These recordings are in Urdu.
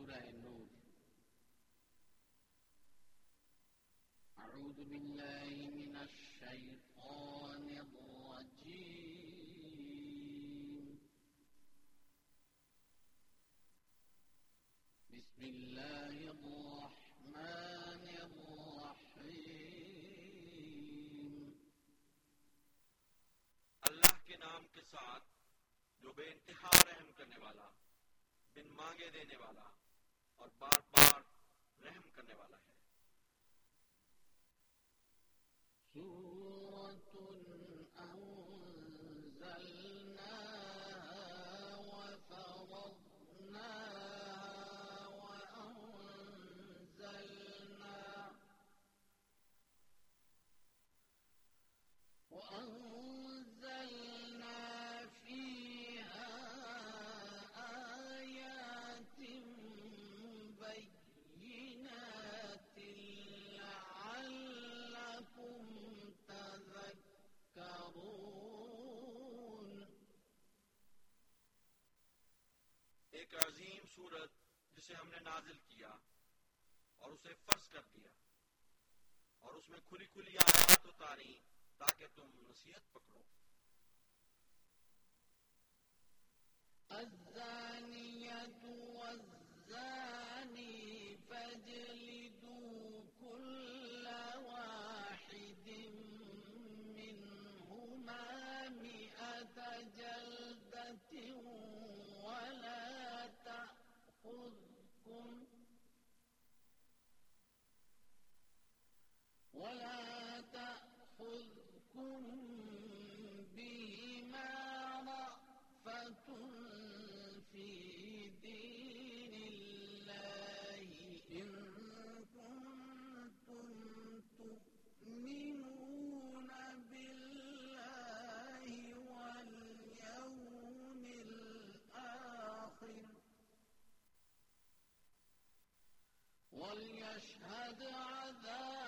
سورہ نور۔ اعوذ باللہ من الشیطان الرجیم۔ بسم اللہ الرحمن الرحیم۔ اللہ کے نام کے ساتھ جو بے انتہا رحم کرنے والا، بن مانگے دینے والا نازل کیا اور اسے فرض کر دیا اور اس میں کھلی کھلی آیات اتاری تاکہ تم نصیحت پکڑو۔ الزانیت والزانی فجلی ولا تأخذكم بهما رأفة في دين الله إن كنتم تؤمنون بالله واليوم الآخر وليشهد عذابهما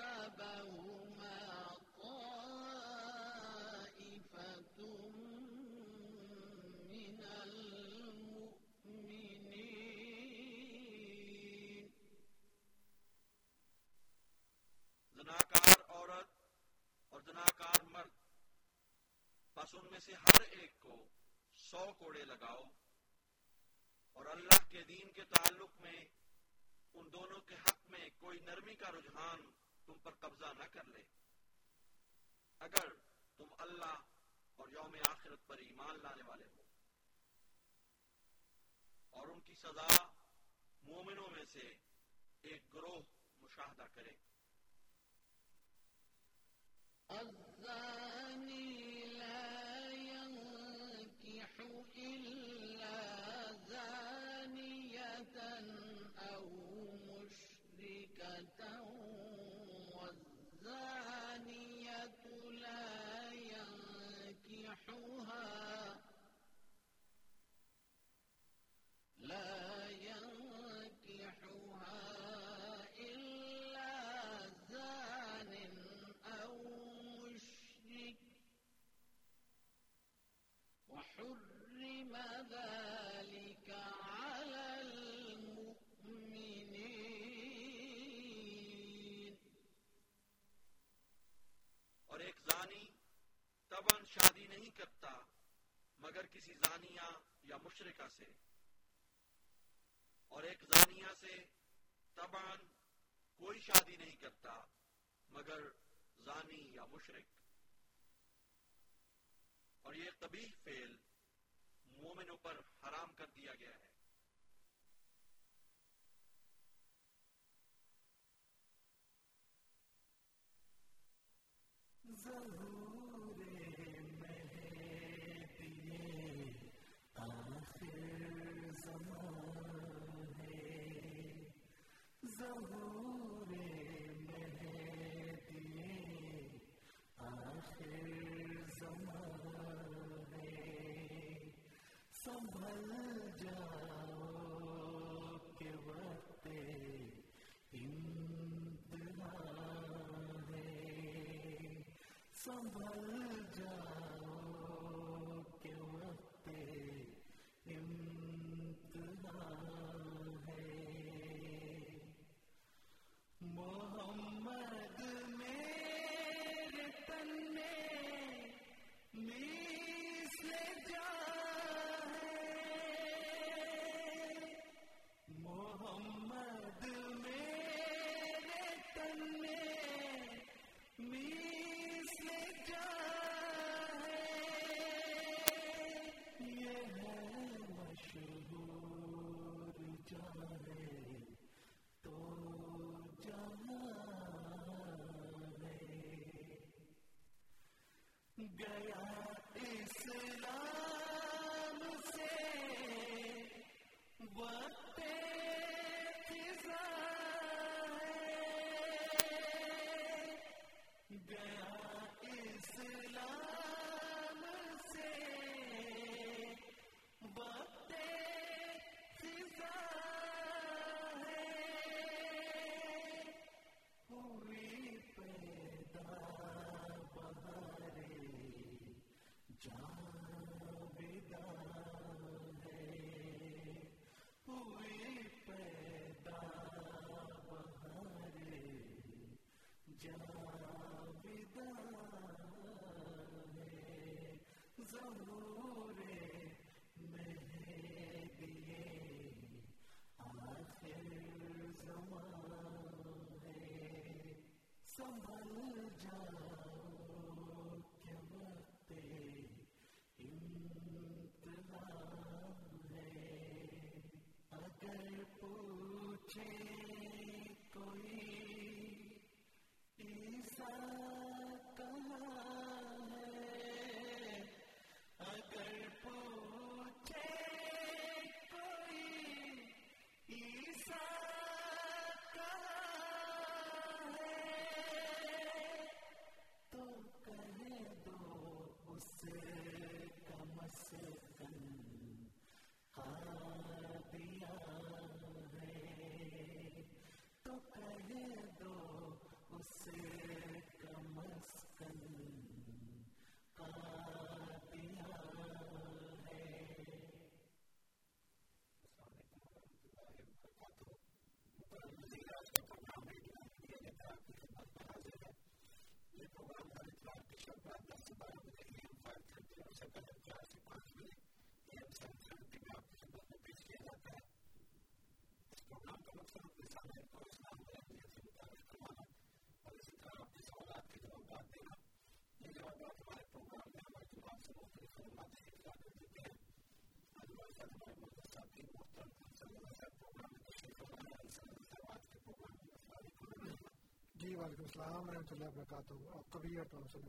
بس ان میں سے ہر ایک کو سو کوڑے لگاؤ اور اللہ کے دین کے تعلق میں ان دونوں کے حق میں کوئی نرمی کا رجحان تم پر قبضہ نہ کر لے۔ اگر تم اللہ اور یوم آخرت پر ایمان لانے والے ہو اور ان کی سزا مومنوں میں سے ایک گروہ مشاہدہ کرے۔ يمحوها لا ينكحها إلا زان أو مشرك. وحرم ذلك شادی نہیں کرتا مگر کسی زانیہ یا مشرکہ سے۔ اور ایک زانیہ سے تباً کوئی شادی نہیں کرتا مگر زانی یا مشرک۔ اور یہ قبیح فعل مومنوں پر حرام کر دیا گیا ہے۔ ضرور وعلیکم السلام ورحمۃ اللہ وبرکاتہ۔ آپ کا اٹھاؤ سب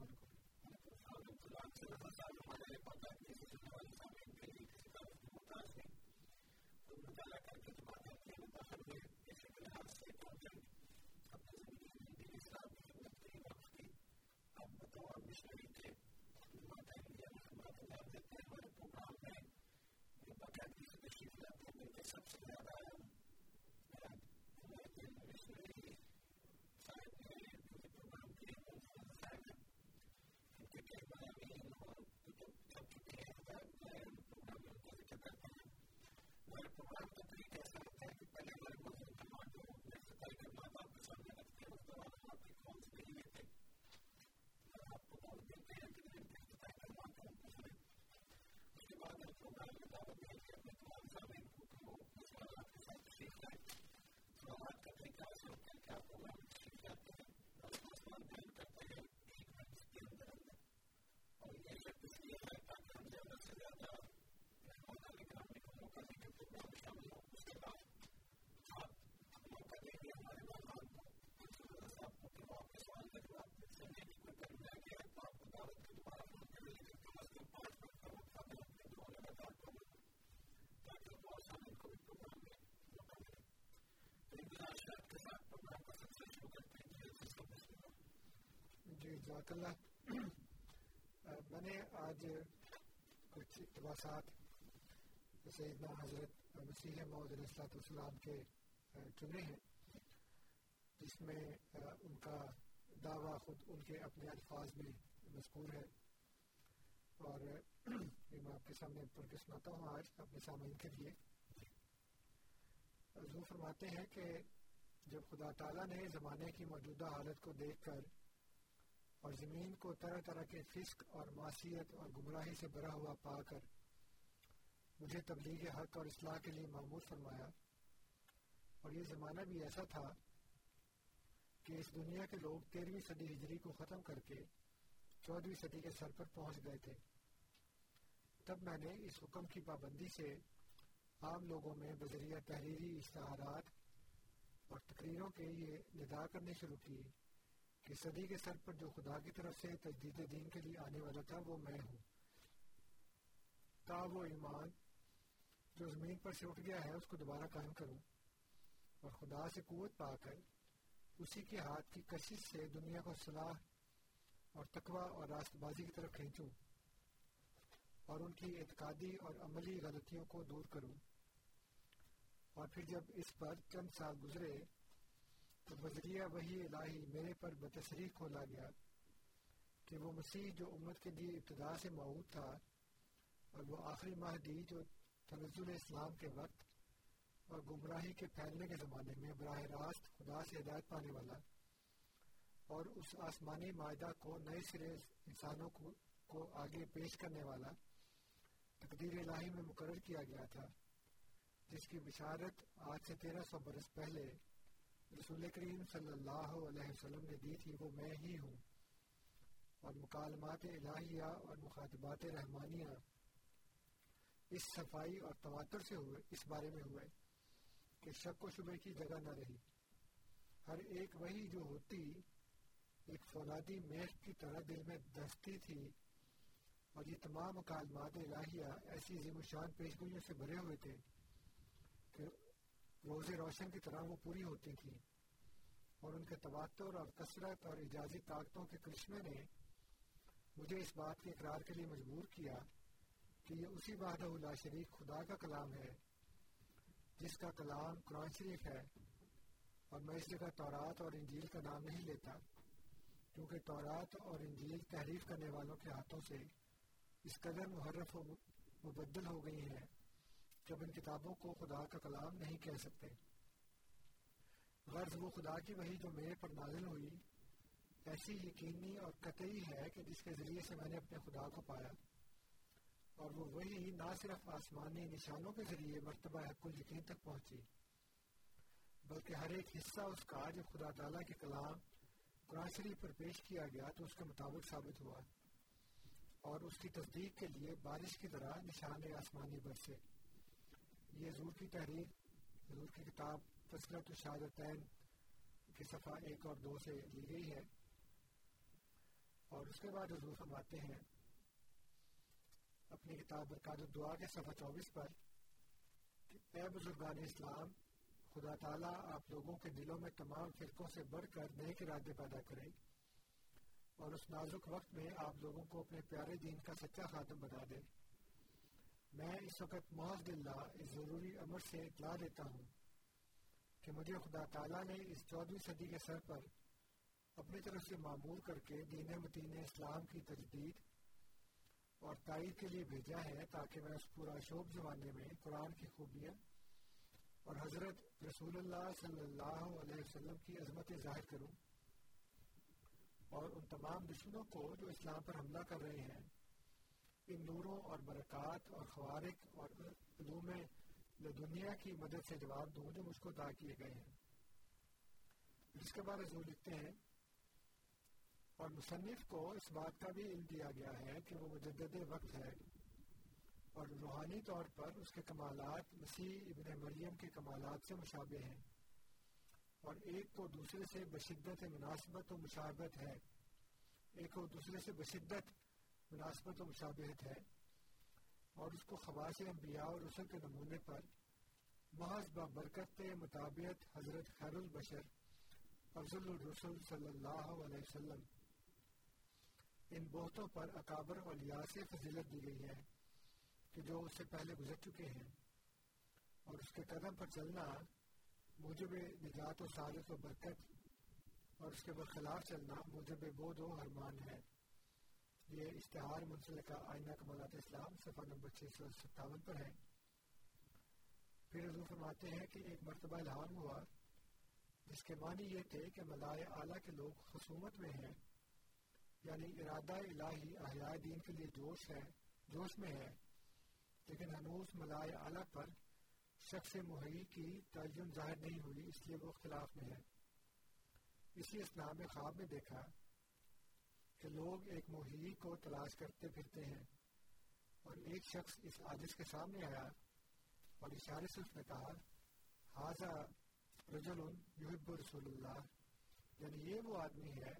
سب سے کو جزاک اللہ میں نے آج کچھ اقتباسات سیدنا حضرت مسیح محمد علیہ السلاۃ والسلام کے چنے ہیں، جس میں ان کا دعویٰ خود ان کے اپنے الفاظ میں مذکور ہے۔ اور میں آپ کے سامنے پڑھ کے سناتا ہوں آج اپنے سامعین کے لیے۔ حضور فرماتے ہیں کہ جب خدا تعالیٰ نے زمانے کی موجودہ حالت کو دیکھ کر اور زمین کو طرح طرح کے فسق اور معاشیت اور گمراہی سے بھرا ہوا پا کر مجھے تبلیغ حق اور اصلاح کے لیے معمول فرمایا۔ اور یہ زمانہ بھی ایسا تھا کہ اس دنیا کے لوگ تیرہویں صدی ہجری کو ختم کر کے چودہویں صدی کے سر پر پہنچ گئے تھے۔ تب میں نے اس حکم کی پابندی سے عام لوگوں میں بذریعہ تحریری اشتہارات اور تقریروں کے یہ ندا کرنے شروع کی کہ صدی کے سر پر جو خدا کی طرف سے تجدید دین کے لیے آنے والا تھا، وہ میں ہوں۔ تا وہ ایمان جو زمین پر سے اٹھ گیا ہے، اس کو دوبارہ قائم کروں۔ اور خدا سے قوت پا کر اسی کے ہاتھ کی کشش سے دنیا کو صلاح اور تقوی اور راست بازی کی طرف کھینچوں۔ اور ان کی اعتقادی اور عملی غلطیوں کو دور کروں۔ اور پھر جب اس پر چند سال گزرے تو بذریعہ وہی الہی میرے پر بتصریح کھولا گیا کہ وہ مسیح جو امت کے لیے ابتدا سے موجود تھا اور وہ آخری مہدی جو تنزل اسلام کے وقت اور گمراہی کے پھیلنے کے زمانے میں براہ راست خدا سے ہدایت پانے والا اور اس آسمانی معاہدہ کو نئے سرے انسانوں کو کو آگے پیش کرنے والا تقدیر الہی میں مقرر کیا گیا تھا، جس کی بشارت آج سے تیرہ سو برس پہلے رسول کریم صلی اللہ علیہ وسلم نے دی تھی، وہ میں ہی ہوں۔ اور مکالمات الہیہ اور مخاطبات رحمانیہ اس صفائی اور تواتر سے ہوئے، اس بارے میں ہوئے کہ شک و شبے کی جگہ نہ رہی۔ ہر ایک وہی جو ہوتی، ایک فولادی میخ کی طرح دل میں دستی تھی۔ اور یہ تمام مکالمات الہیہ ایسی عظیم شان پیشگوئیوں سے بھرے ہوئے تھے کہ روز روشن کی طرح وہ پوری ہوتی تھیں۔ اور ان کے تواتر اور کثرت اور اجازی طاقتوں کے کرشمے نے مجھے اس بات کے اقرار کے لیے مجبور کیا کہ یہ اسی وحدہ اللہ شریف خدا کا کلام ہے، جس کا کلام قرآن شریف ہے۔ اور میں اس جگہ تورات اور انجیل کا نام نہیں لیتا، کیونکہ تورات اور انجیل تحریف کرنے والوں کے ہاتھوں سے اس قدر محرف و مبدل ہو گئی ہیں۔ جب ان کتابوں کو خدا کا کلام نہیں کہہ سکتے۔ غرض وہ خدا کی وہی جو میرے پر نازل ہوئی، ایسی یقینی اور قطعی ہے کہ جس کے ذریعے سے میں نے اپنے خدا کو پایا۔ اور وہ وہی نہ صرف آسمانی نشانوں کے ذریعے مرتبہ حق یقین تک پہنچی، بلکہ ہر ایک حصہ اس کا جب خدا تعالیٰ کے کلام قرآن شریف پر پیش کیا گیا تو اس کے مطابق ثابت ہوا۔ اور اس کی تصدیق کے لیے بارش کی طرح نشان آسمانی برسے۔ یہ حضور کی تحریر حضور کی کتاب، فصلت الشہادتین کی صفحہ ایک اور دو سے لی گئی ہے۔ اور اس کے بعد حضور فرماتے ہیں، اپنی کتاب برکات الدعا کے صفحہ چوبیس پر کہ اے بزرگان اسلام، خدا تعالیٰ آپ لوگوں کے دلوں میں تمام فرقوں سے بڑھ کر نیک ارادے پیدا کرے اور اس نازک وقت میں آپ لوگوں کو اپنے پیارے دین کا سچا خاتم بنا دے۔ میں اس وقت محض اللہ اس ضروری امر سے اطلاع دیتا ہوں کہ مجھے خدا تعالیٰ نے اس چودہویں صدی کے سر پر اپنی طرف سے معمور کر کے دین متین اسلام کی تجدید اور تائید کے لیے بھیجا ہے تاکہ میں اس پورا شوب زمانے میں قرآن کی خوبیاں اور حضرت رسول اللہ صلی اللہ علیہ وسلم کی عظمت ظاہر کروں اور ان تمام دشمنوں کو جو اسلام پر حملہ کر رہے ہیں ان نوروں اور برکات اور خوارق اور علوم دنیا کی مدد سے جواب دوں، جو مجھ کو ادا کیے گئے ہیں۔ جس کے بعد حضور لکھتے ہیں، اور مصنف کو اس بات کا بھی علم دیا گیا ہے کہ وہ مجدد وقت ہے۔ اور روحانی طور پر اس کے کمالات، مسیح ابن مریم کے کمالات سے مشابہ ہیں۔ اور ایک کو دوسرے سے بشدت مناسبت و مشابت ہے۔ ایک کو دوسرے سے بشدت مناسبت و مشابہت ہے اور اس کو خواص انبیاء اور رسل کے نمونے پر محض برکت مطابعت حضرت خیر البشر، افضل الرسول صلی اللہ علیہ وسلم۔ ان بہتوں پر اکابر اور سے فضیلت دی گئی ہے کہ جو اس سے پہلے گزر چکے ہیں اور اس کے قدم پر چلنا موجب نجات و سعادت و برکت اور اس کے برخلاف چلنا موجب بود و حرمان ہے۔ یہ اشتہار منسلکہ آئینہ کمالات اسلام، صفحہ نمبر چھ سو ستاون پر ہے۔ پھر حضور فرماتے ہیں کہ ایک مرتبہ الہام ہوا، جس کے معنی یہ تھے کہ ملائے اعلیٰ کے لوگ خصومت میں ہیں یعنی ارادہ الہی احیاء دین کے لیے جوش ہے، جوش میں ہے۔ لیکن ہنوز ملائے اعلیٰ پر شخص محی کی تعین ظاہر نہیں ہوئی، اس لیے وہ اختلاف میں ہے۔ اسی اسلام میں خواب میں دیکھا کہ لوگ ایک محی کو تلاش کرتے پھرتے ہیں۔ اور ایک شخص اس عاجز کے سامنے آیا اور اشارے سے اس نے کہا حاضہ رجل یحب رسول اللہ یعنی یہ وہ آدمی ہے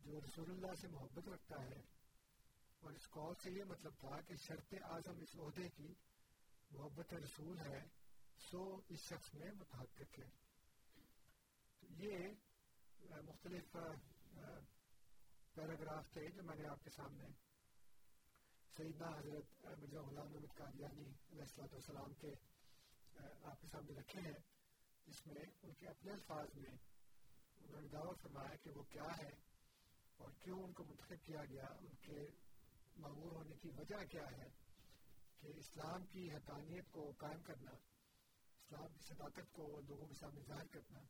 جو رسول اللہ سے محبت رکھتا ہے۔ اور اس قول سے یہ مطلب تھا کہ شرط اعظم اس عہدے کی محبت رسول ہے، سو اس شخص میں متحقق ہے۔ تو یہ مختلف پیراگراف تھے جو میں نے آپ کے سامنے سیدنا حضرت مرزا غلام نبی قادیانی علیہ السلام والسلام کے آپ کے سامنے رکھے ہیں، جس میں ان کے اپنے الفاظ میں انہوں نے دعوت فرمایا کہ وہ کیا ہے اور کیوں ان کو منتخب کیا گیا، ان کے معمور ہونے کی وجہ کیا ہے کہ اسلام کی حقانیت کو قائم کرنا، اسلام کی صداقت کو لوگوں کے سامنے ظاہر کرنا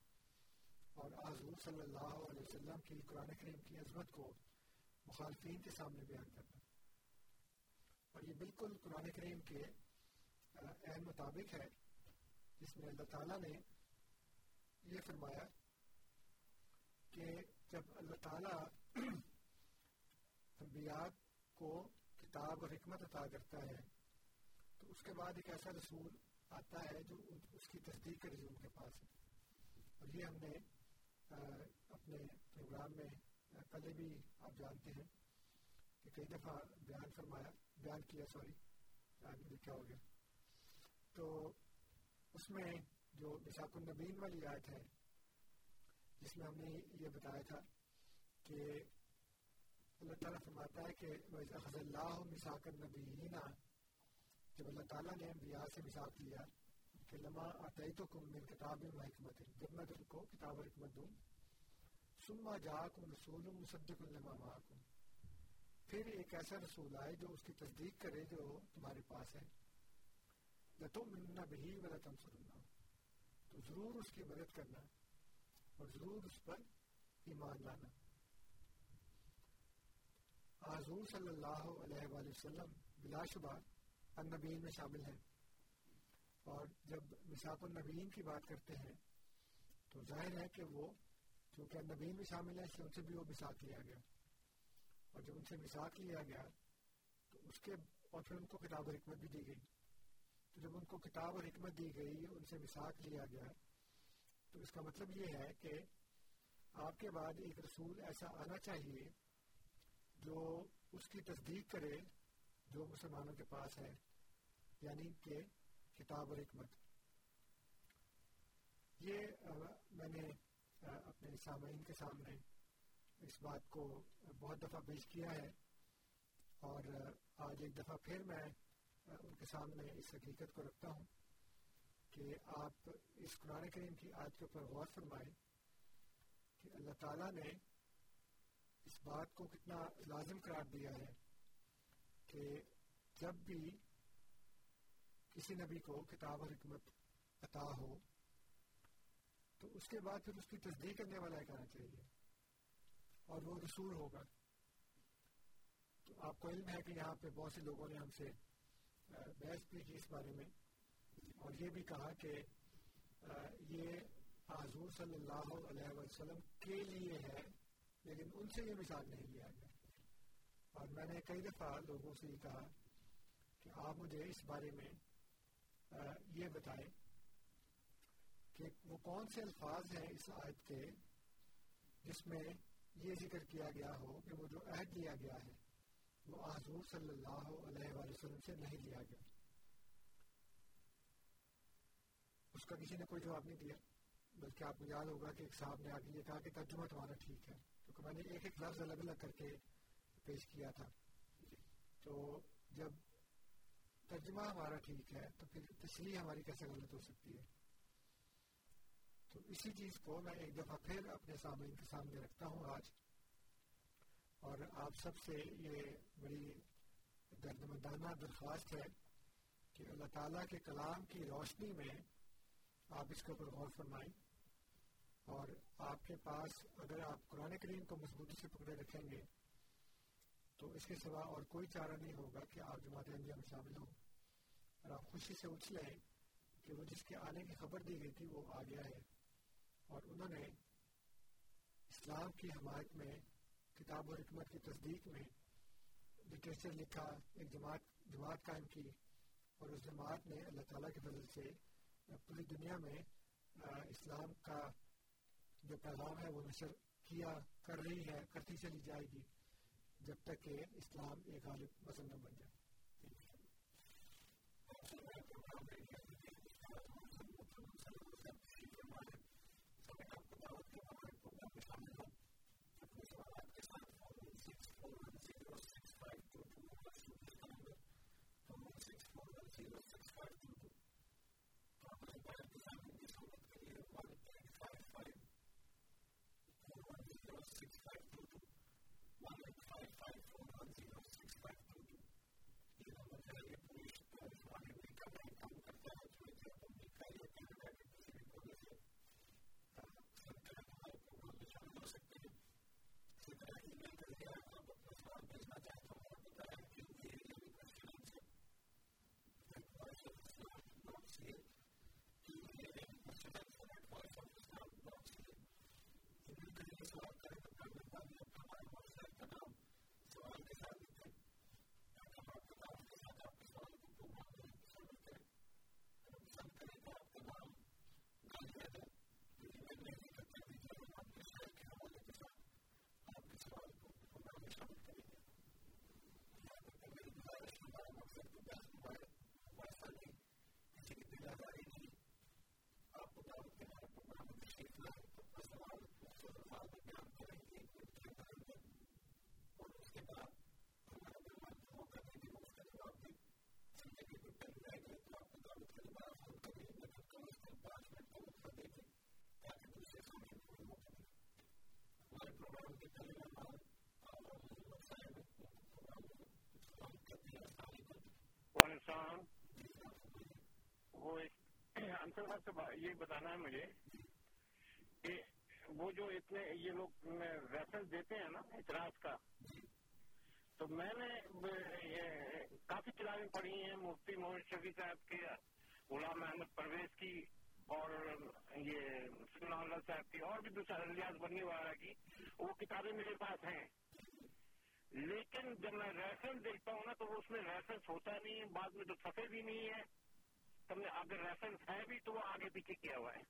اور حضور صلی اللہ علیہ وسلم کی قرآن کریم کی عظمت کو مخالفین کے سامنے بیان کرنا اور یہ بالکل قرآن کریم کے اہم مطابق ہے، جس میں اللہ تعالیٰ نے یہ فرمایا کہ جب اللہ تعالیٰ انبیاء کو کتاب اور حکمت عطا کرتا ہے، تو اس کے بعد ایک ایسا رسول آتا ہے جو اس کی تصدیق کے رسول کے پاس ہے۔ اور یہ ہم نے اپنے پروگرام میں پہلے بھی آپ جانتے ہیں کہ کئی دفعہ بیان فرمایا، بیان کیا، سوری لکھا ہو گیا۔ تو اس میں جو مساق النبین والی آیت ہے، جس میں ہم نے یہ بتایا تھا کہ اللہ تعالیٰ فرماتا ہے کہ خض اللہ مساق النبینا جب اللہ تعالیٰ نے انبیاء سے مساق لیا کہ لما آتائی من کتاب و حکمت، جب میں تم کو کتاب و حکمت دوں سما جا رسول مصدق لما معکم۔ پھر ایک ایسا رسول آئے جو اس کی تصدیق کرے جو تمہارے پاس ہے۔ لَتُؤْمِنُّ بِهِ وَلَتَنْصُرُنَّهُ تو ضرور اس کی مدد کرنا اور ضرور اس پر ایمان لانا۔ حضور صلی اللہ علیہ وآلہ وسلم بلا شبہ النبیین میں شامل ہیں۔ اور جب مساق النبیین کی بات کرتے ہیں، تو ظاہر ہے کہ وہ چونکہ النبیین میں شامل ہیں، اس سے ان سے بھی وہ مساق لیا گیا۔ اور جب ان سے مساق لیا گیا، تو اس کے اور پھر ان کو کتاب و حکمت بھی دی گئی۔ تو جب ان کو کتاب اور حکمت دی گئی، ان سے مساق لیا گیا، تو اس کا مطلب یہ ہے کہ آپ کے بعد ایک رسول ایسا آنا چاہیے جو اس کی تصدیق کرے جو مسلمانوں کے پاس ہے۔ یعنی کہ کتاب اور حکمت۔ یہ میں نے اپنے سامعین کے سامنے اس بات کو بہت دفعہ پیش کیا ہے اور آج ایک دفعہ پھر میں ان کے سامنے اس حقیقت کو رکھتا ہوں کہ آپ اس قرآن کریم کی آج کے اوپر غور فرمائیں کہ اللہ تعالیٰ نے اس بات کو کتنا لازم قرار دیا ہے کہ جب بھی کسی نبی کو کتاب اور حکمت عطا ہو، تو اس کے بعد پھر اس کی تصدیق کرنے والا ایک آنا چاہیے اور وہ رسول ہوگا۔ تو آپ کو علم ہے کہ یہاں پہ بہت سے لوگوں نے ہم سے بحث بھی کی اس بارے میں، اور یہ بھی کہا کہ یہ حضور صلی اللہ علیہ وسلم کے لیے ہے، لیکن ان سے یہ مثال نہیں لیا گیا۔ اور میں نے کئی دفعہ لوگوں سے یہ کہا کہ آپ مجھے اس بارے میں یہ بتائیں کہ وہ کون سے الفاظ ہیں اس آیت کے جس میں یہ ذکر کیا گیا ہو کہ وہ جو عہد لیا گیا ہے، وہ حضور صلی اللہ علیہ وآلہ وسلم سے نہیں لیا گیا۔ اس کا کسی نے کوئی جواب نہیں دیا، بلکہ آپ کو یاد ہوگا کہ ایک صاحب نے آگے یہ کہا کہ ترجمہ تمہارا ٹھیک ہے۔ کیونکہ میں نے ایک ایک لفظ الگ الگ کر کے پیش کیا تھا۔ تو جب ترجمہ ہمارا ٹھیک ہے، تو پھر تشریح ہماری کیسے غلط ہو سکتی ہے؟ تو اسی چیز کو میں ایک دفعہ پھر اپنے سامنے کے سامنے رکھتا ہوں آج۔ اور آپ سب سے یہ بڑی درد مندانہ درخواست ہے کہ اللہ تعالیٰ کے کلام کی روشنی میں آپ اس کے اوپر غور فرمائیں۔ اور آپ کے پاس اگر آپ قرآن کریم کو مضبوطی سے پکڑے رکھیں گے تو اس کے سوا اور کوئی چارہ نہیں ہوگا کہ آپ جماعت انڈیا میں شامل ہوں۔ اور آپ خوشی سے اچھ لیں کہ وہ جس کے آنے کی خبر دی گئی تھی وہ آ گیا ہے۔ اور انہوں نے اسلام کی حمایت میں، کتاب و حکمت کی تصدیق میں لٹریچر لکھا، ایک جماعت جماعت قائم کی۔ اور اس جماعت نے اللہ تعالیٰ کے فضل سے پوری دنیا میں اسلام کا جو پیغام ہے وہ نشر کیا، کر رہی ہے، کرتی چلی جائے گی۔ جب تک کہ اسلام ایک غالب مذہب نہ بن جائے۔ وہ یہ یہ بتانا ہے مجھے کہ وہ جو اتنے یہ لوگ ریفرنس دیتے ہیں نا اعتراض کا، تو میں نے کافی کتابیں پڑھی ہیں، مفتی محمد شفیع صاحب کے، غلام احمد پرویز کی اور یہ اللہ صاحب کی اور بھی دوسرا ریاض بنی والا کی، وہ کتابیں میرے پاس ہیں۔ لیکن جب میں ریفرنس دیکھتا ہوں نا تو اس میں ریفرنس ہوتا نہیں ہے بعد میں تو سفید بھی نہیں ہے تم نے اگر ریفرنس ہے بھی تو وہ آگے پیچھے کیا ہوا ہے۔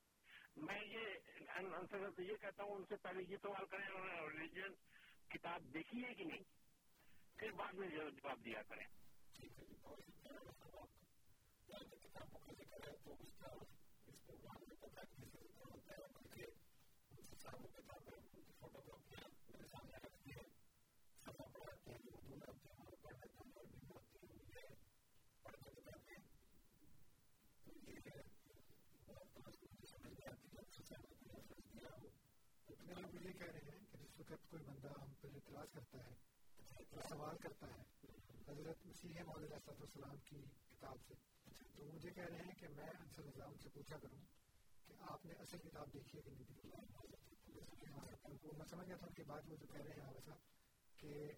میں یہ یہ کہتا ہوں، ان سے پہلے یہ سوال کریں، انہوں نے ریلیجن کتاب دیکھی ہے کہ نہیں؟ پھر بعد میں جواب دیا کریں۔ یہ کہہ رہے ہیں کہ جس وقت کوئی بندہ ہم پر اعتراض کرتا ہے سوال کرتا ہے، حضرت مسیح محمد صاحب السلام کی کتاب سے، تو مجھے کہہ رہے ہیں کہ میں انصر نظام سے پوچھا کروں کہ آپ نے اصل کتاب دیکھی ہے کہ نہیں دیکھی؟ وہ میں سمجھ گیا تھا، ان کے بعد وہ جو کہہ رہے ہیں ویسا کہ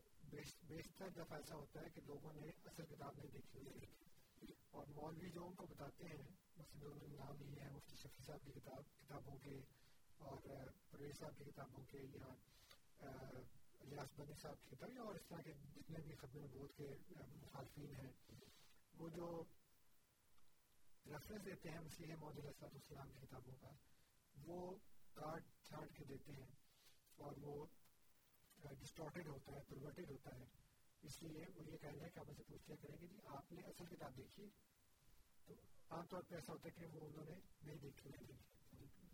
بیشتر دفعہ ایسا ہوتا ہے کہ لوگوں نے اصل کتاب نہیں دیکھی ہوئی اور مولوی جو ان کو بتاتے ہیں، مسجد نام ہی ہے، مفتی شفیع صاحب کی کتاب، کتابوں کے اور پرویز صاحب کی کتابوں کے یا الیاس بنی صاحب کی کتاب اور اس طرح کے جتنے بھی ختم بود کے مخالفین ہیں وہ جو ریفرنس دیتے ہیں مسیح محدود السلط السلام کی کتابوں کا وہ کاٹ چھاٹ کے دیتے ہیں اور وہ ڈسٹارٹیڈ ہوتا ہے پرورٹیڈ ہوتا ہے اس لیے وہ یہ کہنا ہے کہ آپ اسے پوچھ لیا کریں گے جی آپ نے اصل کتاب دیکھی تو عام طور پہ ایسا ہوتا ہے کہ وہ انہوں نے نہیں دیکھی ہوئی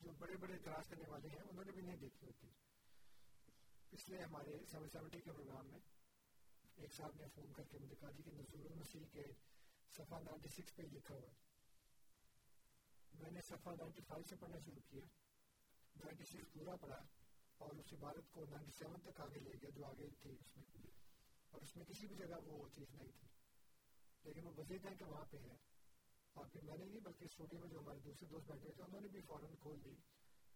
جو بڑے بڑے اعتراض کرنے والے ہیں، انہوں نے بھی نہیں دیکھی ہوتی۔ اس لیے ہمارے سیون سیونٹی کے پروگرام میں ایک صاحب نے فون کر کے مجھے کہا جی کہ نزول المسیح کے صفحہ نائنٹی سکس پہ لکھا ہوا میں نے صفحہ نائنٹی فائیو سے پڑھنا شروع کیا نائنٹی سکس پورا پڑھا اور اس عبارت کو نائنٹی سیون تک آگے لے گیا جو آگے تھی اس میں۔ اور اس میں کسی بھی جگہ وہ چیز نہیں تھی۔ لیکن وہ مزید ہے کہ وہاں پہ ہے۔ اور پھر میں نے نہیں بلکہ اسٹوڈیو میں جو ہمارے دوسرے دوست بیٹھے تھے انہوں نے بھی فوراً کھول دی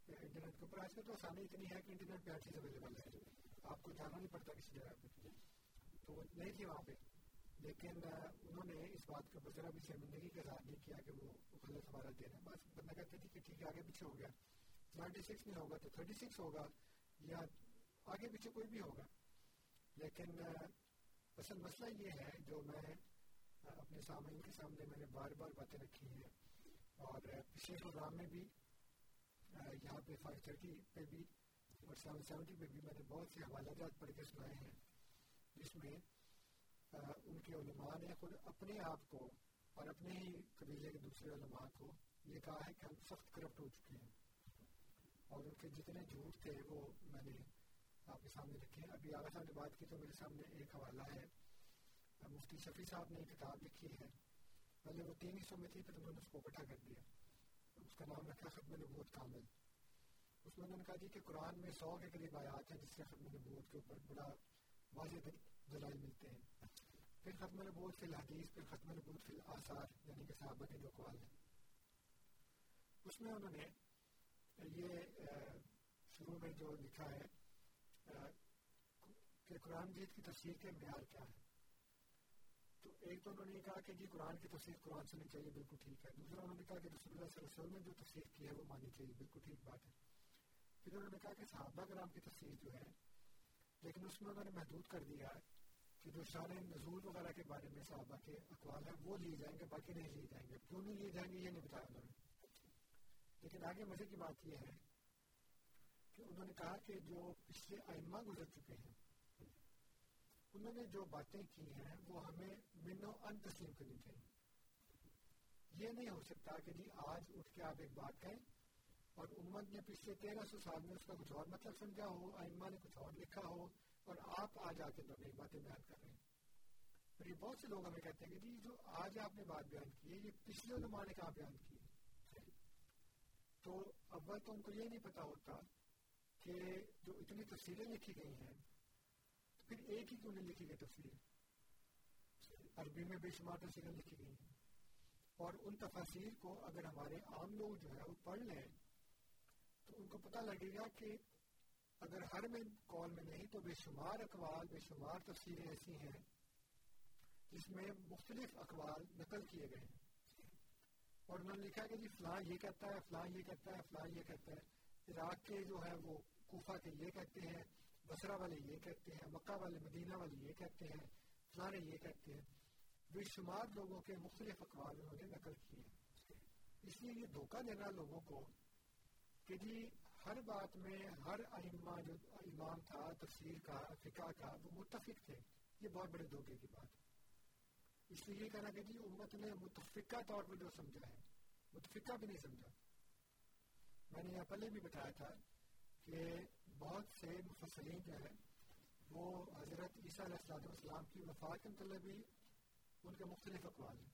انٹرنیٹ کے اوپر آج کل تو آسانی اتنی ہے کہ انٹرنیٹ پہ ہر چیز اویلیبل ہے آپ کو جانا نہیں پڑتا کسی جگہ پہ تو نہیں تھی وہاں پہ لیکن انہوں نے اس بات کا بذرا بھی شرمندگی کا اظہار نہیں کیا کہ وہ غلط ہمارا دے رہے ہیں بس بندہ کہتے تھے کہ ٹھیک ہے آگے پیچھے ہو گیا نائنٹی سکس میں ہوگا تو تھرٹی سکس ہوگا یا آگے پیچھے کوئی بھی ہوگا لیکن اصل مسئلہ یہ ہے جو میں اپنے سامعین کے سامنے میں نے بار بار باتیں رکھی ہیں۔ اور پچھلے پروگرام میں بھی یہاں پہ فائیو تھرٹی پہ بھی اور سیون سیونٹی پہ بھی میں نے بہت سے حوالہ جات پڑھ کے سنائے ہیں، جس میں ان کے علماء نے خود اپنے آپ کو اور اپنے ہی قبیلے کے دوسرے علماء کو یہ کہا ہے کہ ہم سخت کرپٹ ہو چکے ہیں۔ اور ان کے جتنے جھوٹ تھے وہ میں نے آپ کے سامنے رکھے ہیں۔ ابھی آگاہ صاحب نے بات کی تو میرے سامنے ایک حوالہ ہے۔ مفتی شفیع صاحب نے کتاب لکھی ہے پہلے وہ تین حصوں میں تھی، پھر انہوں نے اس کو اکٹھا کر دیا۔ اس کا نام رکھا ختم نبوت کامل۔ اس میں انہوں نے کہا جی کہ قرآن میں سو کے قریب آیات ہیں جس سے ختم نبوت کے اوپر بڑا واضح دلائل ملتے ہیں۔ پھر ختم نبوت فی الحدیث، پھر ختم نبوت فی الآثار یعنی کہ صحابہ کے جو قوال ہیں۔ اس میں انہوں نے یہ شروع میں جو لکھا ہے کہ قرآن جیت کی تفسیر کے معیار کیا ہے تو ایک تو انہوں نے کہا کہ جی قرآن کی تفسیر قرآن سے نہیں چاہیے، بالکل ٹھیک ہے۔ دوسرا انہوں نے کہا کہ رسول اللہ صلی اللہ علیہ وسلم نے جو تفسیر کی ہے وہ مانی چاہیے، بالکل ٹھیک بات ہے۔ پھر انہوں نے کہا کہ صحابہ کرام کی تفسیر جو ہے، لیکن اس میں انہوں نے محدود کر دیا ہے کہ جو شان نزول وغیرہ کے بارے میں صحابہ کے اقوال ہیں وہ لیے جائیں گے، باقی نہیں لیے جائیں گے۔ کیوں نہیں لیے جائیں گے یہ نہیں بتایا انہوں نے۔ لیکن آگے مزے کی بات یہ ہے کہ انہوں نے کہا کہ جو پچھلے ائمہ گزر چکے ہیں انہوں نے جو باتیں کی ہیں وہ ہمیں من و ان تسلیم کرنی چاہیے۔ یہ نہیں ہو سکتا کہ جی آج اٹھ کے آپ ایک بات کہیں اور امت نے پچھلے تیرہ سو سال میں اس کا کچھ اور مطلب سمجھا ہو، ائمہ نے کچھ اور لکھا ہو اور آپ آج آ کے دو نئی باتیں بیان کر رہے ہیں۔ اور یہ بہت سے لوگ ہمیں کہتے ہیں کہ جی جو آج آپ نے بات بیان کی ہے، یہ پچھلے علماء نے کہاں بیان کی ہے؟ تو اول تو ان کو یہ نہیں پتا ہوتا کہ جو اتنی تفصیلیں لکھی گئی ہیں پھر ایک ہی کیوں نہیں لکھی گئی تفسیر عربی میں بے شمار تفصیلیں لکھی گئی ہیں۔ اور ان تفاصیر کو اگر ہمارے عام لوگ جو ہے وہ پڑھ لیں، تو ان کو پتہ لگے گا کہ اگر ہر میں کال میں نہیں، تو بے شمار اقوال، بے شمار تفصیلیں ایسی ہیں جس میں مختلف اقوال نقل کیے گئے ہیں۔ اور انہوں نے لکھا کہ جی فلاں یہ کہتا ہے، فلاں یہ کہتا ہے، فلاں یہ کہتا ہے۔ عراق کے جو ہے وہ کوفہ کے یہ کہتے ہیں۔ بسرا والے یہ کہتے ہیں، مکہ والے، مدینہ والے یہ کہتے ہیں، فلانے یہ کہتے ہیں۔ بے شمار لوگوں کے مختلف اقوال انہوں نے نقل کیے۔ اس لیے یہ دھوکہ دینا لوگوں کو کہ جی ہر بات میں ہر ائمہ جو امام تھا، تفسیر کا، فقہ کا، وہ متفق تھے۔ یہ بہت بڑے دھوکے کی بات ہے۔ اس لیے یہ کہنا کہ جی امت نے متفقہ طور پر جو سمجھا ہے، متفقہ بھی نہیں سمجھا۔ میں نے یہاں پہلے بھی بتایا تھا کہ بہت سے مفسرین جو ہیں، وہ حضرت عیسیٰ علیہ السلام کی وفات کے مطلب بھی ان کے مختلف اقوال ہیں۔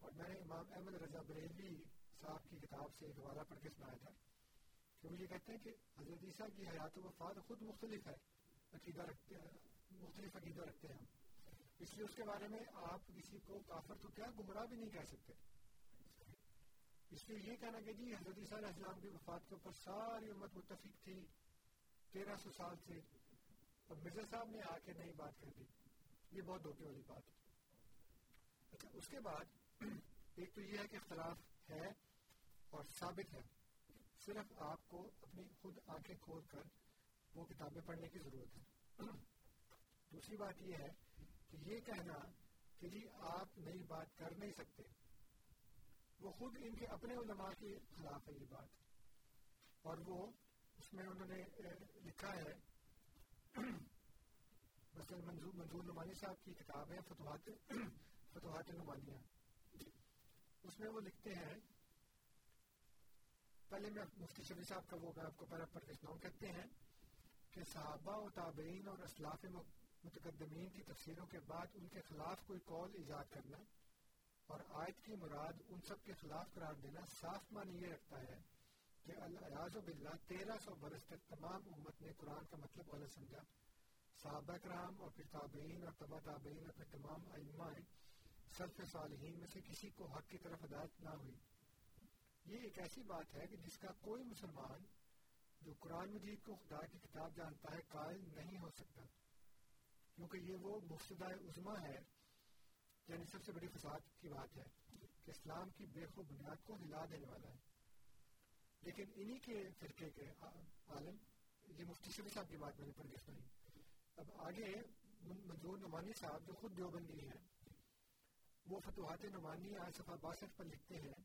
اور میں نے امام احمد رضا بریلوی صاحب کی کتاب سے ایک حوالہ پڑھ کے سنایا تھا کہ وہ یہ کہتے ہیں کہ حضرت عیسیٰ کی حیات و وفات خود مختلف ہے، عقیدہ رکھتے ہیں، مختلف عقیدہ رکھتے ہیں ہم۔ اس لیے اس کے بارے میں آپ کسی کو کافر تو کیا گمراہ بھی نہیں کہہ سکتے؟ اس لیے یہ کہنا کہ جی حضرت عیسیٰ علیہ السلام کی وفات کے اوپر ساری امت متفق تھی تیرہ سو سال سے اور مرزا صاحب نے آ کے نئی بات کر دی یہ بہت دھوکے والی بات اچھا اس کے بعد ایک تو یہ ہے کہ اختلاف ہے اور ثابت ہے صرف آپ کو اپنی خود آنکھیں کھول کر وہ کتابیں پڑھنے کی ضرورت ہے دوسری بات یہ ہے کہ یہ کہنا کہ جی آپ نئی بات کر نہیں سکتے وہ خود ان کے اپنے علماء کے خلاف ہے یہ بات۔ اور وہ اس میں انہوں نے لکھا ہے، مثلا منظور منظور نمانی صاحب کی کتاب ہے، فتوحات فتوحات نمانیہ اس میں وہ لکھتے ہیں، پہلے میں مفتی شفی صاحب کا وہ میں آپ کو پہلے پڑھ کے کہتے ہیں کہ صحابہ و تابعین اور اسلاف متقدمین کی تفسیروں کے بعد ان کے خلاف کوئی قول ایجاد کرنا اور آیت کی مراد ان سب کے خلاف قرار دینا صاف معنی یہ رکھتا ہے کہ الیاز باللہ، تیرہ سو برس تک تمام امت نے قرآن کا مطلب غلط سمجھا۔ صحابہ کرام اور پھر تابعین اور تبا تابعین اور پھر تمام ائمہ سلف صالحین میں سے کسی کو حق کی طرف ہدایت نہ ہوئی۔ یہ ایک ایسی بات ہے کہ جس کا کوئی مسلمان جو قرآن مجید کو خدا کی کتاب جانتا ہے، قائل نہیں ہو سکتا۔ کیونکہ یہ وہ مفسدہ عظما ہے یعنی سب سے بڑی فساد کی بات ہے کہ اسلام کی بے خو بنیاد کو ہلا دینے والا ہے۔ لیکن انہی کے فرقے کے عالم، یہ مفتی شفی صاحب کی بات میں نے پڑھی سنائی۔ اب آگے منظور نعمانی صاحب جو خود دیوبندی ہیں، وہ فتوحات نعمانی آج صفحہ باسٹھ پر لکھتے ہیں،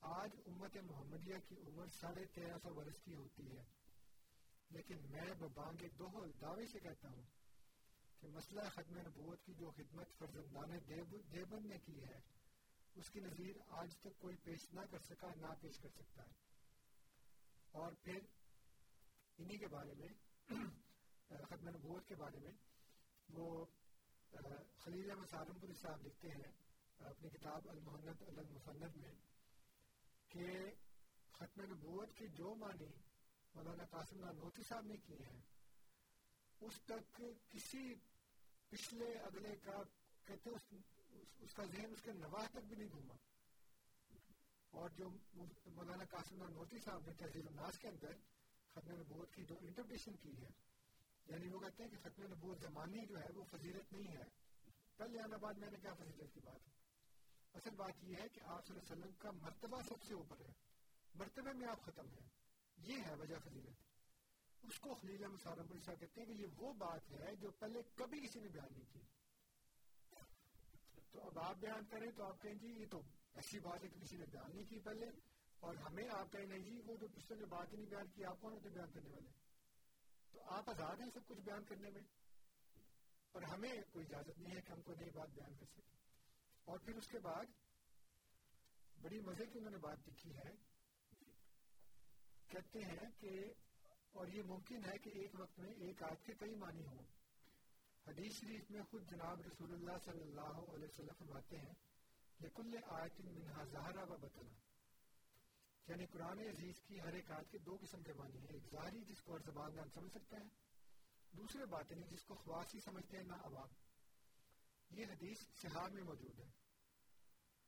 آج امت محمدیہ کی عمر ساڑھے تیرہ سو برس کی ہوتی ہے۔ لیکن میں ببانگ دوہل دعوے سے کہتا ہوں کہ مسئلہ ختم نبوت کی جو خدمت فرزندان دیوبند نے کی ہے، اس کی نظیر آج تک کوئی پیش نہ کر سکا، نہ پیش کر سکتا ہے۔ اور پھر انہی کے بارے میں، ختم نبوت کے بارے میں وہ خلیل احمد سالم صاحب لکھتے ہیں، اپنی کتاب المحنت المفنت میں، کہ ختم نبوت کی جو معنی مولانا قاسم نانوتی صاحب نے کیے ہیں اس تک کسی پچھلے اگلے کا کہتے اس, اس کا ذہن اس کے نواح تک بھی نہیں گھوما۔ اور جو مولانا قاسم نوتی صاحب نے تحزیر الناس کے اندر ختم نبوت کی جو انٹرپریشن کی ہے یعنی وہ کہتے ہیں کہ ختم نبوت زمانی جو ہے وہ فضیلت نہیں ہے۔ کل آنا بعد میں نے کیا فضیلت کی بات؟ اصل بات یہ ہے کہ آپ صلی اللہ علیہ وسلم کا مرتبہ سب سے اوپر ہے۔ مرتبہ میں آپ ختم ہیں۔ یہ ہے وجہ فضیلت۔ اس کو خلیل احمد مسالم پر کہتے ہیں کہ یہ وہ بات ہے جو پہلے کبھی کسی نے بیان نہیں کی۔ تو اب آپ بیان کریں تو آپ کہیں جی یہ تو ایسی بات ہے کہ کسی نے بیان نہیں کی پہلے اور ہمیں آپ کہیں نہیں جی وہ جو پچھلے نے بات ہی نہیں بیان کی، آپ کون ہوتے بیان کرنے والے؟ تو آپ آزاد ہیں سب کچھ بیان کرنے میں؟ اور ہمیں کوئی اجازت نہیں ہے کہ ہم کوئی نئی بات بیان کر سکیں۔ اور پھر اس کے بعد بڑی مزے کی انہوں نے بات لکھی ہے۔ کہتے ہیں کہ اور یہ ممکن ہے کہ ایک وقت میں ایک آیت کے کئی معنی ہوں۔ حدیث شریف میں خود جناب رسول اللہ صلی اللہ علیہ وسلم فرماتے ہیں لکل آیت منہا زہرا و بطنا۔ یعنی قرآن عزیز کی ہر ایک آیت کے دو قسم کے معنی ہیں۔ ایک ظاہری جس کو ہر زبان میں سمجھ سکتا ہے دوسرے باتیں جس کو خواصی سمجھتے ہیں نہ عوام۔ یہ حدیث صحاب میں موجود ہے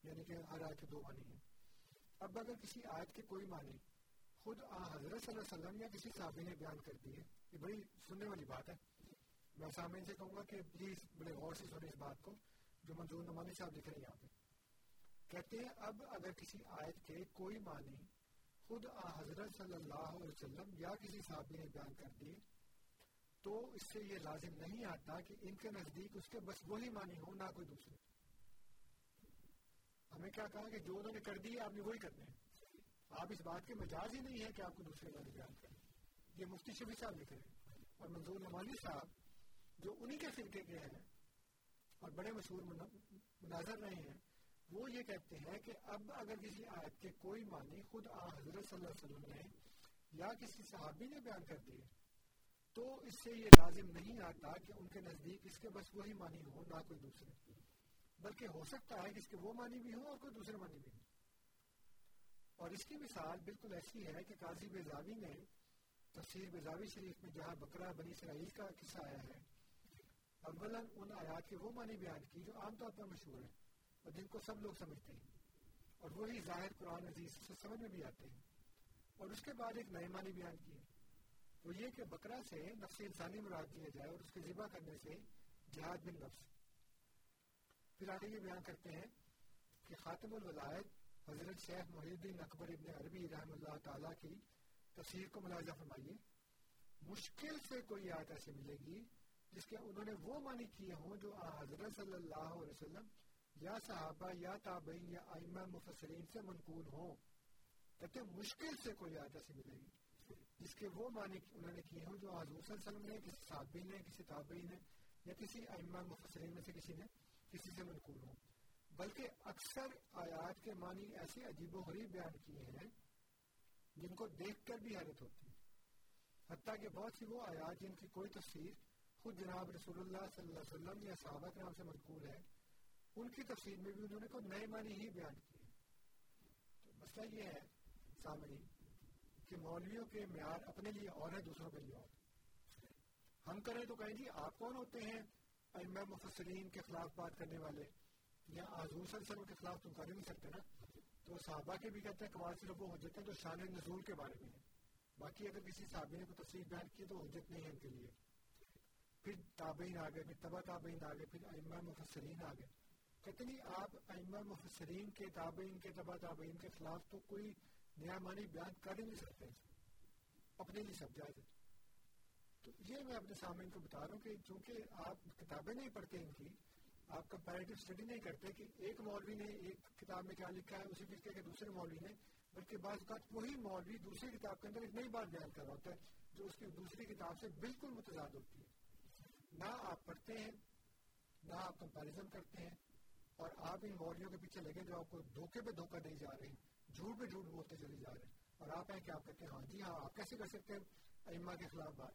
یعنی کہ ہر آیت کے دو معنی ہیں۔ اب اگر کسی آیت کے کوئی معنی خود حضرت صلی اللہ علیہ وسلم یا کسی صحابی نے بیان کر دی ہے یہ بڑی سننے والی بات ہے۔ میں سامنے سے کہوں گا کہ پلیز بڑے غور سے سنیں اس بات کو جو منظور نمانی صاحب لکھ رہے ہیں یہاں پہ کہتے ہیں، اب اگر کسی آیت کے کوئی معنی خود حضرت صلی اللہ علیہ وسلم یا کسی صحابی نے بیان کر دی تو اس سے یہ لازم نہیں آتا کہ ان کے نزدیک اس کے بس وہی معنی ہو نہ کوئی دوسرے۔ ہمیں کیا کہا کہ جو انہوں نے کر دی آپ نے وہی کرنے ہیں۔ آپ اس بات کے مجاز ہی نہیں ہے کہ آپ کو دوسرے والے بیان کریں۔ یہ مفتی شفی صاحب لکھ رہے ہیں اور منظور نمانی صاحب جو انہی کے فرقے کے ہیں اور بڑے مشہور مناظر رہے ہیں، وہ یہ کہتے ہیں کہ اب اگر کسی آیت کے کوئی معنی خود آ حضرت صلی اللہ علیہ وسلم نے یا کسی صحابی نے بیان کر دیے تو اس سے یہ لازم نہیں آتا کہ ان کے نزدیک اس کے بس وہی معنی ہو نہ کوئی دوسرے۔ بلکہ ہو سکتا ہے کہ اس کے وہ معنی بھی ہو اور کوئی دوسرے معنی بھی ہو اور اس کی مثال بالکل ایسی ہے کہ قاضی بیزاوی نے تفسیر بیزاوی شریف میں جہاں بکرا بنی اسرائیل کا قصہ آیا ہے، اولا ان آیات کے وہ معنی بیان کی جو عام طور پر مشہور ہیں اور جن کو سب لوگ سمجھتے ہیں۔ اور وہی ظاہر قرآن عزیز سے سمجھ میں بھی آتے ہیں۔ اور اس کے بعد ایک نئے معنی بیان کیے۔ وہ یہ کہ بکرا سے نفس انسانی مراد دیا جائے اور اس کے ذبح کرنے سے جہاد بن نفس۔ پھر آگے یہ بیان کرتے ہیں کہ خاتم الولائد حضرت شیخ محی الدین اکبر ابن عربی رحم اللہ تعالیٰ کی تفسیر کو ملاحظہ فرمائیے۔ مشکل سے کوئی آیت ایسے ملے گی جس کے انہوں نے وہ معنی کیے ہوں جو حضرت صلی اللہ علیہ وسلم یا صحابہ یا تابعین یا ائمہ مفسرین سے منقول ہوں۔ کہتے مشکل سے کوئی آیت ایسے ملے گی جس کے وہ معنی انہوں نے کیے ہوں جو حضور صلی اللہ علیہ وسلم نے، کسی صحابی نے، کسی تابعی نے یا کسی ائمہ مفسرین میں سے کسی نے، کسی سے منقول ہوں۔ بلکہ اکثر آیات کے معنی ایسے عجیب و غریب بیان کیے ہیں جن کو دیکھ کر بھی حیرت ہوتی ہے۔ حتیٰ کہ بہت سی وہ آیات جن کی کوئی تفسیر خود جناب رسول اللہ صلی اللہ علیہ وسلم یا صحابہ کے نام سے منقول ہے، ان کی تفصیل میں بھی انہوں نے کوئی نئے معنی ہی بیان کیے تو مسئلہ یہ ہے سامنے کہ مولویوں کے معیار اپنے لیے اور ہیں، دوسروں کے لیے اور۔ ہم کریں تو کہیں جی آپ کون ہوتے ہیں؟ ائمہ مفسرین کے خلاف بات کرنے والے۔ یا حضور صلی اللہ علیہ وسلم کے خلاف تم کر ہی نہیں سکتے نا۔ تو صحابہ کے بھی کہتے ہیں، کمال صرف وہ حجت ہیں جو شان نزول کے بارے میں ہیں۔ باقی اگر کسی صحابی نے کوئی تصریف بیان کی تو حجت نہیں ہے ان کے لیے۔ پھر تابعین آ گئے، پھر تبا تابعین آ گئے، پھر ائمہ مفسرین آ گئے۔ کہتے نہیں، آپ ائمہ مفسرین کے تابعین کے تبا تابعین کے خلاف تو کوئی نیا معنی بیان کر ہی نہیں سکتے۔ اپنے لیے سب جائز تو یہ میں اپنے سامنے کو بتا رہا ہوں کہ چونکہ آپ کتابیں نہیں پڑھتے ان کی آپ کمپیریٹو اسٹڈی نہیں کرتے کہ ایک مولوی نے ایک کتاب میں کیا لکھا ہے، اسی چیز کے دوسرے مولوی نے، بلکہ بعض اوقات وہی مولوی دوسری کتاب کے اندر ایک نئی بات بیان کر رہا ہوتا ہے جو اس کی دوسری کتاب سے بالکل متضاد ہوتی ہے۔ نہ آپ پڑھتے ہیں، نہ آپ کمپیریزن کرتے ہیں، اور آپ ان مولویوں کے پیچھے لگے جو آپ کو دھوکے پہ دھوکہ دے جا رہے ہیں، جھوٹ پہ جھوٹ بولتے چلے جا رہے ہیں۔ اور آپ ہیں کہ آپ کہتے ہیں ہاں جی ہاں آپ کیسے کر سکتے ہیں؟ ائمہ کے خلاف بات۔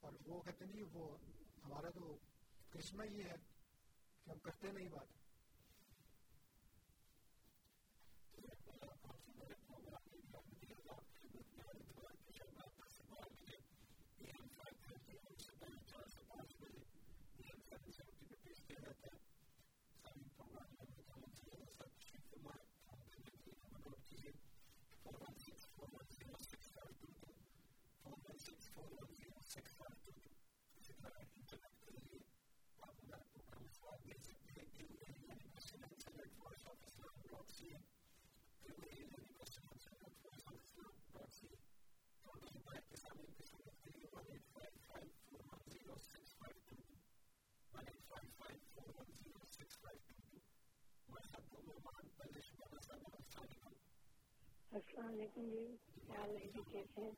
اور وہ کہتے نہیں، وہ ہمارا تو کرشمہ یہ ہے۔ کہ ہم کرتے نہیں بات۔ السلام علیکم جی کیا حال ہے؟ جی کیسے ہیں؟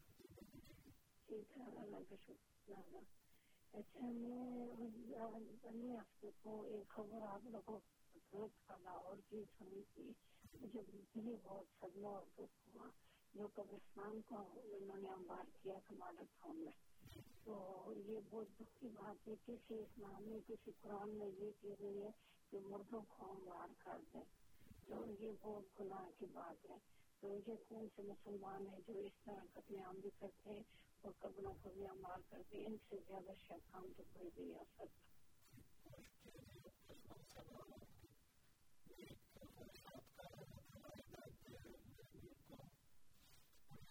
ٹھیک ہے، اللہ کا شکر اچھا میں اگلے کو ایک خبر آپ لوگوں کو اور چیز سنی تھی مجھے بھی بہت صدمہ اور دکھ ہوا۔ جو قبرستان کو انہوں نے امبار کیا تھا، مالک فون میں تو یہ بہت دکھ کی بات ہے، کسی اسلام میں، کسی قرآن میں یہ کی گئی ہے کہ مردوں کو امبار کر دیں۔ تو یہ بہت گناہ کی بات ہے۔ تو یہ کون سے مسلمان ہیں جو اس طرح قتل عام بھی کرتے ہیں اور قبروں کو بھی امال کرتے ہیں؟ ان سے زیادہ شک ہم تو کوئی بھی آ سکتا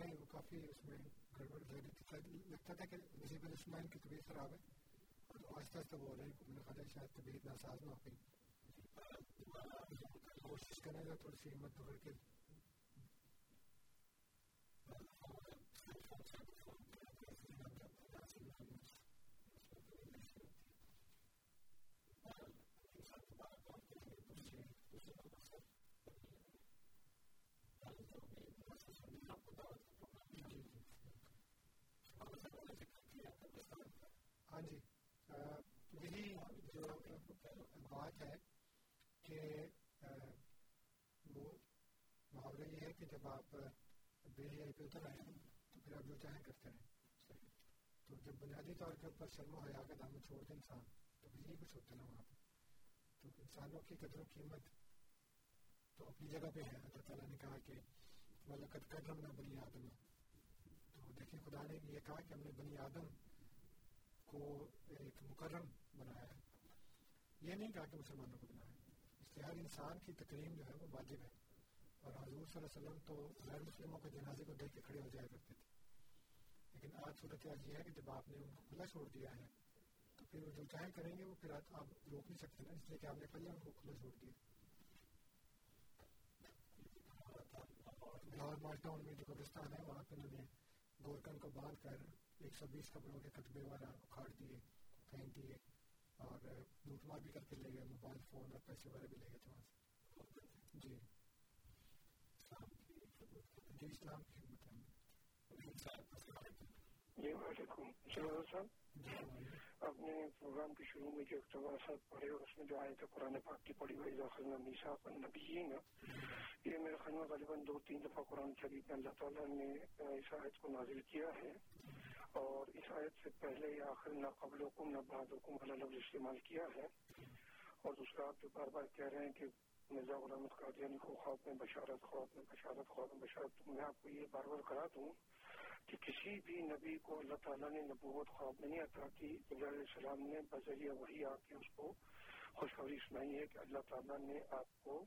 ہے وہ کافی اس میں گڑبڑ لگتا تھا کہ نصیب الاسمائن کی طبیعت خراب ہے اور آہستہ آہستہ وہ رہی میرے خیال ہے شاید طبیعت ناساز نہ ہو گئی کوشش کریں گا تھوڑی سی ہمت پکڑ کے ہاں جی۔ یہی جو بات ہے کہ وہ محاورہ یہ ہے کہ جب آپ بے حیائی پہ اتر آئے، تو پھر آپ جو چاہیں کرتے رہیں۔ تو جب بنیادی طور کے اوپر شرم و حیا کا دامن چھوڑ دیں انسان، تو پھر یہی کچھ ہوتا ہے نا وہاں پہ۔ تو انسانوں کی قدر و قیمت تو اپنی جگہ پہ ہے۔ اللہ تعالیٰ نے کہا کہ ملکت قدرم نہ بنی آدم۔ تو دیکھیں، خدا نے یہ کہا کہ ہم نے بنی آدم کو eh, ایک مکرم بنایا ہے۔ یہ نہیں کہا کہ مسلمانوں کو بنایا ہے اس لیے ہر انسان کی تقریم جو ہے وہ واجب ہے۔ اور حضور صلی اللہ علیہ وسلم تو غیر مسلموں کے جنازے کو دیکھ کے کھڑے ہو جایا کرتے تھے۔ لیکن آج صورت حال یہ ہے کہ جب آپ نے ان کو کھلا چھوڑ دیا ہے، تو پھر وہ جو چاہیں کریں گے، وہ پھر آپ روک نہیں سکتے نا۔ اس لیے کہ آپ نے پہلے ان کو کھلا چھوڑ دیا۔ لاہور مالٹا ان میں جو قبرستان ہے، وہاں پہ انہوں نے گورکن کو باندھ کر ایک سو بیس کپڑوں کے کتبے والا اکھاڑ دیے پھینک دیے اور لوٹ مار بھی کر کے لے گئے موبائل فون اور پیسے وغیرہ بھی لے گئے تھے وہاں سے جی۔ جی اسلام کی خدمت ہے جی وعلیکم صاحب جی اپنے پروگرام کے شروع میں جو اقتباسات پڑھے اور اس میں جو آئے تھے قرآن پاک کی پڑھی ہوئی داخل میسا نبیین یہ میرے خیال میں غالباً دو تین دفعہ قرآن شریف میں اللہ تعالیٰ نے اس آیت کو نازل کیا ہے۔ اور اس آیت سے پہلے یا آخر نہ قبل حکم نہ بعد حکم والا لفظ استعمال کیا ہے۔ اور دوسرا، آپ جو بار بار کہہ رہے ہیں کہ مرزا غلام قادیانی کو خواب میں بشارت، خواب میں بشارت، خواب میں بشارت میں آپ کو یہ بار بار کرا دوں کہ کسی بھی نبی کو اللہ تعالیٰ نے نبوت خواب میں نہیں عطا کی۔ علیہ السلام نے بذریعہ وہی آ کے اس کو خوشخبری سنائی ہے کہ اللہ تعالیٰ نے آپ کو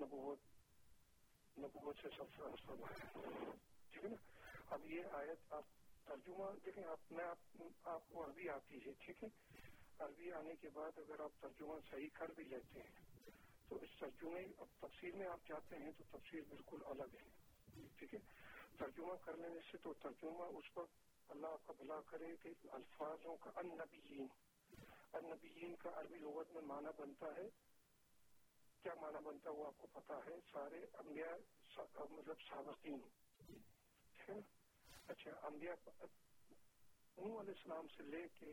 نبوت نبوت سے سب سے ٹھیک ہے نا؟ اب یہ آیت آپ ترجمہ، دیکھیں، آپ، میں آپ کو عربی آتی ہے، ٹھیک ہے؟ عربی آنے کے بعد اگر آپ ترجمہ صحیح کر بھی لیتے ہیں، تو اس ترجمے، اب تفسیر میں آپ چاہتے ہیں تو تفسیر بالکل الگ ہے، ٹھیک ہے؟ ترجمہ کر لینے سے تو ترجمہ اس وقت اللہ کا بلا کرے کہ الفاظوں کا ان نبیین ان نبیین کا عربی لغت میں معنی بنتا ہے۔ کیا معنی بنتا ہے وہ آپ کو پتا ہے؟ سارے انبیاء مطلب سابقین، ٹھیک ہے؟ اچھا انبیاء نو علیہ السلام سے لے کے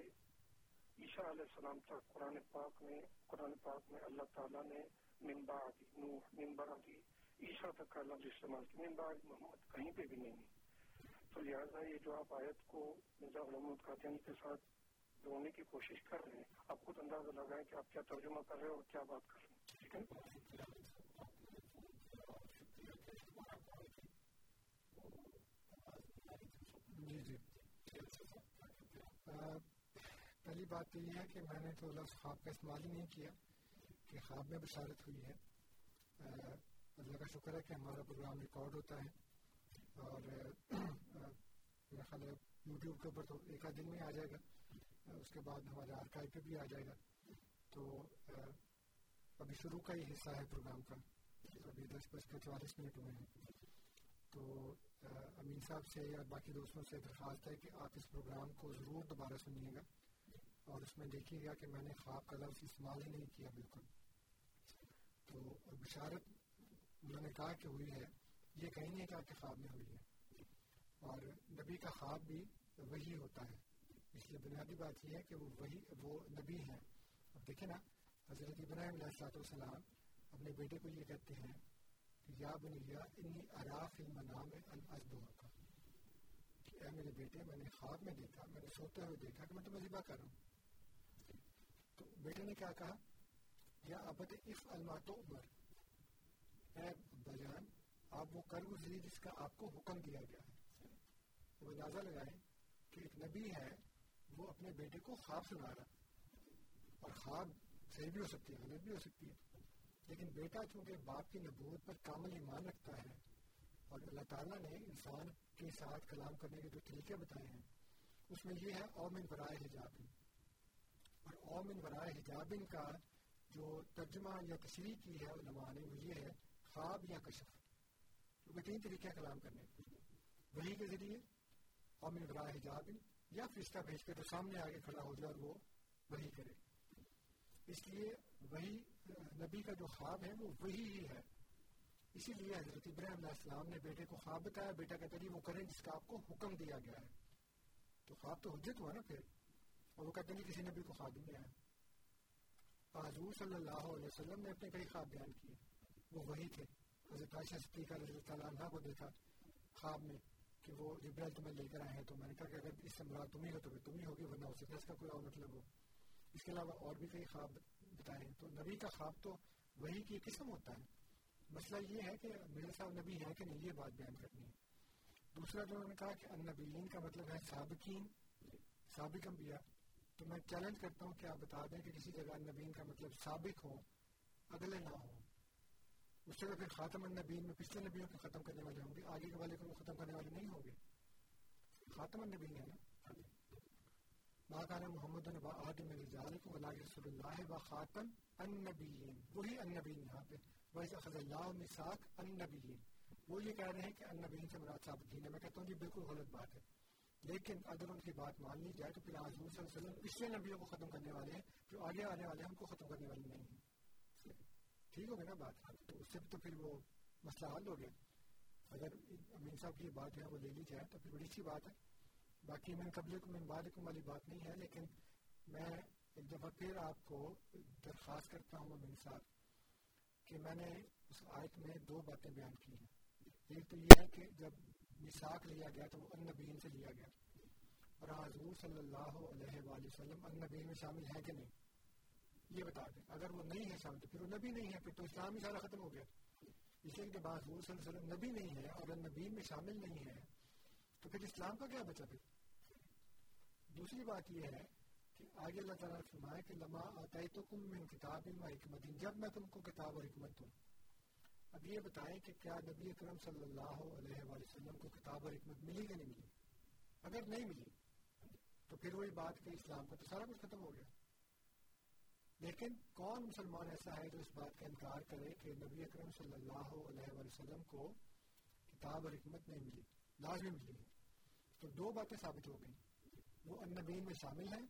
عیشا علیہ السلام تک قرآن پاک میں، قرآن پاک میں اللہ تعالیٰ نے ممبا دی نو ممبا دی عیشا تک کا لفظ استعمال کی ممبا محمد کہیں پہ بھی نہیں۔ تو لہٰذا یہ جو آپ آیت کو مرزا محمود قادیانی کے ساتھ جوڑنے کی کوشش کر رہے ہیں، آپ خود اندازہ لگائیں کہ آپ کیا ترجمہ کر رہے ہیں اور کیا بات کر رہے ہیں۔ ٹھیک ہے جی جی پہلی بات تو یہ ہے کہ میں نے تو لفظ خواب کا استعمال ہی نہیں کیا کہ خواب میں بشارت ہوئی ہے۔ اللہ کا شکر ہے کہ ہمارا پروگرام ریکارڈ ہوتا ہے۔ اور میرا خیال ہے یوٹیوب کے اوپر تو ایک آدھ دن میں آ جائے گا۔ اس کے بعد ہمارے آرکائیو پہ بھی آ جائے گا۔ تو ابھی شروع کا ہی حصہ ہے پروگرام کا۔ ابھی دس بج کے چوالیس منٹ ہوئے ہیں۔ تو امین صاحب سے یا باقی دوستوں سے درخواست ہے کہ آپ اس پروگرام کو ضرور دوبارہ سنیے گا۔ اور اس میں دیکھیے گا کہ میں نے خواب کا لفظ استعمال ہی نہیں کیا بالکل۔ تو بشارت انہوں نے کہا کہ ہوئی ہے، یہ کہیں نہیں کہا کہ خواب میں ہوئی ہے۔ اور نبی کا خواب بھی وہی ہوتا ہے۔ اس لیے بنیادی بات یہ ہے کہ وہ وہی، وہ نبی ہیں۔ اب دیکھیں نا، حضرت ابراہیم علیہ السلاۃ والسلام اپنے بیٹے کو یہ کہتے ہیں کہ یا بنیا انی اراف المنام ان ازبوحا کہ اے میرے بیٹے، میں نے خواب میں دیکھا، میں نے سوتے ہوئے دیکھا کہ میں تمہیں ذبح کر رہا ہوں۔ بیٹے نے کیا کہا، یا ابد اف المات عمر. اے بجان، آپ وہ کر گزری جس کا آپ کو حکم دیا گیا ہے۔ وہ اندازہ لگائیں کہ ایک نبی ہے، وہ اپنے بیٹے کو خواب سنا رہا اور خواب صحیح بھی ہو سکتی ہے، غلط بھی ہو سکتی ہے۔ لیکن بیٹا چونکہ باپ کی نبوت پر کامل ایمان رکھتا ہے اور اللہ تعالیٰ نے انسان کے ساتھ کلام کرنے کے جو طریقے بتائے ہیں، اس میں یہ ہے، اومن برائے حجاب اور اومن برائے حجابن کا جو ترجمہ یا تشریح کی ہے علماء نے وہ یہ ہے، خواب یا کشف۔ کیونکہ تین طریقے کلام کرنے وہی کے ذریعے اومن برائے حجاب یا فرشتہ بھیج کے تو سامنے آگے کھڑا ہو جائے اور وہ وہی کرے۔ اس لیے وہی، نبی کا جو خواب ہے وہ وہی ہی ہے۔ اسی لیے حضرت ابراہیم علیہ السلام نے بیٹے کو خواب بتایا، بیٹا کہتا جی وہ کریں جس کا آپ کو حکم دیا گیا ہے۔ تو خواب تو حجت ہوا نا پھر۔ اور وہ کہتے ہیں کہ کسی نبی کو خواب نہیں آیا حضور صلی اللہ علیہ وسلم نے اپنے کئی خواب بیان کیے۔ وہ وہی تھے۔ حضرت عائشہ صدیقہ رضی اللہ تعالیٰ عنہ کو دیکھا خواب میں کہ وہ جبریل تمہیں لے کر آئے ہیں تو میں نے کہا کہ اگر اس سے مراد تم ہی ہو تو پھر تم ہی ہوگی، ورنہ ہو سکتا ہے اس کا کوئی اور مطلب ہو۔ اس کے علاوہ اور بھی کئی خواب بتائے ہیں۔ تو نبی کا خواب تو وہی کی قسم ہوتا ہے۔ مسئلہ یہ ہے کہ میرے صاحب نبی ہے کہ نہیں، یہ بات بیان کرنی ہے۔ دوسرا جو انہوں نے کہا کہ النبیین کا مطلب ہے سابقین، سابق انبیاء۔ تو میں چیلنج کرتا ہوں کہ آپ بتا دیں کہ کسی جگہ نبین کا مطلب سابق ہو اگلے نہ ہو۔ اس سے پھر خاتم النبین میں پچھلے نبیوں کو ختم کرنے والے ہوں گے، آگے کے والے کو ختم کرنے والے نہیں ہوں گے۔ خاتم النبین ہے نا؟ ما کان محمد نبا آدم رجالکم ولا رسول اللہ و خاتم النبیین۔ وہی النبیین یہاں پہ۔ ویسے اخذ اللہ مساق النبیین۔ وہ یہ کہہ رہے ہیں کہ النبیین سے مراد ثابت ہے۔ میں کہتا ہوں یہ بالکل غلط بات ہے۔ لیکن اگر ان کی بات مان لی جائے تو پھر حضور صلی اللہ علیہ وسلم پچھلے نبیوں کو ختم کرنے والے ہیں، جو آگے آنے والے ہیں ہم کو ختم کرنے والے نہیں ہیں۔ ٹھیک ہو گیا نا بات؟ تو اس سے تو پھر وہ مسئلہ حل ہو گیا۔ اگر امین صاحب کی بات جو ہے وہ لے لی جائے تو پھر بڑی اچھی بات ہے۔ باقی میں قبل کو من بعد کو والی بات نہیں ہے، لیکن میں ایک دفعہ پھر آپ کو درخواست کرتا ہوں امین صاحب کہ میں نے اس آیت میں دو باتیں بیان کی ہیں۔ ایک تو یہ ہے کہ جب مساق لیا گیا تو وہ النبین سے لیا گیا۔ اور حضور صلی اللہ علیہ وآلہ وسلم النبین میں شامل ہے کہ نہیں؟ یہ بتا دیں۔ اگر وہ نہیں ہے شامل تو پھر وہ نبی نہیں ہے پھر تو اسلام ہی سارا ختم ہو گیا۔ اس لیے کہ بعض حضور صلی اللہ علیہ وسلم نبی نہیں ہے اور النبین میں شامل نہیں ہے تو پھر اسلام کا کیا بچا پھر؟ دوسری بات یہ ہے کہ آگے اللہ تعالیٰ نے فرمایا کہ لما آتیتکم من کتاب و حکمت، جب میں تم کو کتاب اور حکمت دوں۔ اب یہ بتائیں کہ کیا نبی اکرم صلی اللہ علیہ وآلہ وسلم کو کتاب اور حکمت ملی کہ نہیں ملی؟ اگر نہیں ملی، تو پھر وہی بات کہ اسلام کا تو سارا کچھ ختم ہو گیا۔ لیکن کون مسلمان ایسا ہے جو اس بات کا انکار کرے کہ نبی اکرم صلی اللہ علیہ وآلہ وسلم کو کتاب اور حکمت نہیں ملی، لازمی ملی تو دو باتیں ثابت ہو گئیں۔ وہ النبین میں شامل ہیں،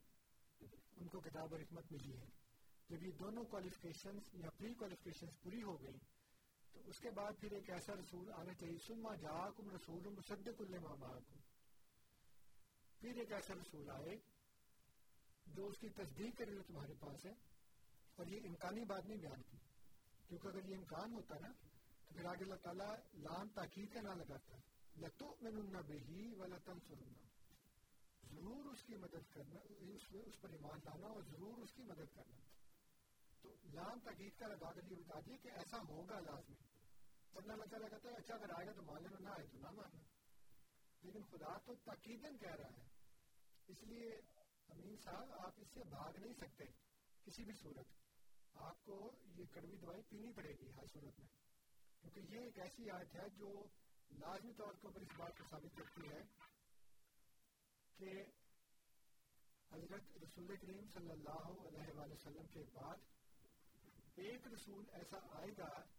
ان کو کتاب اور حکمت ملی ہے۔ جب یہ دونوں کوالیفکیشنز یا پری کوالیفکیشنز پوری ہو گئی تو اس کے بعد پھر ایک ایسا رسول آنا چاہیے، سما جا کم رسول مصدق الما کو پھر ایک ایسا رسول آئے جو اس کی تصدیق کرے جو تمہارے پاس ہے اور یہ امکانی بات نہیں بیان کی، کیونکہ اگر یہ امکان ہوتا نا، تو پھر آگے اللہ تعالیٰ لام تاکید کا نہ لگاتا۔ لتو میں نہ بہی و لتن سرنا ضرور اس کی مدد کرنا، اس پر ایمان لانا اور ضرور اس کی مدد کرنا۔ تو لام تاکید کا لگا کر یہ بتا دیے کہ ایسا ہوگا لازمی۔ ورنہ اللہ تعالیٰ کہتا ہے اچھا اگر آئے گا تو مان لینا نہ آئے تو نہ ماننا لیکن خدا تو تاکیدن کہہ رہا ہے۔ اس لیے امین صاحب، آپ اس سے بھاگ نہیں سکتے کسی بھی صورت۔ آپ کو یہ کڑوی دوائی پینی پڑے گی ہر صورت میں۔ کیونکہ یہ ایک ایسی آیت ہے جو لازمی طور کے اوپر اس بات کو ثابت کرتی ہے کہ حضرت رسول کریم صلی اللہ علیہ وآلہ وسلم کے بعد ایک رسول ایسا آئے گا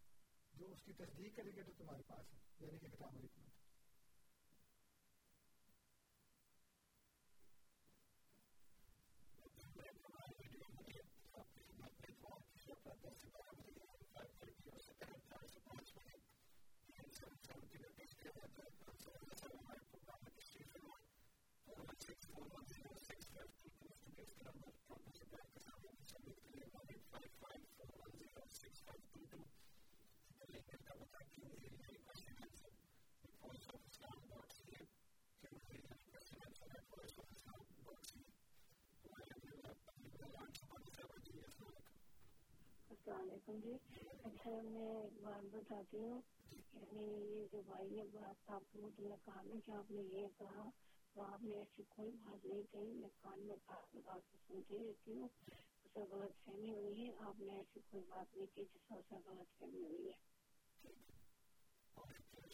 جو اس کی تصدیق کرے گا جو تمہارے پاس ہے یعنی کہ کتاب و حکمت۔ السلام علیکم جی۔ اچھا میں ایک بات بتاتی ہوں۔ یعنی یہ جو بھائی نے بات آپ کو مطلب کہا نا کہ آپ نے یہ کہا، تو آپ نے ایسی کوئی بات نہیں کہی۔ میں کان میں بات بات سنتی رہتی ہوں۔ اس سے غلط فہمی ہوئی ہے۔ آپ نے ایسی کوئی بات نہیں کی جس سے اسے غلط فہمی ہوئی ہے۔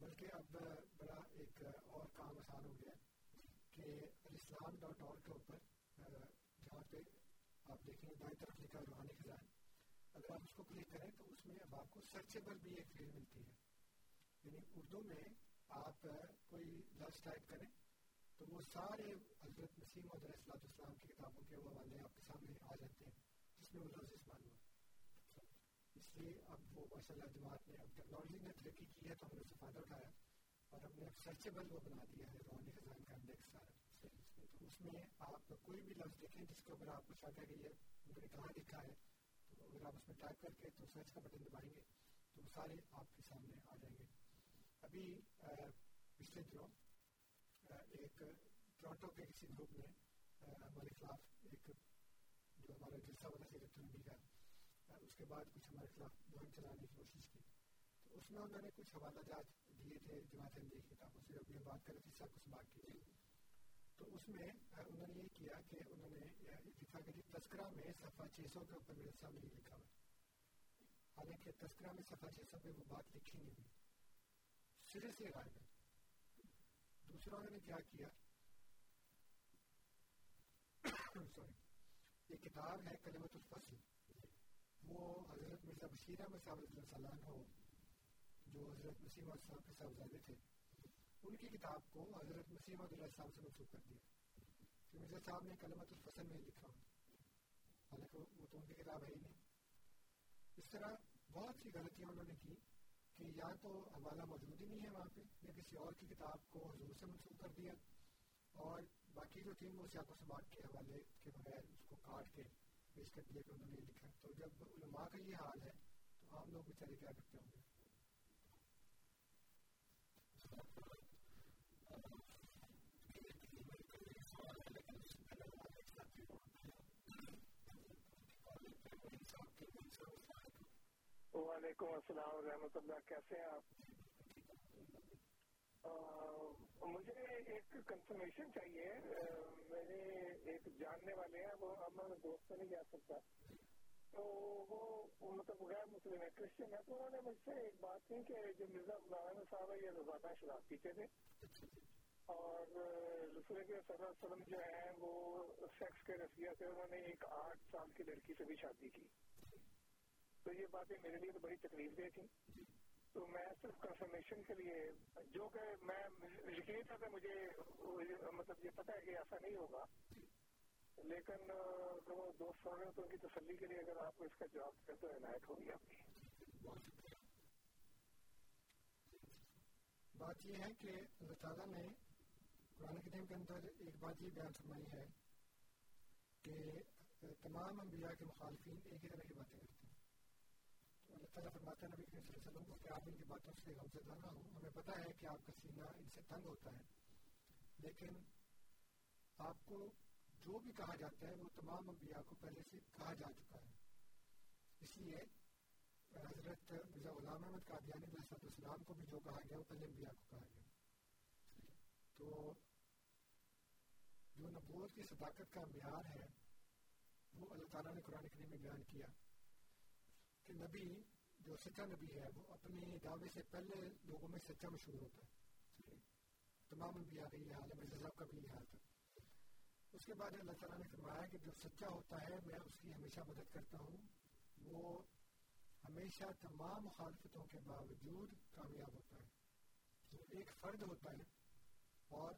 بلکہ اب بڑا ایک اور کام آسان ہو گیا کہ اسلام ڈاٹ اور کے اوپر جہاں پہ آپ دیکھیں دائیں لکھا روحانی خزان اگر آپ اس کو کلک کریں تو اس میں اب آپ کو سرچیبل بھی ایک فیلڈ ملتی ہے۔ یعنی اردو میں آپ کوئی لفظ ٹائپ کریں تو وہ سارے حضرت مسیم علیہ السلام اسلام کی کتابوں کے حوالے آپ کے سامنے آ جاتے ہیں، جس میں وہ لفظ استعمال ہوا۔ اس لیے اب وہ ماشاء اللہ جماعت نے اب ٹیکنالوجی نے ترقی کی ہے تو ہم نے اس سے فائدہ اٹھایا اور ہم نے اب سرچیبل وہ بنا دیا ہے، روحانی خزان کا انڈیکس سارا۔ اس میں آپ کوئی بھی لفظ دیکھیں جس کے اوپر آپ کو شک ہے کہ یہ انہوں نے کہاں لکھا ہے، تو اگر آپ اس میں ٹائپ کر کے تو سرچ کا بٹن دبائیں گے، تو سارے آپ کے سامنے آ جائیں گے۔ ابھی پچھلے دنوں ایک ٹورانٹو کے کسی گروپ نے ہمارے خلاف ایک جو ہمارا جلسہ والا سیرت نبی کا اس کے بعد کچھ ہمارے خلاف مہم چلانے کی کوشش کی۔ تو اس میں انہوں نے کچھ حوالہ جات دیے تھے، جماعت احمدی کی کتابوں سے۔ اپنی بات کر رہے تھے، سب کچھ بات کی تو اس میں انہوں نے یہ کیا کہ انہوں نے لکھا کہ جی، تذکرہ میں صفحہ چھ سو کے اوپر میرے سامنے لکھا ہوا حالانکہ تذکرہ میں صفحہ چھ سو پہ وہ بات لکھی نہیں ہوئی۔ سرے سے غائب ہے۔ دوسرا انہوں نے کیا کیا؟ سوری۔ یہ کتاب ہے کلمت الفصل۔ وہ حضرت مرزا بشیر احمد صاحب علیہ السلام ہو جو حضرت مسیم علیہ السلام کے صاحبزادے تھے ان کی کتاب کو حضرت مسیم علیہ السلام سے منسوخ کر دیا کہ مرزا صاحب نے کلمت الفصل میں لکھا حالانکہ وہ تو ان کی کتاب ہے ہی نہیں۔ اس طرح بہت سی غلطیاں انہوں نے کی کہ یا تو حوالہ موجود ہی نہیں ہے وہاں پہ، یا کسی اور کی کتاب کو حضور سے منسوخ کر دیا۔ اور باقی جو تھی وہ سیاق و سباق کے حوالے کے بغیر اس کو کاٹ کے پیش کر دیا کہ انہوں نے لکھا۔ تو جب علماء کا یہ حال ہے، تو عام لوگ بیچارے کیا کرتے ہوں گے؟ وعلیکم السلام ورحمۃ اللہ، کیسے ہیں آپ؟ مجھے ایک کنفرمیشن چاہیے۔ میرے ایک جاننے والے ہیں، وہ اب میں دوست سے نہیں جا سکتا۔ تو وہ مطلب غیر مسلم ہے، کرسچن ہے، تو انہوں نے مجھ سے ایک بات کی کہ جو مرزا مولانا صاحب ہے، یہ روزانہ شراب پیتے تھے۔ اور رسول کے صلی اللہ علیہ وسلم جو ہیں، وہ سیکس کے رسیہ سے انہوں نے ایک آٹھ سال کی لڑکی سے بھی شادی کی۔ تو یہ باتیں میرے لیے تو بڑی تکلیف دہ تھی تو میں صرف کنفرمیشن کے لیے جو کہ میں یقین تھا کہ مجھے مطلب یہ پتا ہے کہ ایسا نہیں ہوگا۔ لیکن وہ دوست ہو رہے تو ان کی تسلی کے لیے اگر آپ کو اس کا جواب دیں تو عنایت ہوگی آپ کی۔ بات یہ ہے کہ اللہ تعالیٰ نے قرآن کریم کے اندر ایک بات یہ بیان فرمائی ہے کہ تمام انبیاء کے مخالفین ایک ہی طرح کی باتیں کرتے ہیں۔ اللہ تعالیٰ فرماتا ہے نبی کریم صلی اللہ علیہ وسلم کو کہ آپ ان کی باتوں سے غم زدہ نہ ہوں۔ ہمیں پتہ ہے کہ آپ کا سینہ ان سے تنگ ہوتا ہے۔ لیکن آپ کو جو بھی کہا جاتا ہے وہ تمام انبیاء کو پہلے سے کہا جا چکا ہے۔ اس لیے حضرت مرزا غلام احمد قادیانی علیہ السلام کو بھی جو کہا گیا وہ پہلے انبیاء کو کہا گیا۔ تو جو نبوت کی صداقت کا معیار ہے، وہ اللہ تعالیٰ نے قرآن کریم میں بیان کیا۔ کہ نبی جو سچا نبی ہے، وہ اپنی دعوے سے پہلے لوگوں میں سچا مشہور ہوتا ہے۔ تمام انبیاء کا یہ حال ہے، مرزا صاحب کا بھی یہ حال تھا۔ اس کے بعد اللہ تعالیٰ نے فرمایا کہ جو سچا ہوتا ہے، میں اس کی ہمیشہ مدد کرتا ہوں۔ وہ ہمیشہ تمام مخالفتوں کے باوجود کامیاب ہوتا ہے۔ ایک فرد ہوتا ہے اور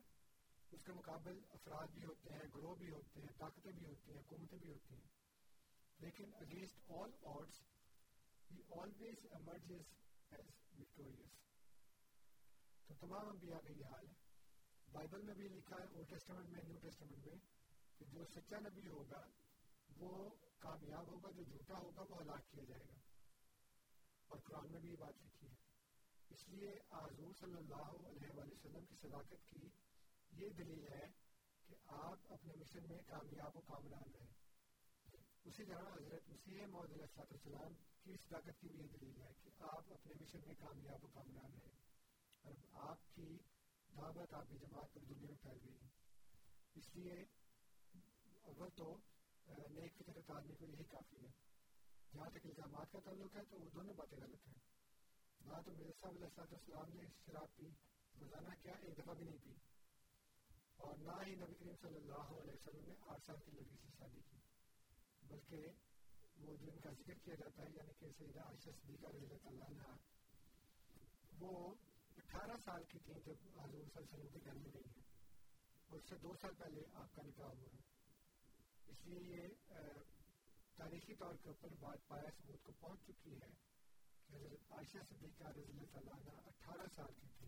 اس کے مقابل افراد بھی ہوتے ہیں، گروہ بھی ہوتے ہیں، طاقتیں بھی ہوتی ہیں حکومتیں بھی ہوتی ہیں۔ لیکن against all odds he always emerges as victorious تو تمام انبیاء کا یہ حال ہے بائبل میں بھی لکھا ہے اولڈ ٹیسٹمنٹ میں نیو ٹیسٹمنٹ میں کہ جو سچا نبی ہوگا وہ کامیاب ہوگا جو جھوٹا ہوگا وہ ہلاک کیا جائے گا اور قرآن میں بھی یہ بات لکھی ہے اس لیے حضور صلی اللہ علیہ وآلہ وسلم کی صداقت کی یہ دلیل ہے کہ آپ اپنے مشن میں کامیاب و کامران رہیں اسی طرح حضرت مسیح محمد علیہ السلام کی صداقت کی بھی دلیل ہے کہ آپ اپنے مشن میں کامیاب و کامران رہیں اور آپ کی دعوت آپ کی جماعت پوری دنیا میں پھیل گئی۔ ہے اس لیے اول تو نیک فطرت آدمی کو یہی کافی ہے۔ جہاں تک الزامات کا تعلق ہے تو وہ دونوں باتیں غلط ہیں۔ نہ تو مرزا صاحب علیہ السلام نے شراب پی، روزانہ کیا ایک دفعہ بھی نہیں پی۔ اور نہ ہی نبی کریم صلی اللہ علیہ وسلم نے آٹھ سال کی لڑکی سے شادی کی، بلکہ وہ جو ان کا ذکر کیا جاتا ہے یعنی کہ سیدہ عائشہ صدیقہ رضی اللہ تعالیٰ عنہ، وہ اٹھارہ سال کی تھیں جب حضور صلی اللہ علیہ وسلم کے گھر میں نہیں ہیں اور اس سے دو سال پہلے آپ کا نکاح ہوا ہے۔ اس لیے یہ تاریخی طور کے اوپر بات پایا ثبوت کو پہنچ چکی ہے کہ حضرت عائشہ صدیقہ رضی اللہ تعالیٰ عنہ اٹھارہ سال کی تھی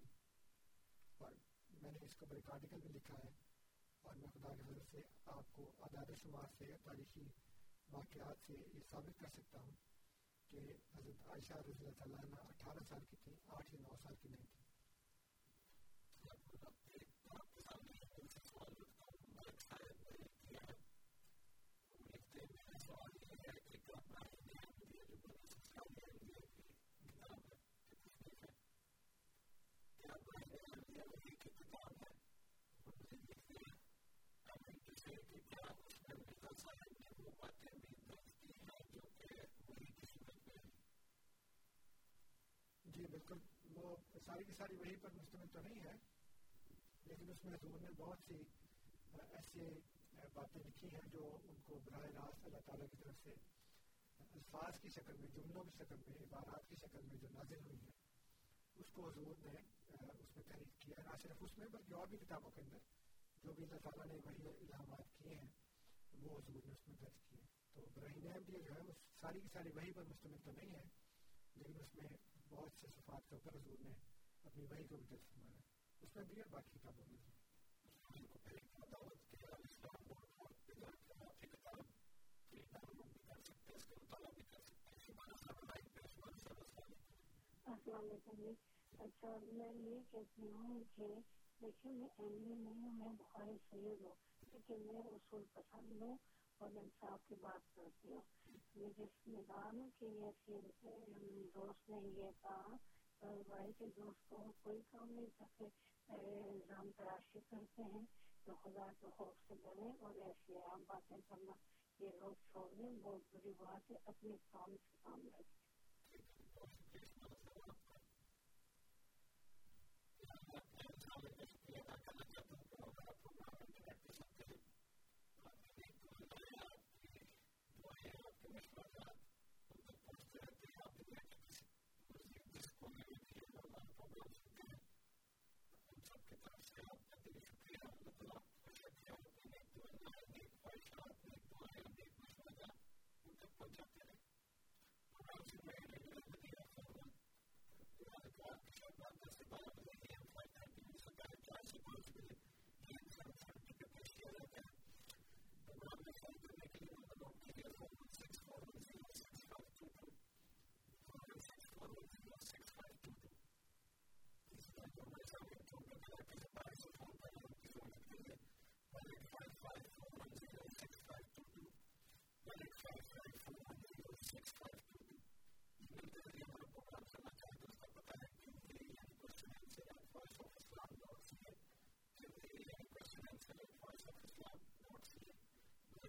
اور میں نے اس کو بڑے آرٹیکل میں لکھا ہے۔ اور میں خدا کے حضرت سے آپ کو آداد شمار سے تاریخی واقعات سے یہ ثابت کر سکتا ہوں کہ حضرت عائشہ رضی اللہ تعالیٰ عنہ اٹھارہ سال کی تھی، آٹھ یا نو سال کی نہیں تھی۔ کتاب ہے؟ جی بالکل۔ وہ ساری کی ساری وہی پر مشتمل تو نہیں ہے، لیکن اس میں حضور نے بہت سی ایسے باتیں لکھی ہیں جو ان کو براہ راست اللہ تعالیٰ کی طرف سے الفاظ کی شکل میں، جملوں کی شکل میں، عبارات کی شکل میں جو نازل ہوئی ہیں، اس کو حضور نے اس میں تحریر کیا نہ صرف اس میں بلکہ اور بھی کتابوں کے اندر جو بھی اللہ تعالیٰ نے وہی علامات کیے ہیں۔ وہ حضور نے اس میں درج کیے۔ تو براہیم احمدیہ جو ہے وہ ساری کی ساری وہی پر مشتمل تو نہیں ہے لیکن اس میں بہت سے صفات کے اوپر حضور نے اپنی وہی کو بھی درج فرمایا۔ اس میں بھی ہے باقی کتابوں میں السلام علیکم جی۔ اچھا میں یہ کہتی ہوں کہ دیکھیے میں ایم اے نہیں ہوں میں بخاری سید ہوں۔ لیکن میں اصول پسند ہوں اور انصاف کی بات کرتی ہوں۔ میں جس میدان کی یہ دوست نے یہ کہا بھائی کے دوست کو کوئی کام نہیں کرتے۔ الزام تراشی کرتے ہیں۔ تو خدا کے خوف سے بنے اور ایسی عام باتیں کرنا۔ یہ لوگ چھوڑ دیں بہت بری بات ہے، اپنے کام سے کام رکھیں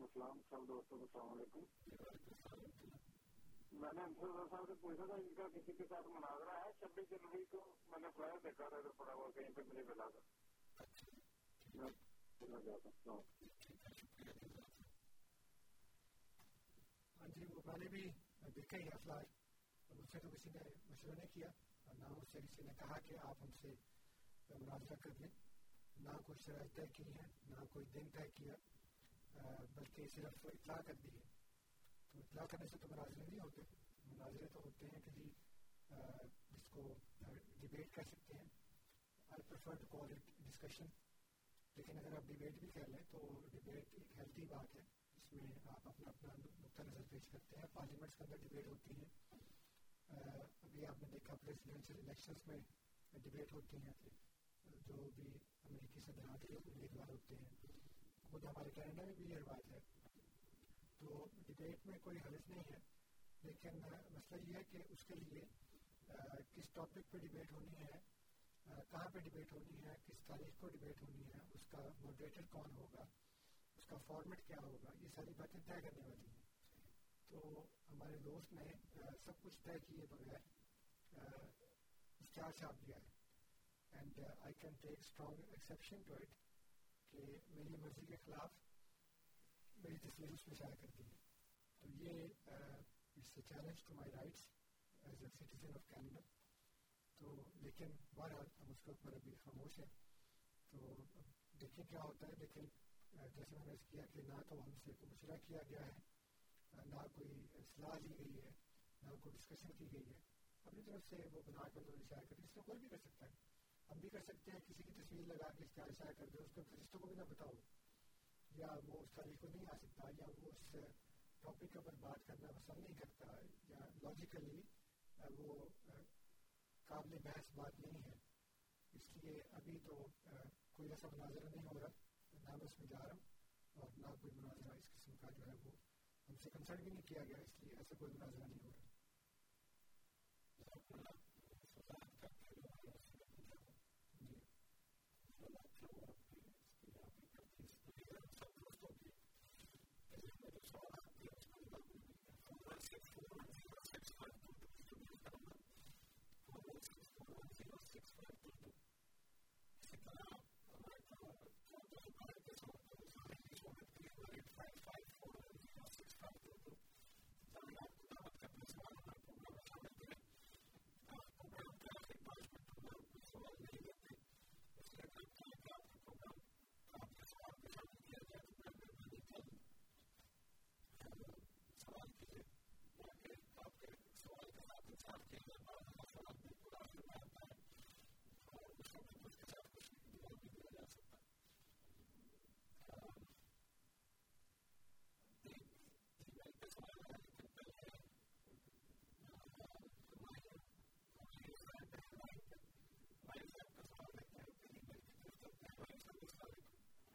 وعلیکم السلام سب دوستوں کو السلام علیکم۔ میں نے انصر صاحب سے پوچھا تھا، ان کا کسی کے ساتھ مناظرہ ہے؟ چھبیس جنوری کو میں نے فلائر دیکھا تھا ادھر پڑا ہوا کہیں پہ مجھے ملا تھا ہاں جی وہ میں نے بھی دیکھا ہی افلاج مجھ سے تو کسی نے مشورہ نہیں کیا۔ اور نہ مجھ سے کسی نے کہا کہ آپ ہم سے مناظرہ کر دیں نہ کوئی شرائط طے کی ہے نہ کوئی دن طے کیا۔ بلکہ صرف اطلاع کر دی ہے تو اطلاع کرنے سے تو مناظرے نہیں ہوتے مناظرے تو ہوتے ہیں کہ جی جس کو ڈبیٹ کر سکتے ہیں I prefer to call it discussion لیکن اگر آپ ڈبیٹ بھی کر لیں تو ڈبیٹ ایک ہیلتھی بات ہے جس میں آپ اپنا اپنا نقطہ نظر پیش کرتے ہیں پارلیمنٹس کے اندر ڈبیٹ ہوتی ہیں ابھی آپ نے دیکھا پریزیڈینشیل الیکشنس میں ڈبیٹ ہوتی ہیں جو بھی امریکی صدرات کے امیدوار ہوتے ہیں خود ہمارے کینیڈا میں بھی یہ رواج ہے۔ تو ڈبیٹ میں کوئی حرض نہیں ہے، لیکن مسئلہ یہ ہے کہ اس کے لیے کس ٹاپک پہ ڈبیٹ ہونی ہے کہاں پہ ڈبیٹ ہونی ہے، کس تاریخ کو ڈبیٹ ہونی ہے، اس کا موڈریٹر کون ہوگا، اس کا فارمیٹ کیا ہوگا، یہ ساری باتیں طے کرنے والی ہیں۔ تو ہمارے دوست نے سب کچھ طے کیے بغیر اشتہار چھاپ دیا ہے۔ And I can take strong exception to it کہ میری مرضی کے خلاف میری تصویر اس میں شائع کر دی تو یہ it's a challenge to my rights as a citizen of Canada تو لیکن بہرحال ہم اس کے اوپر ابھی خاموش ہیں تو دیکھیں کیا ہوتا ہے۔ لیکن جیسے میں نے کیا کہ نہ تو ہم سے مشورہ کیا گیا ہے نہ کوئی صلاح دی گئی ہے، نہ کوئی ڈسکشن کی گئی ہے۔ اپنی طرف سے وہ بنا کر دو شائع کر اس میں کوئی بھی کر سکتا ہے۔ ہم بھی کر سکتے ہیں کسی کی تصویر لگا کے اشتہار شائع کر دیں اس کو فرشتوں کو بھی نہ بتاؤ یا وہ اس تاریخ کو نہیں آ سکتا یا وہ اس ٹاپک کے اوپر بات کرنا پسند نہیں کرتا یا لاجیکلی وہ قابل بحث بات نہیں ہے اس لیے ابھی تو کوئی ایسا مناظرہ نہیں ہو رہا نہ میں اس میں جا رہا ہوں اور نہ کوئی مناظرہ اس قسم کا جو ہے وہ ہم سے کنسلٹ بھی نہیں کیا گیا اس لیے ایسا کوئی مناظرہ نہیں ہو رہا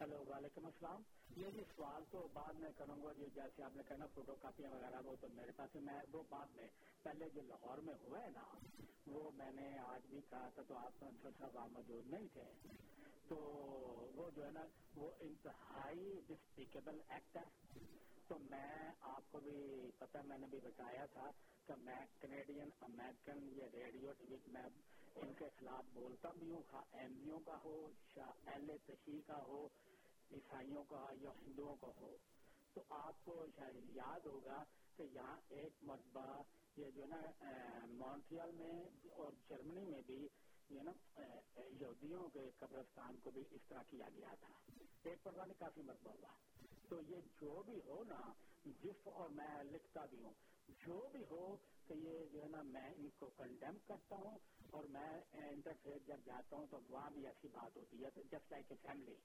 ہلو وعلیکم السلام یہ جی سوال تو بعد میں کروں گا جی جیسے آپ نے کہنا فوٹو کاپیاں وغیرہ وہ تو میرے پاس میں وہ بعد میں، پہلے جو لاہور میں ہوا ہے نا، وہ میں نے آج بھی کہا تھا، تو آپ صاحب آپ موجود نہیں تھے۔ تو وہ جو ہے نا، وہ انتہائی ڈسپیکیبل ایکٹ ہے۔ تو میں آپ کو بھی پتہ میں نے بھی بتایا تھا کہ میں کینیڈین امیرکن یہ ریڈیو ٹی وی میں ان کے خلاف بولتا بھی ہوں، خواہ ایم پی کا ہو یا ایل اے تشیح کا ہو عیسائیوں کا یا ہندوؤں کا ہو، تو آپ کو شاید یاد ہوگا کہ یہاں ایک مرتبہ یہ جو نا مونٹریال میں اور جرمنی میں بھی، یہ نا یہودیوں کے قبرستان کو بھی اس طرح کیا گیا تھا۔ ایک پرواہ کافی مرتبہ ہوا۔ تو یہ جو بھی ہو نا جس اور میں لکھتا بھی ہوں، جو بھی ہو کہ یہ جو ہے نا، میں ان کو کنڈیم کرتا ہوں اور میں انٹرفیئر جب جاتا ہوں تو وہاں بھی ایسی بات ہوتی ہے، جسٹ لائک اے فیملی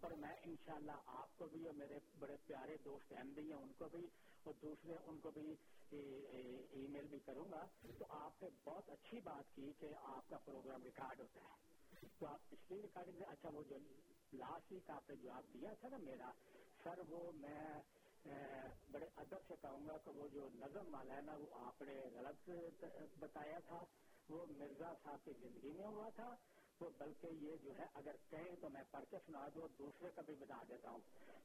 اور میں انشاءاللہ آپ کو بھی اور میرے بڑے پیارے دوست احمدی ہیں، ان کو بھی اور دوسرے، ان کو بھی ای میل بھی کروں گا۔ تو آپ نے بہت اچھی بات کی کہ آپ کا پروگرام ریکارڈ ہوتا ہے۔ تو آپ اس لیے ریکارڈنگ اچھا وہ جو لاسٹ ویک آپ نے جواب دیا تھا نا میرا، سر وہ میں بڑے ادب سے کہوں گا کہ وہ جو نظم والا ہے نا، وہ آپ نے غلط بتایا تھا۔ وہ مرزا صاحب کی زندگی میں ہوا تھا۔ تو بلکہ یہ جو ہے، اگر کہیں تو میں پڑھ کے سنا دوں دوسرے کا بھی بتا دیتا ہوں۔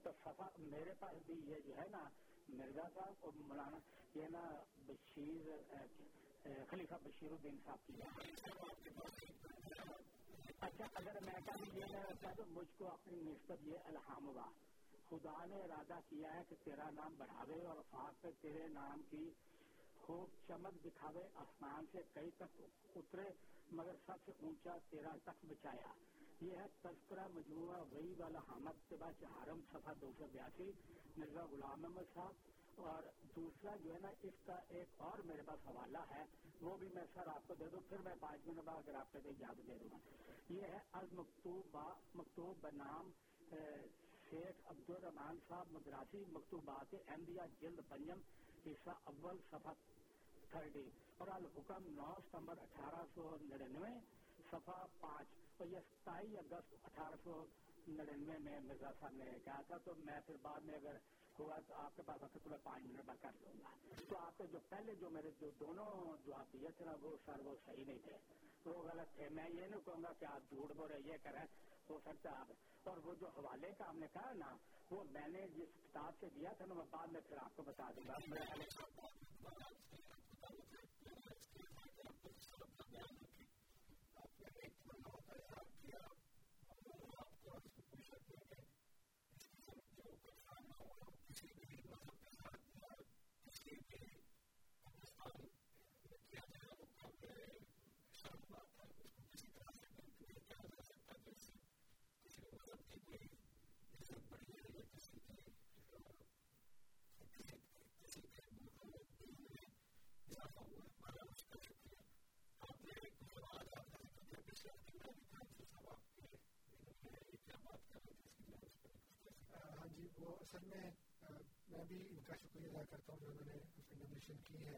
تو صفا، میرے پاس بھی یہ جو ہے نا، مرزا صاحب اور مولانا، یہ نا بشیر خلیفہ بشیر الدین صاحب کی اچھا اگر میں یہ تو مجھ کو اپنی نسبت یہ الحام ہوا۔ خدا نے ارادہ کیا ہے کہ تیرا نام بڑھاوے اور افاق پہ تیرے نام کی خوب چمک دکھاوے، آسمان سے کئی تک اترے۔ مگر سب سے اونچا تیرا تک بچایا۔ یہ ہے تذکرہ مجموعہ وہی والا حامد کے چہارم صفحہ دو سو بیاسی، مرزا غلام احمد صاحب۔ اور دوسرا جو ہے نا، اس کا ایک اور میرے پاس حوالہ ہے، وہ بھی میں سر آپ کو دے دوں، پھر میں پانچ منٹ بعد اگر آپ کو یاد دے دوں گا۔ یہ ہے المکتوب مکتوب بنام شیخ عبد الرحمان صاحب مدراسی مکتوبات احمدیہ، جلد پنجم، حصہ اول، صفحہ تھرٹی اور الحکم نو ستمبر اٹھارہ سو نڑنوے، صفحہ پانچ۔ اور یہ ستائیس اگست اٹھارہ سو نڑنوے میں مرزا صاحب نے کہا تھا، تو میں پھر بعد میں اگر ہوا تو آپ کے پاس وقت میں پانچ منٹ میں کر لوں گا۔ تو آپ کے جو پہلے جو میرے جو دونوں جو آپ دیے تھے نا، وہ سر وہ صحیح نہیں تھے۔ وہ غلط تھے۔ میں یہ نہیں کہوں گا کہ آپ جھوٹ بول رہے، یہ کریں ہو سکتا ہے آپ۔ اور وہ جو حوالے کا ہم نے کہا نا، وہ میں نے جس کتاب سے دیا تھا نا میں بعد میں پھر آپ کو بتا دوں گا۔ down the وہ اصل میں میں بھی ان کا شکریہ ادا کرتا ہوں جو انہوں نے کنڈمنیشن کی ہے۔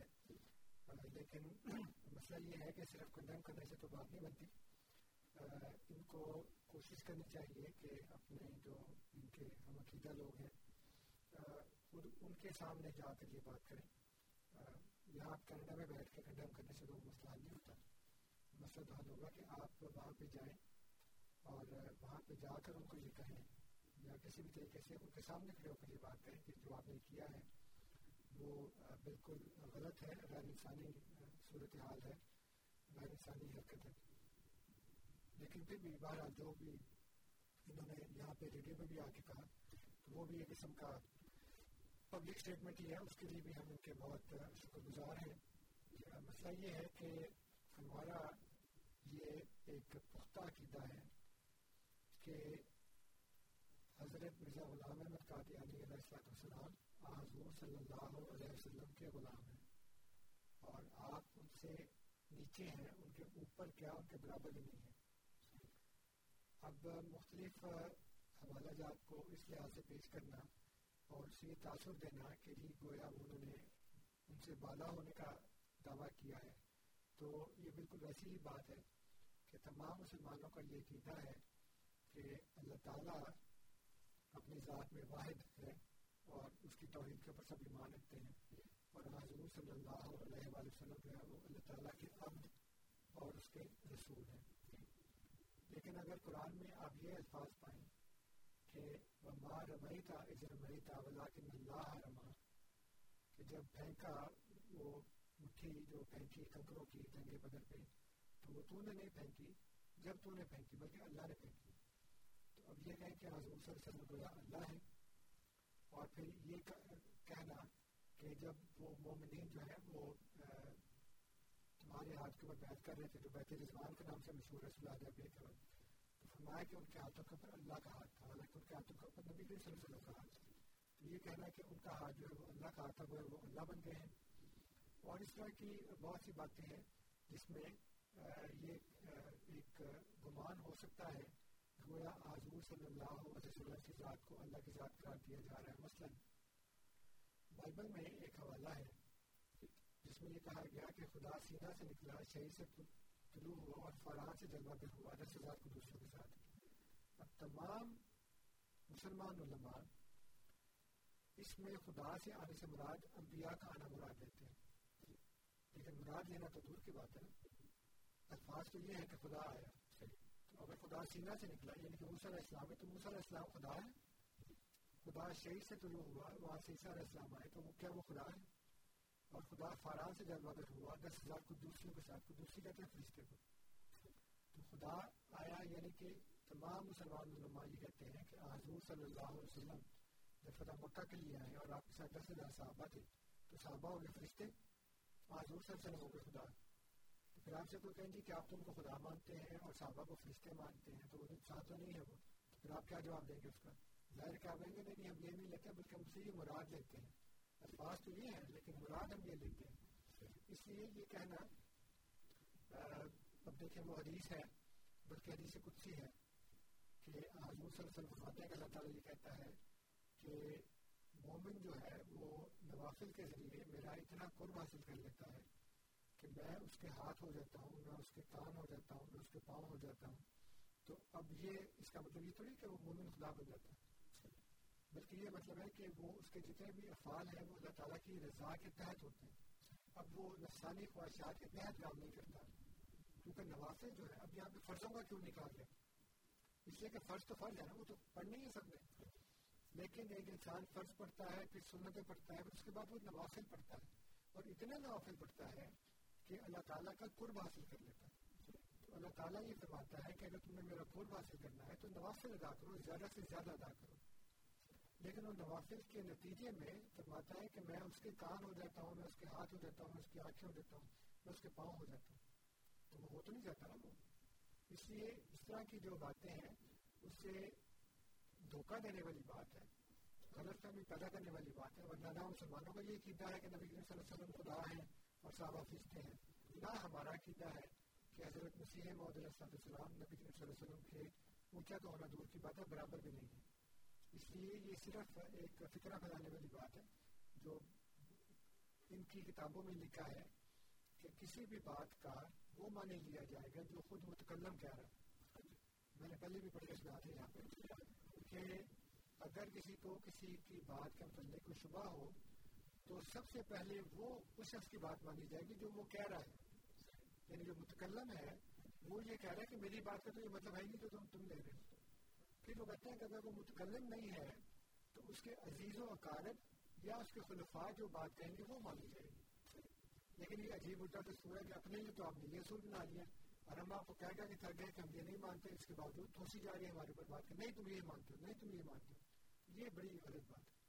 لیکن مسئلہ یہ ہے کہ صرف کنڈم کرنے سے تو بات نہیں بنتی۔ ان کو کوشش کرنی چاہیے کہ اپنے جو ان کے ہم عقیدہ لوگ ہیں خود ان کے سامنے جا کر یہ بات کریں۔ یہاں آپ کینیڈا میں بیٹھ کے کنڈم کرنے سے تو مسئلہ نہیں ہوتا۔ مسئلہ تو حل ہوگا کہ آپ وہاں پہ جائیں اور وہاں پہ جا کر ان کو یہ کہیں۔ یا کسی بھی طریقے سے ان کے سامنے کھڑے ہو کر یہ بات کریں کہ جو آپ نے کیا ہے، وہ بالکل غلط ہے، غیر انسانی صورت حال ہے، غیر انسانی حرکت ہے۔ لیکن پھر بھی بہرحال جو بھی انہوں نے یہاں پہ ریڈیو میں بھی آ کے کہا، تو وہ بھی ایک قسم کا پبلک اسٹیٹمنٹ ہی ہے۔ اس کے لیے بھی ہم ان کے بہت شکر گزار ہیں۔ مسئلہ یہ ہے کہ ہمارا یہ ایک پختہ عقیدہ ہے کہ حضرت مرزا غلام احمد قادیانی علیہ السلام حضور صلی اللہ علیہ وسلم کے غلام ہیں۔ اور آپ ان سے نیچے ہیں، ان کے اوپر کیا ان کے برابر ہی نہیں ہے۔ اب مختلف حوالہ جات کو اس لحاظ سے پیش کرنا اور اسے یہ تاثر دینا کہ جی گویا انہوں نے ان سے بالا ہونے کا دعویٰ کیا ہے۔ تو یہ بالکل ویسی ہی بات ہے کہ تمام مسلمانوں کا یہ عقیدہ ہے کہ اللہ تعالیٰ اپنی ذات میں واحد ہے اور اس کی توحید کے اوپر سب ایمان رکھتے ہیں۔ اور حضور صلی اللہ علیہ وآلہ وسلم جو ہے وہ اللہ تعالیٰ کے عبد اور اس کے رسول ہیں۔ لیکن اگر قرآن میں آپ یہ الفاظ پائیں کہ وما رمیتا از رمیتا ولیکن اللہ رما کہ جب پھینکا وہ مٹھی جو پھینکی کنکروں کی جنگ بدر پہ تو وہ تو نے نہیں پھینکی جب تو نے پھینکی بلکہ اللہ نے پھینکی اب یہ کہیں کہ حضور صلی اللہ علیہ وسلم اللہ ہے۔ اور پھر یہ کہنا کہ جب وہ مومنین جو ہے وہ تمہارے ہاتھ کے اوپر بیعت کر رہے تھے، جو بیت رضوان کے نام سے مشہور ہے صلی اللہ علیہ تو فرمایا کہ ان کے ہاتھوں کے اوپر اللہ کا ہاتھ تھا حالانکہ ان کے ہاتھوں کے اوپر نبی صلی اللہ علیہ وسلم کا ہاتھ تھا۔ تو یہ کہنا کہ ان کا ہاتھ جو ہے وہ اللہ کا ہاتھ تھا، وہ اللہ بن گئے ہیں۔ اور اس طرح کی بہت سی باتیں ہیں جس میں یہ ایک گمان ہو سکتا ہے گویا حضور صلی اللہ علیہ وسلم کی ذات کو اللہ کی ذات قرار دیا جا رہا ہے؟ مثلا بائبل میں ایک حوالہ ہے جس میں یہ کہا گیا کہ خدا سینہ سے نکلا شہید سے طلوع ہوا اور فرحان سے جلوہ پہ ہوا دس ہزار کو دوسروں کے ساتھ۔ اب تمام مسلمان علماء اس میں خدا سے آنے سے مراد انبیاء کا آنا مراد لیتے ہیں۔ لیکن مراد لینا تو دور کی بات ہے الفاظ تو یہ ہے کہ خدا آیا۔ صحیح۔ اگر خدا سینہ سے نکلا یعنی کہ موسیٰ علیہ السلام ہے، تو موسیٰ علیہ السلام خدا ہے۔ خدا شہید سے طلوع ہوا، وہاں سے عیسیٰ علیہ السلام آئے، تو وہ کیا وہ خدا ہے؟ اور خدا فاران سے جلوہ گر ہوا، دس ہزار قدوسیوں کے ساتھ، قدوسی کہتے ہیں فرشتے کو۔ تو خدا آیا یعنی کہ تمام مسلمان علماء یہ کہتے ہیں کہ حضور صلی اللہ علیہ وسلم جب فتح مکہ کے لیے آئے اور آپ کے ساتھ دس ہزار صحابہ تھے، تو صحابہ ہو گئے فرشتے حضور صلی اللہ علیہ وسلم ہو گئے خدا۔ پھر آپ سے کوئی کہیں گی کہ آپ تم کو خدا مانتے ہیں اور صحابہ کو فرشتے مانتے ہیں تو وہ ساتھ تو نہیں ہے وہ۔ پھر آپ کیا جواب دیں گے اس کا؟ ظاہر کیا کہیں گے؟ نہیں ہم یہ نہیں لیتے، بلکہ ہم سے یہ مراد لیتے ہیں۔ الفاظ تو یہ ہے لیکن مراد ہم یہ لیتے ہیں۔ اس لیے یہ کہنا اب دیکھیں وہ حدیث ہے، بلکہ حدیث قدسی ہے کہ حضور صلی اللہ علیہ وسلم فرماتے ہیں کہ اللہ تعالیٰ یہ کہتا ہے کہ مومن جو ہے وہ نوافل کے ذریعے میرا اتنا قرب حاصل کر لیتا ہے کہ میں اس کے ہاتھ ہو جاتا ہوں، میں اس کے کان ہو جاتا ہوں، میں اس کے پاؤں ہو جاتا ہوں، تو اب یہ اس کا مطلب یہ تو نہیں کہ وہ مومن خدا بن جاتا ہے، بلکہ یہ مطلب ہے کہ وہ اس کے جتنے بھی افعال ہیں، وہ اللہ تعالیٰ کی رضا کے تحت ہوتے ہیں۔ اب وہ نفسانی خواہشات کے تحت کام نہیں کرتا، کیونکہ نوافل جو ہے اب یہاں پہ فرضوں کا کیوں نکال گیا اس لیے کہ فرض تو فرض ہے نا، وہ تو پڑھ نہیں سب نے۔ لیکن ایک انسان فرض پڑھتا ہے، پھر سنتیں پڑھتا ہے، پھر اس کے بعد وہ نوافل پڑھتا ہے۔ اور اتنا نوافل پڑھتا ہے کہ اللہ تعالیٰ کا قرب حاصل کر لیتا ہے۔ تو اللہ تعالیٰ یہ فرماتا ہے کہ اگر تم نے میرا قرب حاصل کرنا ہے تو نوافل ادا کرو، زیادہ سے زیادہ ادا کرو۔ لیکن وہ نوافل کے نتیجے میں فرماتا ہے کہ میں اس کے کان ہو جاتا ہوں، میں اس کے ہاتھ ہو جاتا ہوں، میں اس کی آنکھیں ہو جاتا ہوں، میں اس کے پاؤں ہو جاتا ہوں۔ تو وہ ہو تو نہیں جاتا نا وہ۔ اس لیے اس طرح کی جو باتیں ہیں، اس سے دھوکہ دینے والی بات ہے، غلط فہمی پیدا کرنے والی بات ہے۔ ورنہ نہ مسلمانوں کا یہ عقیدہ ہے کہ نبی صلی اللہ علیہ وسلم خدا ہیں۔ اور صحابہ فرشتے ہیں۔ نہ ہمارا عقیدہ ہے کہ حضرت مسیح محمد علیہ السلام نبی کریم صلی اللہ علیہ وسلم کے اونچا تو ہونا دور کی بات ہے، برابر بھی نہیں ہے۔ اس لیے یہ صرف ایک فکرہ پھیلانے والی بات ہے، جو ان کی کتابوں میں لکھا ہے کہ کسی بھی بات کا وہ مانے لیا جائے گا جو خود متکلم کہہ رہا ہے۔ میں نے پہلے بھی پڑھ کے سنا تھا یہاں پہ کہ اگر کسی کو کسی کی بات کے متعلق کوئی شبہ ہو تو سب سے پہلے وہ اس شخص کی بات مانی جائے گی جو وہ کہہ رہا ہے۔ یعنی جو متکلم ہے، وہ یہ کہہ رہا ہے کہ میری بات کا تو یہ مطلب ہے نہیں جو تم تم لے رہے ہو۔ پھر وہ کہتے ہیں کہ اگر وہ متکلم نہیں ہے، تو اس کے عزیز و اقارب یا اس کے خلفاء جو بات کہیں گے وہ مانی جائے گی۔ لیکن یہ عجیب الٹا دستور ہے کہ اپنے لیے تو آپ نے یہ اصول بنا لیا اور ہم آپ کو کہہ گیا کہ تھک گئے کہ ہم یہ نہیں مانتے، اس کے باوجود توسی جا رہی ہے ہمارے اوپر بات کہ نہیں تم یہ مانتے ہو، نہیں تم یہ مانتے ہو۔ یہ بڑی غلط بات ہے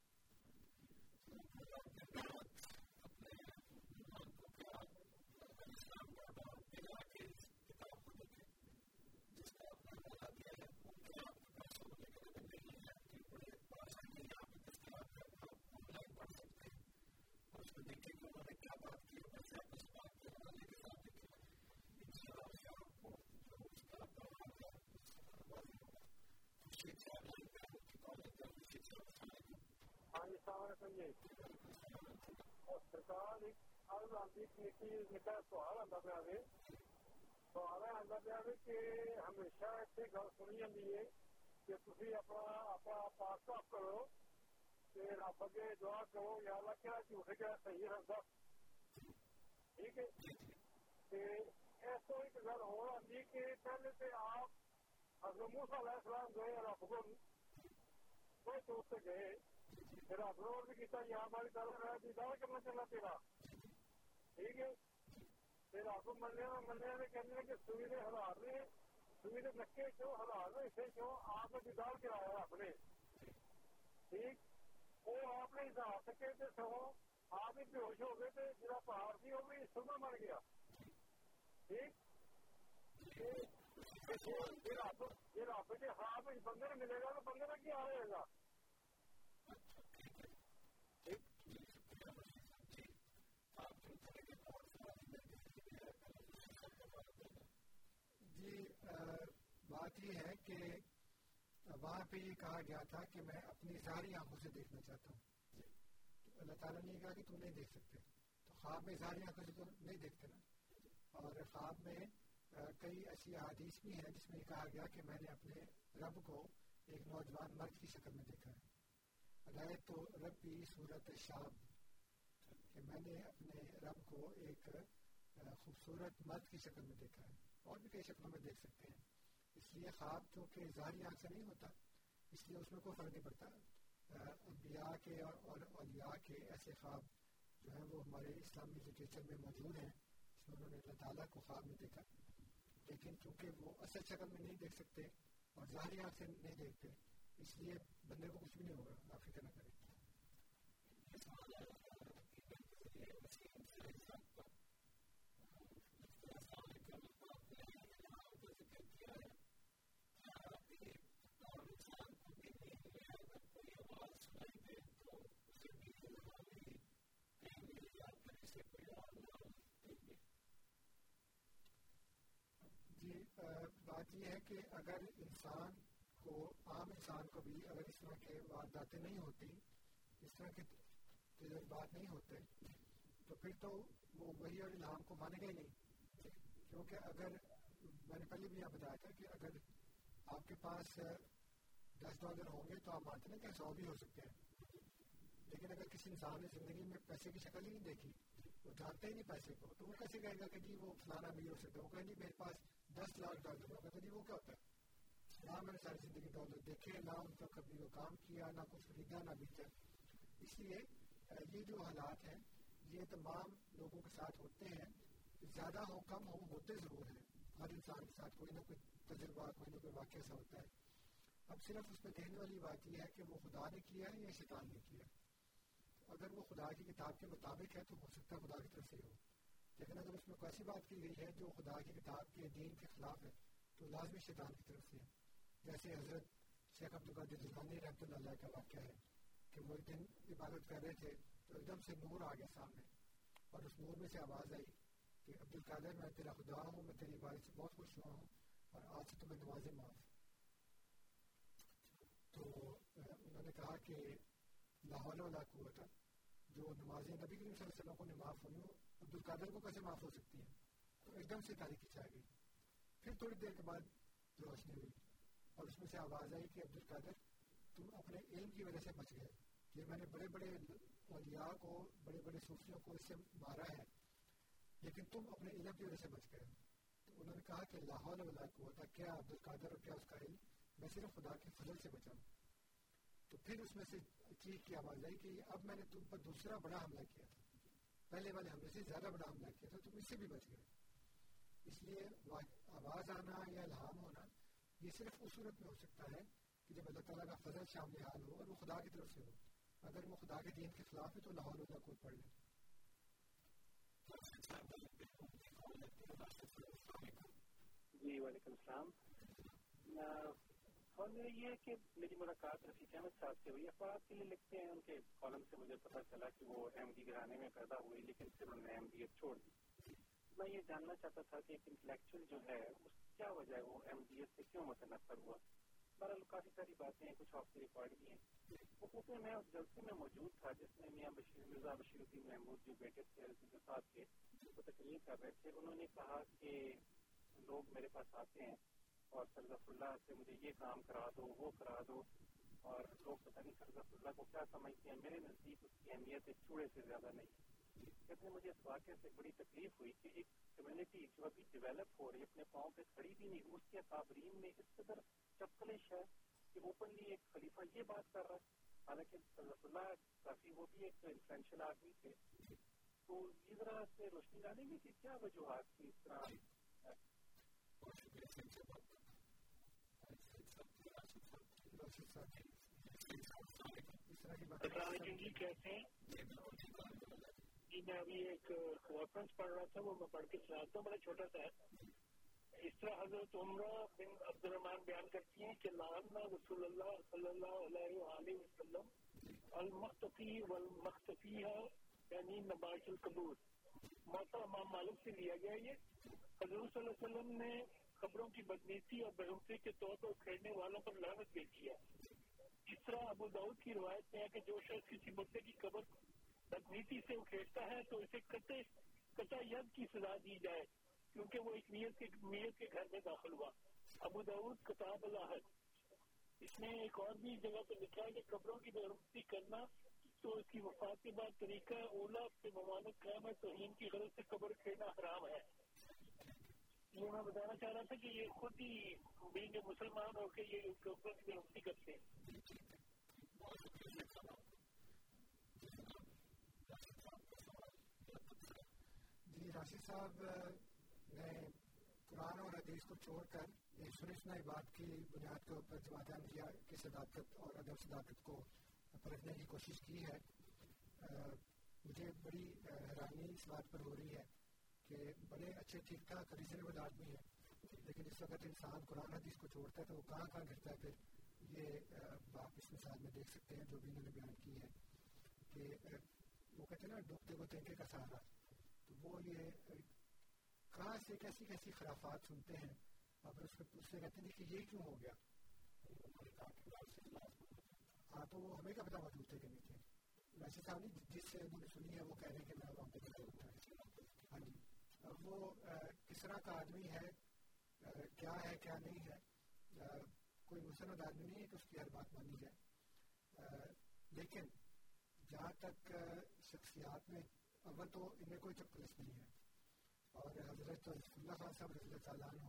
سوال آتا ہمیشہ اتنے گل سنی جاتی تھی اپنا اپنا پاس صاف رب اگے دعا کرو یا اللہ کیا صحیح رکھتا ٹھیک ہے ایک ہو کہ پہلے تو آپ حضرت موسیٰ علیہ السلام گئے رب کو کوئی تو گئے پھر بھی کیتا ہماری طرف رہا دیدار کرنا چلا تیرا ٹھیک ہے پھر آپ کو نے کہنے کہ سویرے ہزار نے سویرے نکے ہزار اسے آپ نے دیدار کرایا آپ نے ٹھیک وہ آپ نے جا سکے تھے سو آپ ہی بےوش ہو گئے تھے جہاں پہاڑ تھی وہ بھی سنا مر گیا۔ ٹھیک؟ یہ رب کے ہاں بندے ملے گا تو بندے کا کیا رہے گا؟ جی بات یہ ہے کہ وہاں پہ یہ کہا گیا تھا کہ میں اپنی ساری آنکھوں سے دیکھنا چاہتا ہوں۔ اللہ تعالیٰ نے کہا کہ تم نہیں دیکھ سکتے۔ تو خواب میں ساری آنکھوں سے تو نہیں دیکھتے نا۔ اور خواب میں کئی ایسی احادیث بھی ہیں جس میں یہ کہا گیا کہ میں نے اپنے رب کو ایک نوجوان مرد کی شکل میں دیکھا ہے۔ ادائے تو ربی صورت شام کہ میں نے اپنے رب کو ایک خوبصورت مرد کی شکل میں دیکھا ہے۔ اور بھی کئی شکلوں میں دیکھ سکتے ہیں۔ اس لیے خواب چونکہ ظاہری آنکھ سے نہیں ہوتا، اس لیے اس میں کوئی فرق نہیں پڑتا۔ انبیاء کے اور اولیاء کے ایسے خواب جو ہیں وہ ہمارے اسلامی لٹریچر میں موجود ہیں، جس میں انہوں نے اللہ تعالیٰ کو خواب میں دیکھا۔ لیکن چونکہ وہ اصل شکل میں نہیں دیکھ سکتے اور ظاہری آنکھ سے نہیں دیکھتے، اس لیے بندے کو کچھ بھی نہیں ہوگا آپ فکر نہ کریں جی، بات یہ ہے کہ اگر انسان کو، عام انسان کو بھی اگر اس طرح کے وارداتیں نہیں ہوتی، اس طرح کے تجربات نہیں ہوتے، تو پھر تو وہ وہی اور الہام کو مانے گا ہی نہیں۔ کیونکہ اگر میں نے پہلے بھی یہاں بتایا تھا کہ اگر آپ کے پاس دس ڈالر ہوں گے تو آپ مانتے ہیں کہ سو بھی ہو سکتے ہیں۔ لیکن اگر کسی انسان نے زندگی میں پیسے کی شکل ہی نہیں دیکھی وہ جانتے ہی نہیں پیسے کو تو وہ کیسے کہے گا کہ جی وہ فلانا بھی ہو سکتا ہے وہ کہیں جی میرے پاس دس لاکھ ڈالر ہوگا جی وہ کیا ہوتا ہے نہ میں نے ساری زندگی ڈالر دیکھے نہ ان کا کبھی وہ کام کیا نہ کچھ خریدا نہ بیچا اس لیے یہ جو حالات ہیں یہ تمام لوگوں کے ساتھ ہوتے ہیں زیادہ ہو کم ہو ہوتے ضرور ہیں ہر انسان کے ساتھ کوئی نہ کوئی تجربہ کوئی نہ کوئی واقعہ ایسا ہوتا ہے اب صرف اس میں کہنے والی بات یہ ہے کہ وہ خدا نے کیا ہے یا شیطان نے کیا ہے اگر وہ خدا کی کتاب کے مطابق ہے تو ہو سکتا ہے خدا کی طرف سے ہو۔ لیکن اگر اس میں کوئی ایسی بات کی گئی ہے جو خدا کی کتاب کے دین کے خلاف ہے، تو لازمی شیطان کی طرف سے۔ ہے جیسے حضرت شیخ عبدالقادر جلانی رحمۃ اللہ علیہ کا واقعہ ہے کہ وہ ایک دن عبادت کر رہے تھے تو ایک دم سے نور آ گیا سامنے اور اس نور میں سے آواز آئی کہ عبد القادر میں تیرا خدا ہوں، میں تیری عبادت سے بہت خوش ہوا ہوں اور آج سے تمہیں نوازے معاف۔ تو انہوں نے کہا کہ لاہور ولا قوت جو نماز نبی کریم صلی اللہ علیہ وسلم کو معاف ہوئی ہو عبد القادر کو کیسے معاف ہو سکتی ہیں؟ تو ایک دم سے تاریخی چھا گئی۔ پھر تھوڑی دیر کے بعد روشنی ہوئی اور اس میں سے آواز آئی کہ عبد القادر تم اپنے علم کی وجہ سے بچ گئے۔ یہ میں نے بڑے بڑے اولیاء کو، بڑے بڑے صوفیوں کو اس سے مارا ہے، لیکن تم اپنے علم کی وجہ سے بچ گئے۔ تو انہوں نے کہا کہ لاہور ولا قوت، کیا عبد القادر اور کیا اس کا علم؟ میں صرف خدا کے فضل سے بچا ہوں۔ تو پھر اس میں سے چیخ کی آواز آئی کہ اب میں نے تم پر دوسرا بڑا حملہ کیا۔ تھا پہلے والے حملے سے زیادہ بڑا حملہ کیا تھا، تم اس سے بھی بچ گئے۔ اس لیے آواز آنا یا الہام ہونا، یہ صرف اس صورت میں ہو سکتا ہے کہ جب اللہ تعالیٰ کا فضل شامل حال ہو اور وہ خدا کی طرف سے ہو۔ اگر وہ خدا کے دین کے خلاف ہے تو لاہور اللہ کو پڑھ لیں جی وعلیکم السلام۔ اور میرا یہ ہے کہ میری ملاقات رفیق احمد صاحب سے ہوئی اخبار کے لیے لکھتے ہیں، ان کے کالم سے مجھے پتا چلا کہ وہ ایم ڈی گھرانے میں پیدا ہوئی، لیکن پھر انہوں نے ایم ڈی ایف چھوڑ دی۔ میں یہ جاننا چاہتا تھا کہ ایک انٹلیکچوئل جو ہے، اس کیا وجہ ہے وہ ایم ڈی ایف سے کیوں متنفر ہوا؟ بہرحال کافی ساری باتیں ہیں، کچھ آپ کی ریکارڈ بھی ہیں۔ وہ کہتے میں اس جلسے میں موجود تھا، جس میں میاں بشیر، مرزا بشیر الدین محمود جو بیٹے تھے صاحب کے وہ تقریر کر رہے تھے۔ انہوں نے کہا کہ لوگ میرے پاس آتے ہیں۔ اور سرزف اللہ سے مجھے یہ کام کرا دو، وہ کرا دو۔ اور لوگ پتہ نہیں سرزف اللہ کو کیا سمجھتے ہیں۔ میرے نزدیک اس کی اہمیت ایک چوڑے سے زیادہ نہیں کہتے ہیں مجھے اس واقعے سے بڑی تکلیف ہوئی کہ ایک کمیونٹی جو ابھی ڈیولپ ہو رہی اپنے پاؤں پہ کھڑی بھی نہیں۔ اس کے تعبرین میں اس قدر چپکلش ہے کہ اوپنلی ایک خلیفہ یہ بات کر رہا ہے۔ حالانکہ صلی اللہ کافی وہ بھی ایک انفلوئنشل آدمی تھے۔ تو یہ ذرا سے روشنی ڈالیں گے کہ کیا وجوہات تھی اس طرح؟ کیسے جی۔ میں ابھی ایک پڑھ رہا تھا وہ میں پڑھ کے سناتا ہوں بڑا چھوٹا سا ہے اس طرح حضرت عمرہ بن عبد الرحمان بیان کرتی ہیں کہ رسول اللہ صلی اللہ علیہ وآلہ وسلم المختفی والمختفی یعنی نباش القبور موتا امام مالک سے لیا گیا یہ حضور صلی اللہ علیہ وسلم نے خبروں کی بدنیتی اور بہمتی کے طور پر کھیلنے والوں پر لعنت بھی کیا اس طرح ابو داؤد کی روایت میں ہے کہ جو شخص کسی مدعے کی قبر بدنیتی سے اکھیڑتا ہے تو اسے قطع قطع ید کی سزا دی جائے، کیونکہ وہ ایک نیت کے نیت کے گھر میں داخل ہوا۔ ابو داود کتاب اللہ اس میں ایک اور بھی جگہ پہ لکھا ہے کہ قبروں کی بے کرنا تو اس کی وفات کے بعد طریقہ اولا سے ممانت قیام ہے توہین کی غرض سے قبر کھیلنا حرام ہے۔ یہ میں بتانا چاہ رہا تھا کہ یہ خود ہی بینگ مسلمان ہو کے یہ قبروں کی بے کرتے ہیں۔ جی راشد صاحب، میں قرآن اور حدیث کو چھوڑ کر یہ سنسنا بات کی بنیاد کے اوپر جماعت احمدیہ کی صداقت اور ادب صداقت کو پرکھنے کی کوشش کی ہے مجھے بڑی حیرانی اس بات پر ہو رہی ہے۔ کہ بڑے اچھے ٹھیک ٹھاک ریزنیبل آدمی ہیں۔ لیکن جس وقت انسان قرآن حدیث کو چھوڑتا ہے تو وہ کہاں کہاں گرتا ہے پھر یہ آپ اس مثال میں دیکھ سکتے ہیں جو بھی انہوں نے بیان کی ہے کہ وہ کہتے ہیں نا، ڈوبتے کو تینکے کا سہارا۔ تو وہ یہ کہاں سے کیسی کیسی خرافات سنتے ہیں؟ اور اس اس سے کہتے ہیں کہ یہ کیوں ہو گیا؟ ہاں تو وہ ہمیں کیا پتا موجود تھے کہ نہیں تھے ویسے صاحب، جس سے انہوں نے سنی ہے، وہ کہہ رہے ہیں کہ میں وہاں پہ ہوتا ہے وہ کس طرح کا آدمی ہے، کیا ہے، کیا نہیں ہے، کوئی مسند آدمی نہیں ہے کہ اس کی ہر بات مانی جائے۔ لیکن جہاں تک شخصیات میں اول تو ان میں کوئی چپلس نہیں ہے۔ اور حضرت اللہ خان صاحب رضی اللہ تعالیٰ عنہ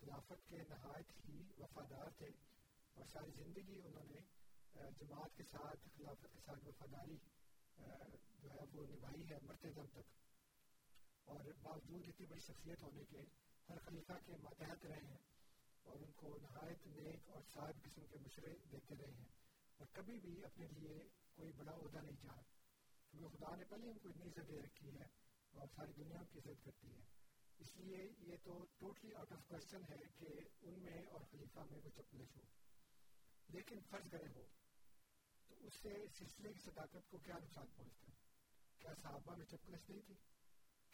خلافت کے نہایت ہی وفادار تھے۔ اور ساری زندگی انہوں نے، جماعت کے ساتھ، خلافت کے ساتھ وفاداری، جو ہے، وہ نبھائی ہے مرتے دم تک۔ اور باوجود اتنی بڑی شخصیت ہونے کے ہر خلیفہ کے ماتحت رہے ہیں اور ان کو نہایت نیک اور صاحب قسم کے مشورے دیتے رہے ہیں اور کبھی بھی اپنے لیے کوئی بڑا عہدہ نہیں چاہا کیونکہ خدا نے پہلے ان کو اتنی عزت دے رکھی ہے اور ساری دنیا کی عزت کرتی ہے۔ اس لیے یہ تو ٹوٹلی آؤٹ آف کوشچن ہے کہ ان میں اور خلیفہ میں وہ چپلش ہو لیکن فرض کرے ہو، تو اس سے سلسلے کی صداقت کو کیا نقصان پہنچتا ہے؟ کیا صحابہ میں چپلش نہیں تھی؟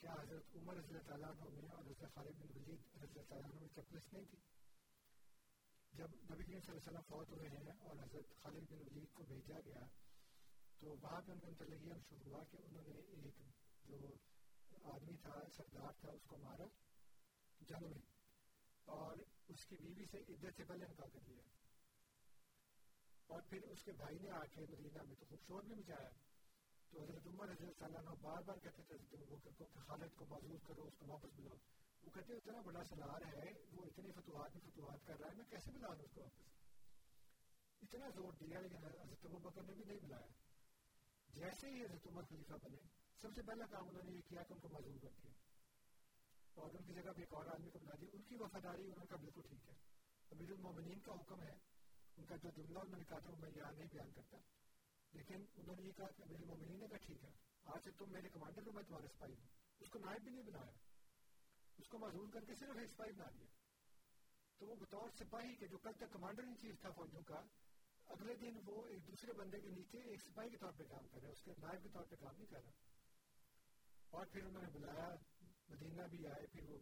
کیا حضرت عمر رضی اللہ تعالیٰ عنہ میں اور حضرت خالد بن ولید رضی اللہ تعالیٰ عنہ میں چپلش نہیں تھی جب نبی کریم صلی اللہ علیہ وسلم فوت ہوئے ہیں اور حضرت خالد بن ولید کو بھیجا گیا، تو وہاں پہ ان کا انتلیگیم شروع ہوا کہ انہوں نے ایک جو آدمی تھا، سردار تھا، اس کو مارا جنگ میں اور اس کی بیوی سے عدت سے پہلے نکاح کر لیا۔ اور پھر اس کے بھائی نے آ کے مدینہ میں تو خوب شور بھی مچایا تو حضرت عمر رضی اللہ عنہ بار بار کہتے تھے حضرت ابو بکر کو کہ خالد کو معذور کرو، اس کو واپس بلاؤ۔ وہ کہتے ہیں اتنا بڑا سلار ہے، وہ اتنی فتوحات میں فتوحات کر رہا ہے، میں کیسے بلا دوں اس کو واپس؟ اتنا زور دیا لیکن حضرت ابو بکر نے بھی نہیں بلایا۔ جیسے ہی حضرت عمر خلیفہ بنے، سب سے پہلا کام انہوں نے یہ کیا کہ ان کو معذور کر دیا۔ اور ان کی جگہ پہ ایک اور آدمی کو بلا دیا۔ ان کی وفاداری انہوں کا بالکل ٹھیک ہے۔ امیر المومنین کا حکم ہے، ان کا جو جملہ انہوں نے کہا تھا میں یہاں نہیں بیان کرتا۔ لیکن انہوں نے یہ کہا کہ امیر المومنین نے کہا ٹھیک ہے، آج سے تم میرے کمانڈر ہو میں تمہارا سپاہی ہوں اس کو نائب بھی نہیں بنایا۔ اس کو معذور کر کے صرف ایک سپاہی بنا دیا۔ تو وہ بطور سپاہی کے جو کل تک کمانڈر ان چیف تھا فوجوں کا، اگلے دن وہ ایک دوسرے بندے کے نیچے ایک سپاہی کے طور پہ کام کر رہا ہے اس کے نائب کے طور پہ کام نہیں کر رہا۔ اور پھر انہوں نے بلایا، مدینہ بھی آئے، پھر وہ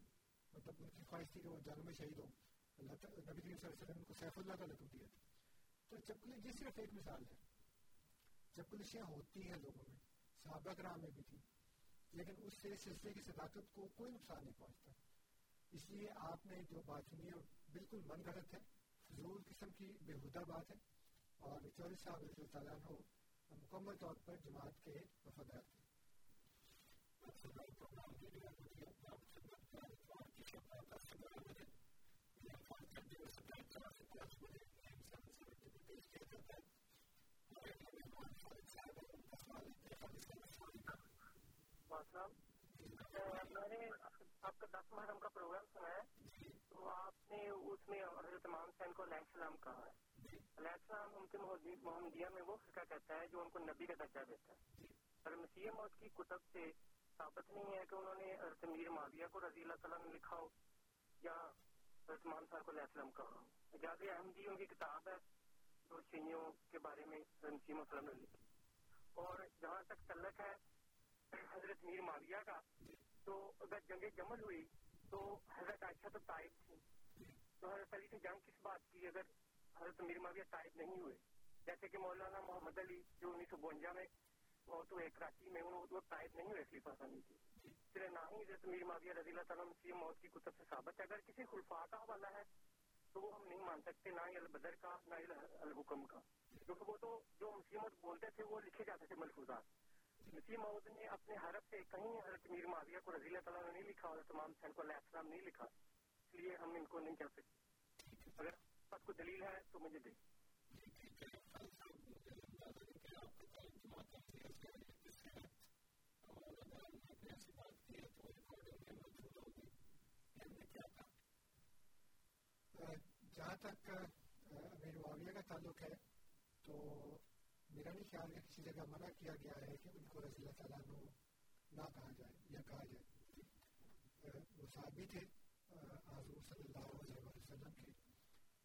مطلب ان کی خواہش تھی کہ وہ جنگ میں شہید ہو اللہ تعالیٰ نبی کریم صلی اللہ علیہ وسلم کو سیف اللہ کا لقب دیا تھا۔ تو چپلی یہ صرف ایک مثال ہے۔ چپلشیاں ہوتی ہیں لوگوں میں، صحابہ کرام میں بھی تھی، لیکن اس سے سلسلے کی صداقت کو کوئی نقصان نہیں پہنچتا۔ اس لیے آپ نے جو بات سنی ہے بالکل من گھڑت ہے، فضول قسم کی بےحدہ بات ہے۔ اور چوری صاحب رضی اللہ تعالیٰ عنہ مکمل طور پر جماعت کے وفادار تھے۔ میں نے آپ کا دس محرم کا پروگرام سنا ہے تو آپ نے اس میں حضرت امام حسین کو علیہ السلام کہا ہے علیہ السلام ان کے محمدیہ میں وہ فرقہ کہتا ہے جو ان کو نبی کا درجہ دیتا ہے اور مسیح موت کی کتب سے ثابت نہیں ہے کہ انہوں نے حضرت میر معاویہ کو رضی اللہ تعالیٰ نے لکھا ہو یا حضرت امام صاحب کو علیہ السلام کہا ہو اجاز احمدی ان کی کتاب ہے جو شیوں کے بارے میں مسیح وسلم نے لکھی اور جہاں تک تعلق ہے حضرت میر معاویہ کا، تو اگر جنگ جمل ہوئی تو حضرت عائشہ تو تائب تھی۔ تو حضرت علی سے جنگ کس بات کی اگر حضرت میر معاویہ تائب نہیں ہوئے؟ جیسے کہ مولانا محمد علی جو انیس سو بونجا میں وہ تو ایک کراچی میں وہ تائب نہیں ہوئے، خلیفہ ثانی کی۔ پھر نہ ہی حضرت میر معاویہ رضی اللہ تعالیٰ مسیح موت کی کتب سے ثابت ہے۔ اگر کسی خلفاء کا حوالہ ہے تو وہ ہم نہیں مان سکتے نہ ہی البدر کا نہ ہی الحکم کا۔ کیونکہ وہ تو جو مسیح موت بولتے تھے وہ لکھے جاتے تھے ملفوظات مسیح موت نے اپنے حرف سے کہیں حضرت میر معاویہ کو رضی اللہ تعالیٰ نے نہیں لکھا اور تمام حسین کو علیہ السلام نہیں لکھا۔ اس لیے ہم ان کو نہیں کہہ سکتے۔ اگر آپ کو دلیل ہے تو مجھے دیں۔ جہاں تک امیر معاویہ کا تعلق ہے، تو میرا نہیں خیال ہے کسی جگہ منع کیا گیا ہے کہ ان کو رضی اللہ تعالیٰ عنہ نہ کہا جائے یا کہا جائے۔ وہ صحابی تھے حضور صلی اللہ علیہ وسلم کے۔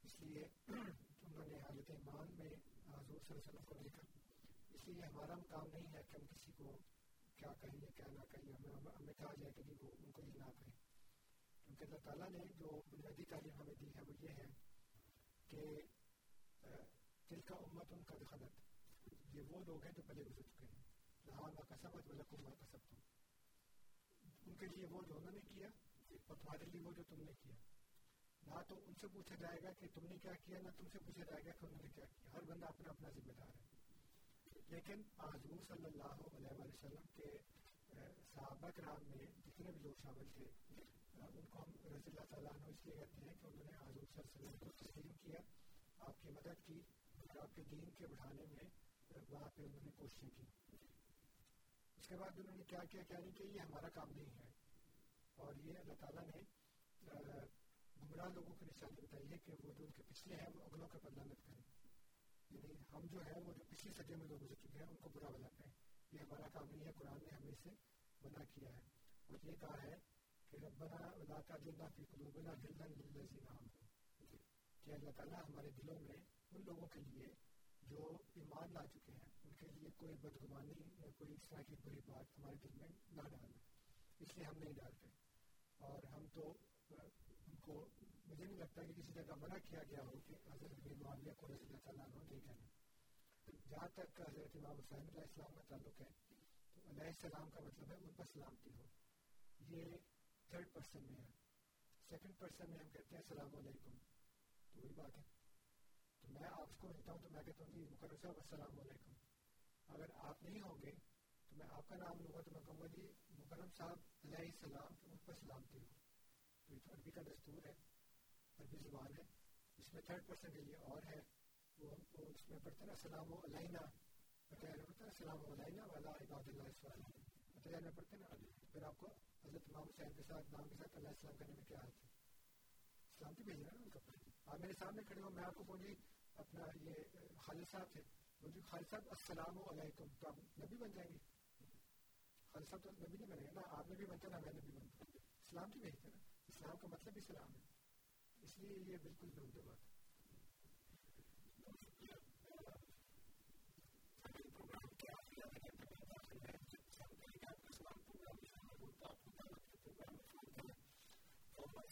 اس لیے انہوں نے حالت ایمان میں حضور صلی اللہ علیہ وسلم کو دیکھا۔ اس لیے ہمارا کام نہیں ہے کہ ہم کسی کو کیا کہیں یا کیا نہ کہیں، ہمیں ہمیں کہا جائے کہ وہ ان کو یہ نہ کہیں۔ کیونکہ اللہ تعالیٰ نے جو بنیادی تعلیم ہمیں دی ہے وہ یہ ہے کہ دل کا امت ان کا دخلت یہ وہ لوگ ہیں جو پہلے گزر چکے ہیں لہٰذا ماں کا سبت ولکم ماں کا سب تم ان کے لیے وہ جو انہوں نے کیا اور تمہارے لیے وہ جو تم نے کیا نہ تو ان سے پوچھا جائے گا کہ تم نے کیا کیا نہ تم سے پوچھا جائے گا کہ انہوں نے کیا کیا ہر بندہ اپنا اپنا ذمہ دار ہے لیکن حضور صلی اللہ علیہ وسلم کے صحابہ کرام میں جتنے بھی لوگ شامل تھے ان کو ہم رضی اللہ تعالیٰ عنہ اس لیے کہتے ہیں کہ انہوں نے حضور صلی اللہ علیہ وسلم کو تسلیم کیا آپ کی مدد کی اور آپ کے دین کے بڑھانے میں وہاں پہ انہوں نے کوششیں کی اس کے بعد انہوں نے کیا کیا کیا نہیں کہ یہ ہمارا کام نہیں ہے اور یہ اللہ تعالیٰ نے گمراہ لوگوں کی نشانی بتائی ہے کہ وہ جو ان کے پچھلے ہیں وہ اگلوں کا بدلا مت کریں یعنی ہم جو ہے وہ جو پچھلی صدی میں لوگ گزر چکے ہیں ان کو برا بلا کہیں یہ ہمارا کام نہیں ہے قرآن نے ہمیں سے منع کیا ہے اور یہ کہا ہے کہ ربنا ولا تجلنا فی قلوبنا غلا للذین آمنوا کہ اللہ تعالیٰ ہمارے دلوں میں ان لوگوں کے لیے جو ایمان لا چکے ہیں ان کے لیے کوئی بدگمانی یا کوئی اس طرح کی بری بات ہمارے دل میں نہ ڈالنا اس لیے ہم نہیں ڈالتے اور ہم تو ان کو مجھے نہیں لگتا کہ کسی جگہ منع کیا گیا ہو کہ حضرت معاویہ کو رضی اللہ تعالیٰ عنہ نہیں کہنا جہاں تک حضرت امام حسین علیہ السلام کا تعلق ہے تو علیہ السلام کا مطلب ہے ان پر سلامتی ہو یہ تھرڈ پرسن میں ہے سیکنڈ پرسن میں ہم کہتے ہیں السلام علیکم تو وہی بات ہے تو میں آپ کو ملتا ہوں تو میں کہتا ہوں جی مکرم صاحب السلام علیکم اگر آپ نہیں ہوں گے تو میں آپ کا نام لوں گا تو میں کہوں گا جی مکرم صاحب علیہ السلام ان پر سلامتی ہو تو یہ تو عربی کا دستور ہے عربی زبان ہے اس میں تھرڈ پرسن کے لیے اور ہے وہ ہم کو اس میں پڑھتے نا السلام علینا بتایا پڑھتا ہے السلام علینا والا عباد اللہ السلام بتایا میں پڑھتے نا پھر آپ کو حضرت امام حسین کے ساتھ نام کے ساتھ اللہ السلام کرنے میں کیا حال ہے سلامتی بھیجنا نا ان کا آپ میرے سامنے کھڑے ہو میں آپ کو بولی اپنا یہ خالد صاحب تھے۔ بولی خالد صاحب، السلام علیکم۔ تو آپ نبی بن جائیں گے؟ خالد صاحب تو نبی نہیں بنے گا نا، آپ نبی بنتے نا، میں نبی بنتا اسلام کی بھیجتے نا، اسلام کا مطلب اسلام ہے۔ اس لیے یہ بالکل بات ہے۔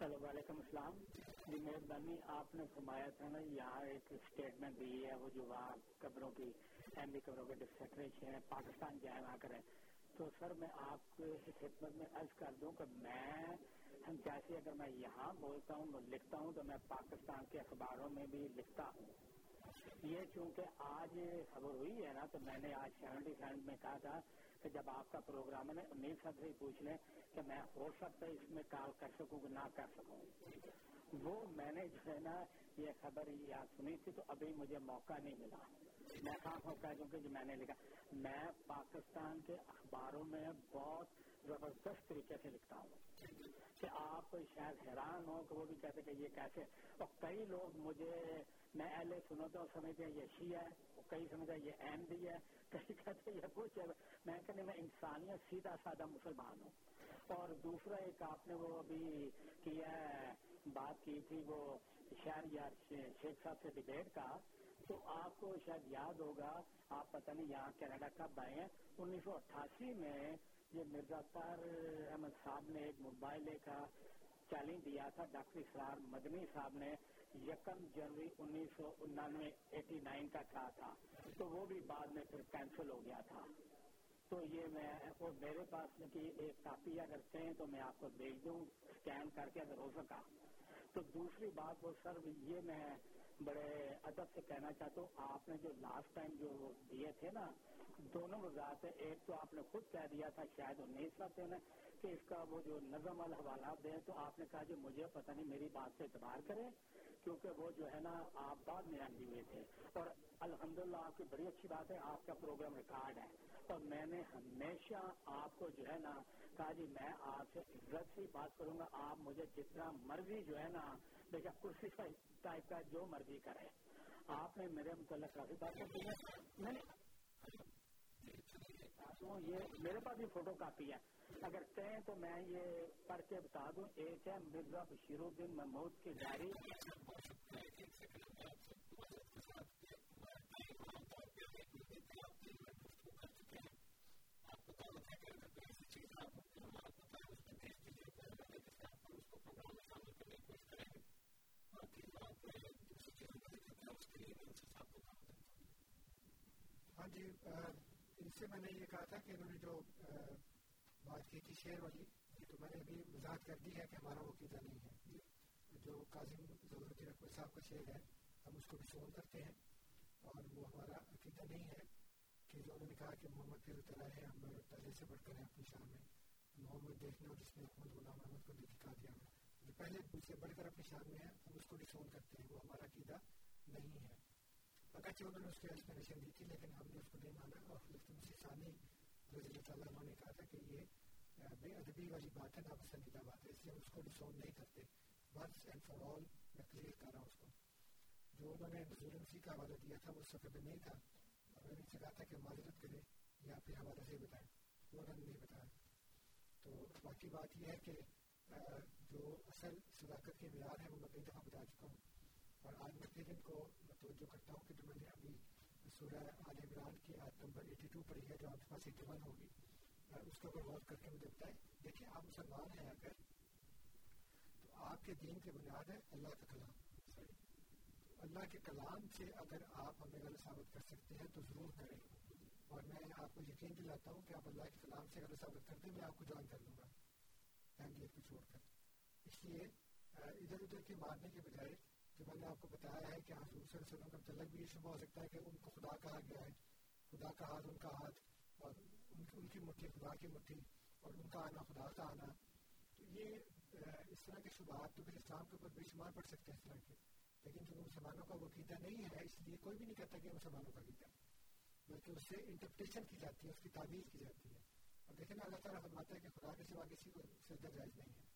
وعلیکم السلام. جی مہربانی، آپ نے فرمایا تھا نا، یہاں ایک اسٹیٹمنٹ دی ہے، وہ جو وہاں قبروں کی ایم بی قبروں کے ڈسٹریکٹریشن ہے پاکستان جائے وہاں کریں تو سر، میں آپ کو اس خدمت میں عرض کر دوں کہ میں، ہم جیسے اگر میں یہاں بولتا ہوں، لکھتا ہوں، تو میں پاکستان کے اخباروں میں بھی لکھتا ہوں۔ یہ چونکہ آج خبر ہوئی ہے نا، تو میں نے آج سیونٹی سیون میں کہا تھا کہ جب آپ کا پروگرام ہے امید صاحب سے پوچھ لیں کہ میں ہو سکتا ہے اس میں کال کر سکوں کہ نہ کر سکوں۔ وہ میں نے جو ہے نا یہ خبر یاد سنی تھی تو ابھی مجھے موقع نہیں ملا۔ میں کہاں موقع دوں کہ جو میں نے لکھا۔ میں پاکستان کے اخباروں میں بہت زبردست طریقے سے لکھتا ہوں۔ کہ آپ شاید حیران ہو کہ وہ بھی کہتے کہ یہ کیسے اور کئی لوگ مجھے، میں اہل سنتا ہوں سمجھتے ہیں یہ شیعہ ہے کئی سمجھتے ہیں یہ احمدی ہے، کئی کہتے ہیں یہ کچھ ہے۔ میں کہتے میں انسانیت سیدھا سادہ مسلمان ہوں۔ اور دوسرا ایک آپ نے وہ ابھی کیا بات کی تھی، وہ شہر یا شیخ صاحب سے ڈبیٹ کا۔ تو آپ کو شاید یاد ہوگا، آپ پتہ نہیں یہاں کینیڈا کب آئے ہیں۔ انیس سو اٹھاسی میں یہ مرزا طار احمد صاحب نے ایک موبائل کا چیلنج دیا تھا، ڈاکٹر اسرار مدنی صاحب نے یکم جنوری انیس سو انانوے ایٹی نائن کا کہا تھا۔ تو وہ بھی بعد میں پھر کینسل ہو گیا تھا۔ تو یہ میں اور میرے پاس کی ایک کاپی اگر کہیں تو میں آپ کو بھیج دوں اسکین کر کے اگر ہو سکا۔ تو دوسری بات وہ سر، یہ میں بڑے ادب سے کہنا چاہتا ہوں، آپ نے جو لاسٹ ٹائم جو دیے تھے نا دونوں وضاحت ایک تو آپ نے خود کہہ دیا تھا شاید انیس سو نے کہ اس کا وہ جو نظم الحوالات دیں، تو آپ نے کہا جو مجھے پتہ نہیں، میری بات سے اعتبار کرے کیونکہ وہ جو ہے نا، آپ بعد میں آندی ہوئے تھے۔ اور الحمدللہ، آپ کی بڑی اچھی بات ہے، آپ کا پروگرام ریکارڈ ہے۔ اور میں نے ہمیشہ آپ کو جو ہے نا کہا جی میں آپ سے عزت سے بات کروں گا، آپ مجھے جتنا مرضی جو ہے نا دیکھا کرسی ٹائپ کا جو مرضی کرے آپ نے میرے متعلق کافی بات کی میں نے ہوں یہ میرے پاس بھی فوٹو کاپی ہے۔ اگر کہیں تو میں یہ پڑھ کے بتا دوں۔ ایک ہے مرزا بشیر الدین محمود کی ڈائری ہاں جی ان سے میں نے یہ کہا تھا کہ انہوں نے جو بات کی تھی شعر والی، یہ تو میں نے ابھی وضاحت کر دی ہے کہ ہمارا وہ عقیدہ نہیں ہے۔ جو کاظم ضرور الدین صاحب کا شعر ہے، ہم اس کو بھی سون کرتے ہیں اور وہ ہمارا عقیدہ نہیں ہے کہ جو انہوں نے کہا کہ محمد پھر اترا ہے، ہم پہلے سے بڑھ کر ہیں اپنی شان میں۔ محمد دیکھنا جس نے محمد غلام محمد کو بھی دکھا دیا۔ جو پہلے سے بڑھ کر اپنی شان میں ہے ہم اس کو بھی کرتے ہیں، وہ ہمارا عقیدہ نہیں ہے۔ اگرچہ انہوں نے اس کی ایکسپلینیشن دی تھی لیکن ہم نے اس کو نہیں مانا اور مسیح ثانی رضی اللہ تعالیٰ عنہ نے کہا تھا کہ یہ بے ادبی والی بات ہے ناپسندیدہ بات ہے اس لیے ہم اس کو ڈسون نہیں کرتے ونس اینڈ فار آل میں کلیئر کر رہا ہوں اس کو جو انہوں نے نزول کا حوالہ دیا تھا وہ اس وقت نہیں تھا اور میں نے ان کہا تھا کہ معذرت کرے یا پھر حوالے سے بتائیں وہ انہوں نے نہیں بتایا تو باقی بات یہ ہے کہ جو اصل صداقت کے معیار ہیں وہ میں کئی دفعہ بتا چکا ہوں اور آج میں کو توجہ کرتا ہوں کہ جو میں نے ابھی سورہ آل عمران کی آیت نمبر ایٹی ٹو پڑھی ہے، جو آپ کے پاس ایٹی ون ہوگی اس کے اوپر غور کر کے مجھے بتائیں، دیکھیں آپ مسلمان ہیں اگر، تو آپ کے دین کی بنیاد ہے اللہ کا کلام اللہ کے کلام سے اگر آپ ہمیں غلط ثابت کر سکتے ہیں تو ضرور کریں۔ اور میں آپ کو یقین دلاتا ہوں کہ آپ اللہ کے کلام سے غلط ثابت کرتے ہیں میں آپ کو جوائن کر لوں گا۔ یعنی اہمیت کو چھوڑ کر۔ اس لیے ادھر ادھر کے مارنے کے بجائے جو میں نے آپ کو بتایا ہے کہ حضور صلی اللہ علیہ وسلم کا متعلق بھی یہ شبہ ہو سکتا ہے کہ ان کو خدا کہا گیا ہے، خدا کا ہاتھ، ان کا ہاتھ، اور ان کی ان کی مٹھی، خدا کی مٹھی، اور ان کا آنا، خدا کا آنا۔ تو یہ اس طرح کے شبہات تو پھر اسلام کے اوپر بے شمار پڑ سکتے ہیں اس طرح کے۔ لیکن جو مسلمانوں کا وہ عقیدہ نہیں ہے، اس لیے کوئی بھی نہیں کہتا کہ مسلمانوں کا عقیدہ بلکہ اس سے انٹرپریشن کی جاتی ہے، اس کی تعبیر کی جاتی ہے۔ اور دیکھیں نا، اللہ تعالیٰ فرماتا ہے کہ خدا کے سوا کسی کو سجدہ جائز نہیں ہے۔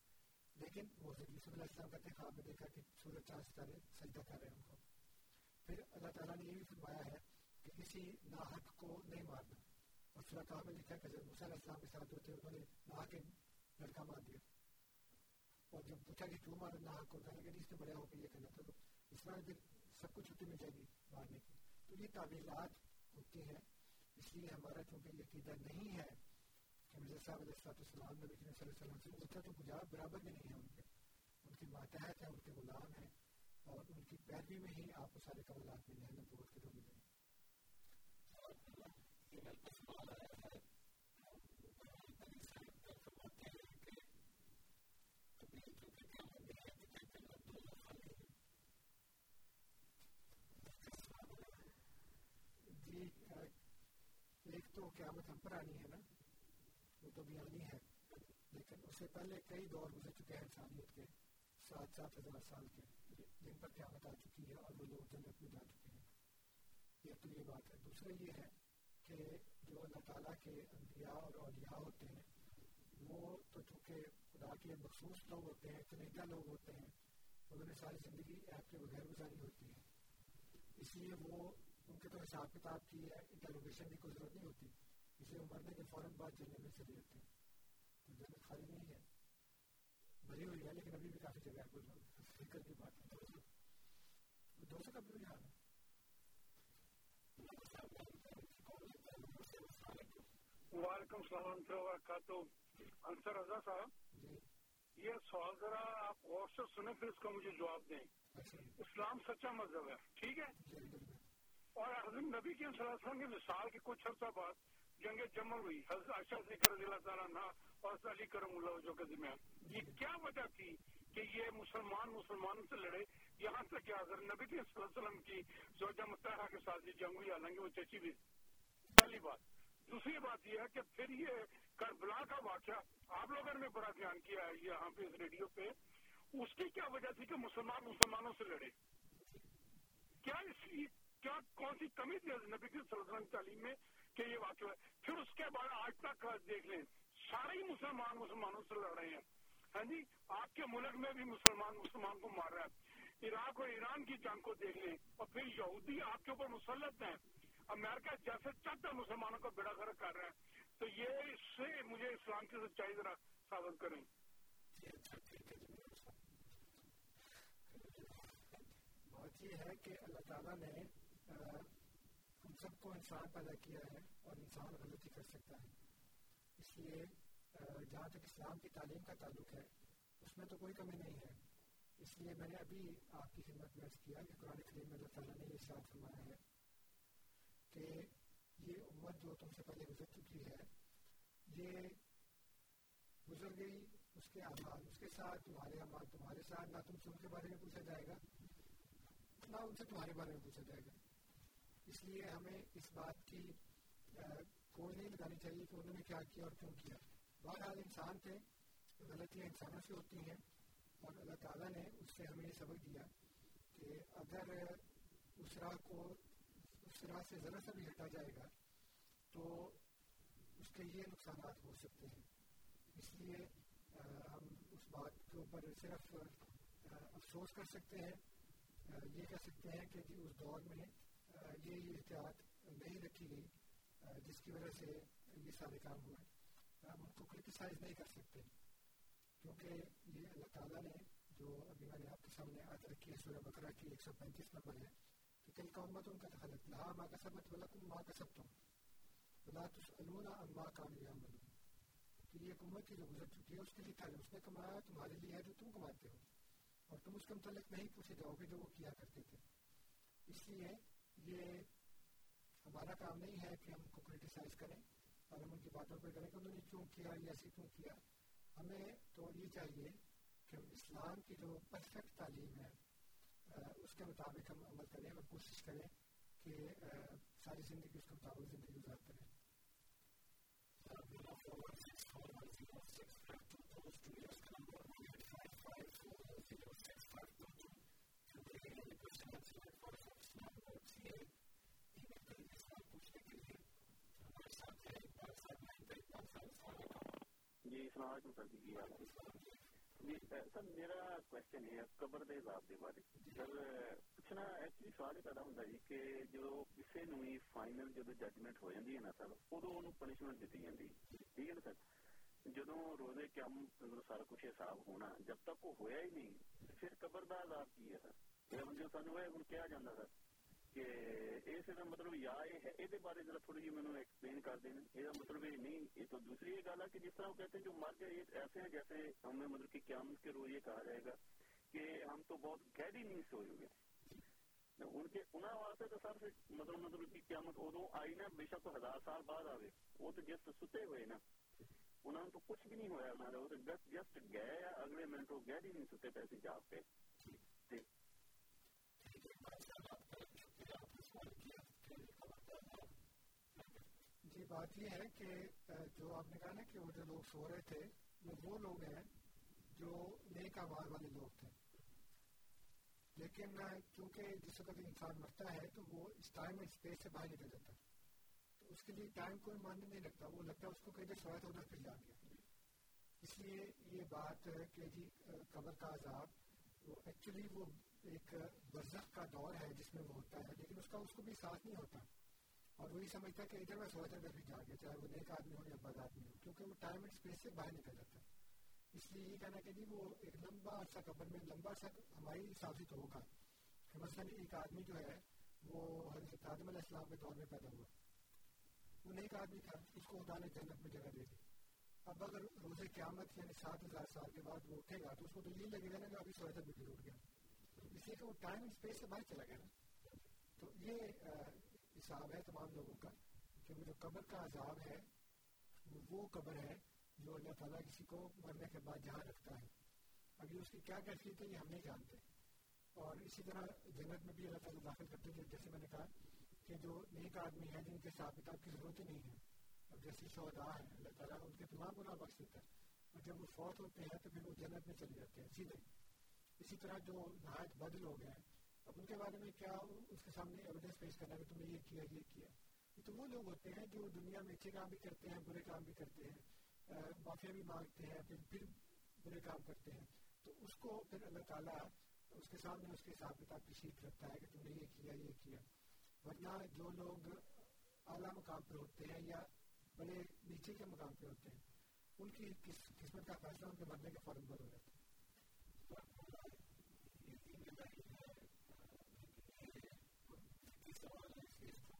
لیکن وہ حضرت یوسف علیہ السلام کا خواب میں دیکھا کہ سورج چاند ستارے سجدہ کر رہے ہیں ان کو پھر اللہ تعالیٰ نے یہ بھی فرمایا ہے کہ کسی ناحق کو نہیں مارنا۔ اور سورہ کہا میں لکھا کہ حضرت علیہ السلام کے ساتھ ہوتے انہوں نے ناحق لڑکا مار دیا۔ اور جب پوچھا کہ کیوں مارا ناحق کو، کہا کہ اس نے بڑا ہو کے یہ کرنا تھا تو اس طرح پھر سب کچھ چھٹی مل جائے گی مارنے کی۔ تو یہ تعبیرات ہوتی ہیں، اس لیے ہمارا چونکہ یہ عقیدہ نہیں ہے مرزا صاحب علیہ السلام السلام نبی کریم صلی اللہ علیہ وسلم سے اونچا تو کچھ برابر بھی نہیں ہے ان کے۔ ان کے ماتحت ہیں ان کے غلام ہیں اور ان کی پیروی میں ہی آپ کو سارے قبولات ملے ہیں نبوت کے جو ملے ہیں۔ جی، ایک تو قیامت ہم پر آنی ہے نا۔ وہ تو بیانی ہے۔ لیکن اس سے پہلے کئی دور گزر چکے ہیں انسانیت کے سات سات ہزار سال کے۔ جن پر قیامت آ چکی ہے اور وہ لوگ جنت میں جا چکے ہیں۔ یہ تو یہ بات ہے۔ دوسرا یہ ہے کہ جو اللہ تعالیٰ کے انبیاء اور اولیاء ہوتے ہیں، وہ تو چونکہ خدا کے مخصوص لوگ ہوتے ہیں چنیدہ لوگ ہوتے ہیں، انہوں نے ساری زندگی ایپ کے بغیر گزاری ہوتی ہے۔ اس لیے وہ ان کے تو حساب کتاب کی ہے، انٹروگیشن کی کوئی ضرورت نہیں ہوتی۔ اس لیے مرنے کے فوراً بعد جنت میں چلے جاتے ہیں جنت خالی نہیں ہے۔ بھری ہوئی ہے لیکن ابھی بھی کافی جگہ ہے۔ کوئی فکر کی بات ہے دو سو کا بھی ہے؟ وعلیکم السلام وبرکاتہ انصر رضا صاحب؟ جی۔ یہ سوال ذرا آپ غور سے سنیں پھر اس کا مجھے جواب دیں۔ اچھا۔ اسلام سچا مذہب ہے ٹھیک ہے؟ جی، اور حضرت نبی کے وسلم کی مثال کے کچھ عرصہ بعد جنگ جمع ہوئی۔ حضرت عائشہ ذکر اللہ تعالیٰ عنہ اور علی کرم اللہ جو کے درمیان یہ کیا وجہ تھی کہ یہ مسلمان مسلمانوں سے لڑے؟ یہاں تک کہ حضرت نبی صلی اللہ علیہ وسلم کی زوجہ متحرہ کے ساتھ یہ جنگ ہوئی، حالانکہ وہ چچی بھی۔ پہلی بات۔ دوسری بات یہ ہے کہ پھر یہ کربلا کا واقعہ آپ لوگوں نے بڑا دھیان کیا ہے یہاں پہ اس ریڈیو پہ۔ اس کی کیا وجہ تھی کہ مسلمان مسلمانوں سے لڑے؟ کیا اس کی کیا کون سی کمی تھی نبی صلی اللہ علیہ وسلم تعلیم میں؟ کہ یہ واقعہ ہے۔ پھر اس کے بعد آج تک دیکھ لیں، سارے ہی مسلمان مسلمانوں سے لڑ رہے ہیں۔ ہاں جی آپ کے ملک میں بھی مسلمان مسلمان کو مار رہا ہے۔ عراق اور ایران کی جنگ کو دیکھ لیں اور پھر یہودی آپ کے اوپر مسلط ہیں۔ امریکہ جیسے چاہتا مسلمانوں کا بیڑا گھر کر رہا ہے۔ تو یہ اس سے مجھے اسلام کی سچائی ذرا ثابت کریں۔ بات یہ ہے کہ اللہ تعالیٰ نے سب کو انسان پیدا کیا ہے اور انسان غلطی کر سکتا ہے۔ اس لیے جہاں تک اسلام کی تعلیم کا تعلق ہے، اس میں تو کوئی کمی نہیں ہے۔ اس لیے میں نے ابھی آپ کی خدمت میں کیا کہ قرآن کریم میں اللہ تعالیٰ نے یہ ساتھ فرمایا ہے کہ یہ امت جو تم سے پہلے گزر چکی ہے، یہ گزر گئی اس کے اعمال، اس کے ساتھ تمہارے اعمال، تمہارے ساتھ، نہ تم سے ان کے بارے میں پوچھا جائے گا، نہ ان سے تمہارے بارے میں پوچھا جائے گا۔ اس لیے ہمیں اس بات کی کوئی نہیں لگانی چاہیے کہ انہوں نے کیا کیا اور کیوں کیا۔ بہرحال انسان تھے غلطیاں انسانوں سے ہوتی ہیں اور اللہ تعالیٰ نے اس سے ہمیں یہ سبق دیا کہ اگر اس راہ کو، اس راہ سے ذرا سا بھی ہٹا جائے گا تو اس کے یہ نقصانات ہو سکتے ہیں۔ اس لیے ہم اس بات کے اوپر صرف افسوس کر سکتے ہیں۔ یہ کہہ سکتے ہیں کہ جی اس دور میں یہ احتیاط نہیں رکھی گئی جس کی وجہ سے یہ سارے کام ہوئے۔ ہم ان کو کرٹیسائز نہیں کر سکتے، کیونکہ یہ اللہ تعالیٰ نے جو ابھی میں نے آپ کے سامنے آج رکھی ہے، سورہ بکرا کی ایک سو پینتیس نمبر ہے، کہ تل کا امت ان کا تخلق لہا ماں کا سبت ولکم ماں کا سب تم بلا تسألون اما کانو یعملون تو یہ ایک امت کی جو گزر چکی ہے، اس کے لیے تھا، اس نے کمایا، تمہارے لیے ہے جو تم کماتے ہو۔ اور تم اس کے متعلق نہیں پوچھے جاؤ گے جو وہ کیا کرتے تھے۔ اس لیے یہ ہمارا کام نہیں ہے کہ ہم کو کرٹیسائز کریں اور ہم ان کی باتوں پہ کریں کہ انہوں نے کیوں کیا یا ایسے کیوں کیا۔ ہمیں تو یہ چاہیے کہ اسلام کی جو پرفیکٹ تعلیم ہے اس کے مطابق ہم عمل کریں اور کوشش کریں کہ ساری زندگی اس کے مطابق زندگی گزارتے رہیں جی السلام علیکم سر جی جی سر میرا کوشچن ہے، قبر دے عذاب دے بارے سر پوچھنا ایکچولی سوال پیدا جی ہو جاتی ہے نا سر ادو ان ٹھیک ہے جدو روزے قیام مطلب سارا ہونا، جب تک وہ ہویا ہی نہیں، پھر قبر دا عذاب کی ہے سر جو سانو ہے ہوں کیا جانا سر کہ اس مطلب یا یہ بارے ذرا تھوڑی جی مجھے ایکسپلین کر دیں یہ مطلب یہ نہیں یہ تو دوسری یہ گل ہے کہ جس طرح وہ کہتے ہیں جو مر گئے ایسے ہیں جیسے ہمیں مطلب کہ قیامت کے روز یہ کہا جائے گا کہ ہم تو بہت گہری نیند سوئے ہوئے ان کے انہوں واسطے تو سر مطلب مطلب کہ قیامت ادو آئی نا بے شک ہزار سال بعد آئے وہ تو جس ستے ہوئے نا انہوں تو کچھ بھی نہیں ہوا انہوں نے جسٹ جسٹ گئے اگلے منٹ وہ گہری نہیں ستے پیسے جاگ پہ جی بات یہ ہے کہ جو آپ نے کہا نا کہ وہ جو لوگ سو رہے تھے، وہ وہ لوگ ہیں جو نیک آباد والے لوگ تھے۔ لیکن کیونکہ جس وقت انسان مرتا ہے تو وہ اس ٹائم اسپیس سے باہر نکل جاتا ہے۔ تو اس کے لیے ٹائم کوئی ماننے نہیں لگتا، وہ لگتا ہے اس کو کہیں سویا ادھر پھر جا گیا اس لیے یہ بات کہ جی قبر کا عذاب، وہ ایکچولی وہ ایک برزخ کا دور ہے جس میں وہ ہوتا ہے، لیکن اس کا اس کو بھی ساتھ نہیں ہوتا۔ اور وہی سمجھتا ہے کہ ادھر میں سوچا ادھر بھی جا گیا چاہے وہ نیک آدمی ہو یا بد آدمی ہو کیونکہ وہ ٹائم اینڈ اسپیس سے باہر نکل جاتا ہے۔ اس لیے یہ کہنا کہ جی وہ ایک لمبا عرصہ قبر میں لمبا عرصہ ہماری حساب سے تو ہوگا۔ کہ مثلاً ایک آدمی جو ہے، وہ حضرت آدم علیہ السلام کے دور میں پیدا ہوا۔ وہ نیک آدمی تھا، اس کو خدا نے جنت میں جگہ دے دی۔ اب اگر روزے قیامت یعنی سات ہزار سال کے بعد وہ اٹھے گا، تو اس کو تو یہ لگے گا نا کہ ابھی سوچا بھی اٹھ گیا۔ اس لیے کہ وہ ٹائم اسپیس سے باہر چلا گیا نا۔ تو یہ حساب ہے تمام لوگوں کا کیونکہ جو قبر کا عذاب ہے، وہ قبر ہے جو اللہ تعالیٰ کسی کو مرنے کے بعد جہاں رکھتا ہے۔ ابھی اس کی کیا کیفیت ہے یہ ہم نہیں جانتے۔ اور اسی طرح جنت میں بھی اللہ تعالیٰ داخل کرتے ہیں۔ جیسے میں نے کہا کہ جو نیک آدمی ہیں، جن کے حساب کتاب کی ضرورت ہی نہیں ہے، اب جیسے شہدا ہیں، اللہ تعالیٰ ان کے تمام گناہ بخش دیتا ہے۔ اور جب وہ فوت ہوتے ہیں تو پھر وہ جنت میں چلے جاتے ہیں، سیدھے۔ اسی طرح جو نہایت بد لوگ ہیں اب ان کے بارے میں کیا اس کے سامنے ایویڈنس پیش کرنا کہ تم نے یہ کیا یہ کیا۔ یہ تو وہ لوگ ہوتے ہیں جو دنیا میں اچھے کام بھی کرتے ہیں، برے کام بھی کرتے ہیں۔ معافیا بھی مانگتے ہیں، پھر پھر برے کام کرتے ہیں۔ تو اس کو پھر اللہ تعالیٰ اس کے سامنے اس کے حساب کتاب کی شیٹ رکھتا ہے کہ تم نے یہ کیا یہ کیا۔ ورنہ جو لوگ اعلیٰ مقام پہ ہوتے ہیں یا بڑے نیچے کے مقام پہ ہوتے ہیں، ان کی قسمت کا فیصلہ ان کے مرنے کے فوراً بند ہو جاتا ہے۔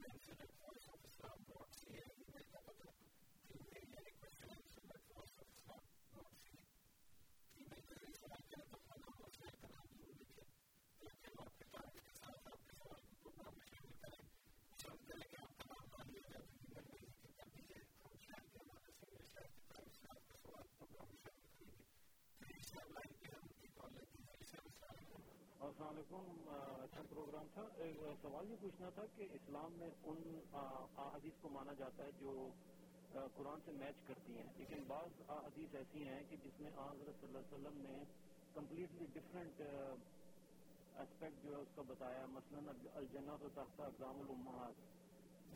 to infinite علیکم اچھا پروگرام تھا۔ سوال یہ پوچھنا تھا کہ اسلام میں ان حدیث کو مانا جاتا ہے جو قرآن سے میچ کرتی ہیں۔ لیکن بعض حدیث ایسی ہیں کہ جس میں حضرت صلی اللہ علیہ وسلم نے کمپلیٹلی ڈفرینٹ اسپیکٹ جو ہے اس کا بتایا۔ مثلاً الجنت و تحت اقدام الامہات۔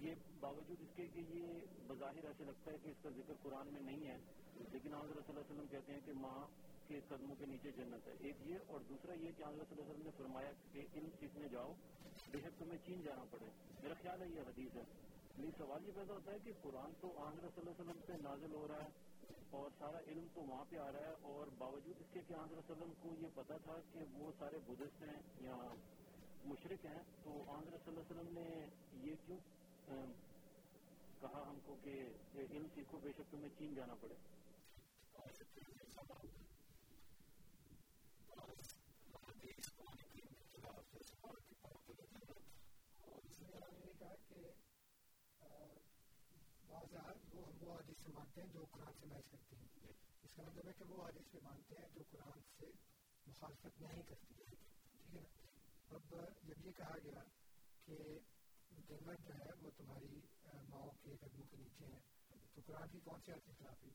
یہ باوجود اس کے کہ یہ بظاہر ایسے لگتا ہے کہ اس کا ذکر قرآن میں نہیں ہے۔ لیکن حضرت صلی اللہ علیہ وسلم کہتے ہیں کہ ماں کے قدموں کے نیچے جنت ہے۔ ایک یہ اور دوسرا یہ کہ حضرت صلی اللہ علیہ وسلم نے فرمایا کہ ان سیکھنے جاؤ، بے شک تمہیں چین جانا پڑے۔ میرا خیال ہے یہ حدیث ہے۔ لیکن سوال یہ پیدا ہوتا ہے کہ قرآن تو حضرت صلی اللہ علیہ وسلم پہ نازل ہو رہا ہے اور سارا علم تو وہاں پہ آ رہا ہے اور باوجود اس کے کہ حضرت صلی اللہ علیہ وسلم کو یہ پتا تھا کہ وہ سارے بدھسٹ ہیں یا مشرق ہیں، تو حضرت صلی اللہ علیہ وسلم نے یہ کیوں کہا ہم کو کہ علم سیکھو بے شک تمہیں چین جانا پڑے۔ وہ وہ حدیث سے مانتے ہیں جو قرآن سے میچ کرتی ہیں۔ اس کا مطلب ہے کہ وہ حدیث پہ مانتے ہیں جو قرآن سے مخالفت نہیں کرتی۔ ٹھیک ہے نا؟ اب جب یہ کہا گیا کہ جنت جو ہے وہ تمہاری ماؤں کے قدموں کے نیچے ہے، تو قرآن کی کون سی آیت کے خلاف ہے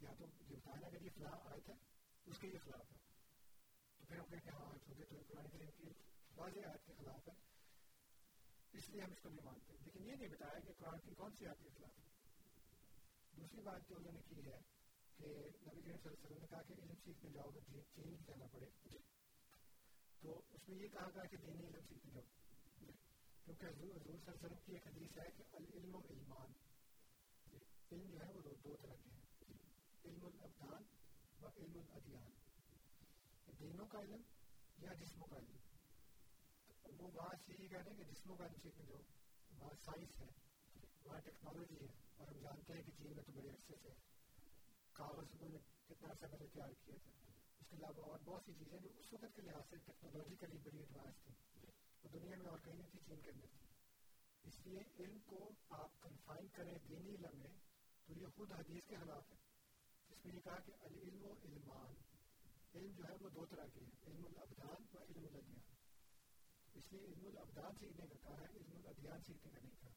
یا تو جو بتانا کہ یہ فلاں آیت ہے، اس کے یہ خلاف ہے۔ تو پھر ہم کہیں کہ ہاں چونکہ تو قرآن کریم کی واضح آیت کے خلاف ہے۔ اس لیے ہم اس کو نہیں مانتے۔ لیکن یہ نہیں بتایا کہ قرآن کی کون سی آیت کے خلاف ہے۔ دوسری بات جو انہوں نے کی ہے کہ نبی کریم صلی اللہ علیہ وسلم نے کہا کہ علم سیکھنے جاؤ تو چین ہی کہنا پڑے۔ جی۔ تو اس میں یہ کہا گیا کہ دینی علم سیکھنے جاؤ۔ جی۔ کیونکہ حضور صلی اللہ علیہ وسلم کی ایک حدیث ہے کہ العلم و علمان علم جو ہے وہ دو, دو طرح کے ہیں۔ علم الابدان و علم الادیان۔ دینوں کا علم یا جسموں کا علم؟ وہ وہاں سے یہ کہہ رہے ہیں کہ جسموں کا علم سیکھنے جاؤ وہاں سائنس ہے، وہاں ٹیکنالوجی ہے، اور ہم جانتے ہیں کہ چین میں تو بڑے عرصے سے کاغذ انہوں نے کتنا عرصہ پہلے تیار کیا تھا۔ اس کے علاوہ اور بہت سی چیزیں جو اس وقت کے لحاظ سے ٹیکنالوجیکلی بڑی ایڈوانس تھی وہ دنیا میں اور کہیں نہیں تھی، چین کے اندر تھی۔ اس لیے علم کو آپ کنفائن کریں، دینی علم میں تو یہ خود حدیث کے خلاف ہے۔ جس میں یہ کہا کہ العلم و علمان علم جو ہے وہ دو طرح کے ہیں، علم الابدان و علم الادیان۔ اس لیے علم الابدان سیکھنے کا کہا ہے علم الادیان سیکھنے کا نہیں کہا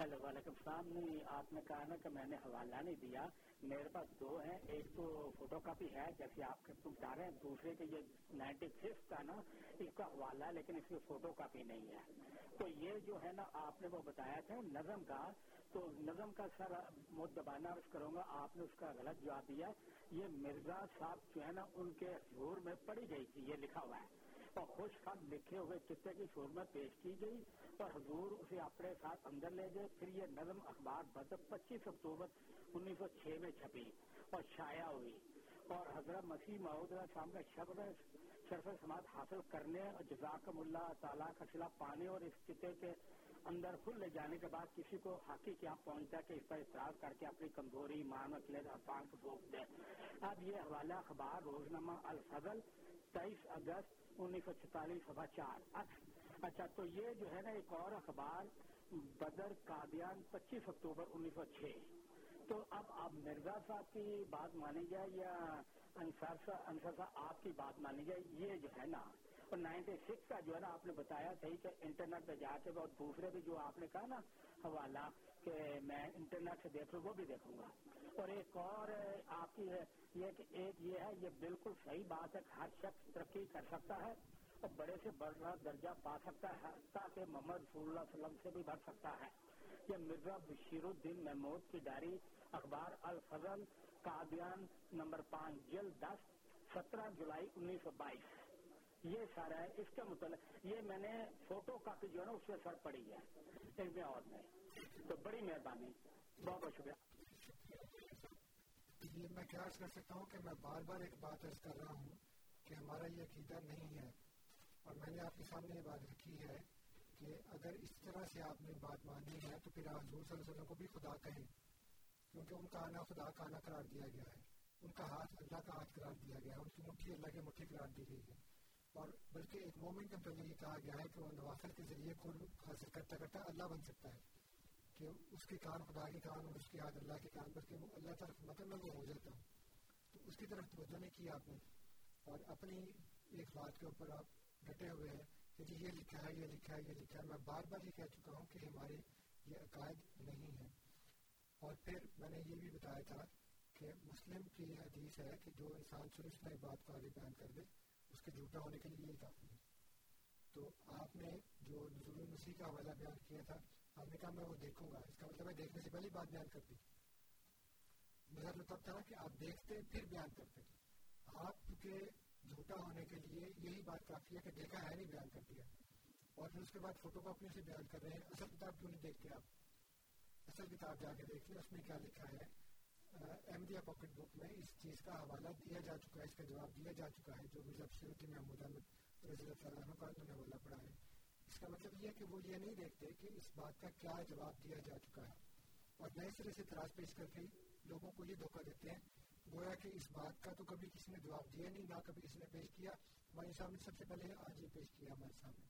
ہیلو وعلیکم السلام۔ نہیں آپ نے کہا نا کہ میں نے حوالہ نہیں دیا۔ میرے پاس دو ہیں۔ ایک تو فوٹو کاپی ہے، جیسے آپ کے تم چاہ رہے ہیں۔ دوسرے کے یہ نائنٹی ففتھ کا نا، اس کا حوالہ ہے، لیکن اس میں فوٹو کاپی نہیں ہے۔ تو یہ جو ہے نا، آپ نے وہ بتایا تھا، نظم کا۔ تو نظم کا سر مت دبانا، عرض کروں گا، آپ نے اس کا غلط جواب دیا یہ مرزا صاحب جو ہے نا، ان کے حضور میں پڑھی گئی تھی، یہ لکھا ہوا ہے۔ اور خوش خط لکھے ہوئے چتے کی شور میں پیش کی گئی۔ اور حضور اسے اپنے ساتھ اندر لے گئے۔ پھر یہ نظم اخبار بدب پچیس اکتوبر انیس سو چھ میں چھپی اور شائع ہوئی۔ اور حضرت مسیح محدود شام کا شبر شرف سماعت حاصل کرنے اور جزاکم اللہ تعالیٰ کا سلا پانے اور اس چتے کے اندر کھل لے جانے کے بعد کسی کو حقی کیا پہنچتا کہ اس پر اعتراض کر کے اپنی کمزوری مان اکلے افان کو روک دے۔ اب یہ حوالہ اخبار روزنامہ الفضل، تیئیس اگست انیس سو چھتالیس سوا چار۔ اچھا،, اچھا تو یہ جو ہے نا ایک اور اخبار، بدر قادیان، پچیس اکتوبر انیس سو چھ۔ تو اب آپ مرزا صاحب کی بات مانی جائے یا انصار صاحب آپ کی بات مانی جائے، یہ جو ہے نا اور نائنٹی سکس کا جو ہے نا آپ نے بتایا، صحیح کہ انٹرنیٹ پہ جا کے اور دوسرے بھی جو آپ نے کہا نا، حوالہ کہ میں انٹرنیٹ سے دیکھ لوں وہ بھی دیکھوں گا۔ اور ایک اور آپ کی یہ کہ ایک یہ ہے، یہ بالکل صحیح بات ہے ہر شخص ترقی کر سکتا ہے اور بڑے سے بڑا درجہ پا سکتا ہے تاکہ محمد رسول اللہ علیہ وسلم سے بھی بڑھ سکتا ہے۔ یہ مرزا بشیر الدین محمود کی ڈائری اخبار الفضل، قادیان نمبر پانچ، جلد دس، سترہ جولائی انیس سو بائیس۔ یہ سارا ہے، اس کے متعلق، یہ میں نے فوٹو کاپی جو ہے نا، اس میں سر پڑی ہے، اس میں اور نہیں۔ تو بڑی مہربانی، بہت بہت شکریہ۔ یہ میں کیا کر سکتا ہوں کہ میں بار بار ایک بات عرض کر رہا ہوں کہ ہمارا یہ عقیدہ نہیں ہے۔ اور میں نے آپ کے سامنے یہ بات رکھی ہے کہ اگر اس طرح سے آپ نے بات مانی ہے، تو پھر حضور صلی اللہ علیہ وسلم کو بھی خدا کہیں، کیونکہ ان کا آنا خدا کا آنا قرار دیا گیا ہے۔ ان کا ہاتھ اللہ کا ہاتھ قرار دیا گیا ہے ان کی مٹھی اللہ کی مٹھی قرار دی گئی ہے۔ اور بلکہ ایک مومن کے متعلق یہ کہا گیا ہے کہ وہ نوافل کے ذریعے کل حاصل کرتا کرتا اللہ بن سکتا ہے کہ اس کے کان خدا کے کان اور اس کے ہاتھ اللہ کے کان پر کہ وہ اللہ طرف مطلب میں ہو جاتا ہوں۔ تو اس کی طرف توجہ نہیں کیا آپ نے اور اپنی ایک بات کے اوپر آپ ڈٹے ہوئے ہیں کہ جی یہ لکھا ہے، یہ لکھا ہے، یہ لکھا ہے۔ میں بار بار یہ کہہ چکا ہوں کہ ہمارے یہ عقائد نہیں ہیں۔ اور پھر میں نے یہ بھی بتایا تھا کہ مسلم کی حدیث ہے کہ جو انسان شروع سے بات کو آگے بیان کر دے اس کے جھوٹا ہونے کے لیے کافی ہے تو آپ نے جو نزول المسیح کا حوالہ بیان کیا تھا، آپ نے کہا میں وہ دیکھوں گا۔ اس کا مطلب ہے دیکھنے سے پہلی بات بیان کرتی مطلب تب تھا کہ آپ دیکھتے، پھر بیان کرتے۔ آپ کے جھوٹا ہونے کے لیے یہی بات کافی ہے کہ دیکھا ہے، نہیں بیان کر دیا اور پھر اس کے بعد فوٹو کاپی سے بیان کر رہے ہیں۔ اصل کتاب کیوں نہیں دیکھتے آپ؟ اصل کتاب جا کے دیکھ لیں، اس میں کیا لکھا ہے۔ احمدیہ پاکٹ بک میں اس چیز کا حوالہ دیا جا چکا ہے، اس کا جواب دیا جا چکا ہے، جو مرزا سیوتی محمود احمد رضی اللہ عنہ کا انہوں نے حوالہ پڑھا ہے۔ اس کا مطلب یہ ہے کہ وہ یہ نہیں دیکھتے کہ اس بات کا کیا جواب دیا جا چکا ہے۔ اور نئے سرے سے تراز پیش کر کے لوگوں کو یہ دھوکہ دیتے ہیں، گویا کہ اس بات کا تو کبھی کسی نے جواب دیا نہیں، نہ کبھی کسی نے پیش کیا۔ ہمارے سامنے سب سے پہلے آج یہ پیش کیا ہمارے سامنے۔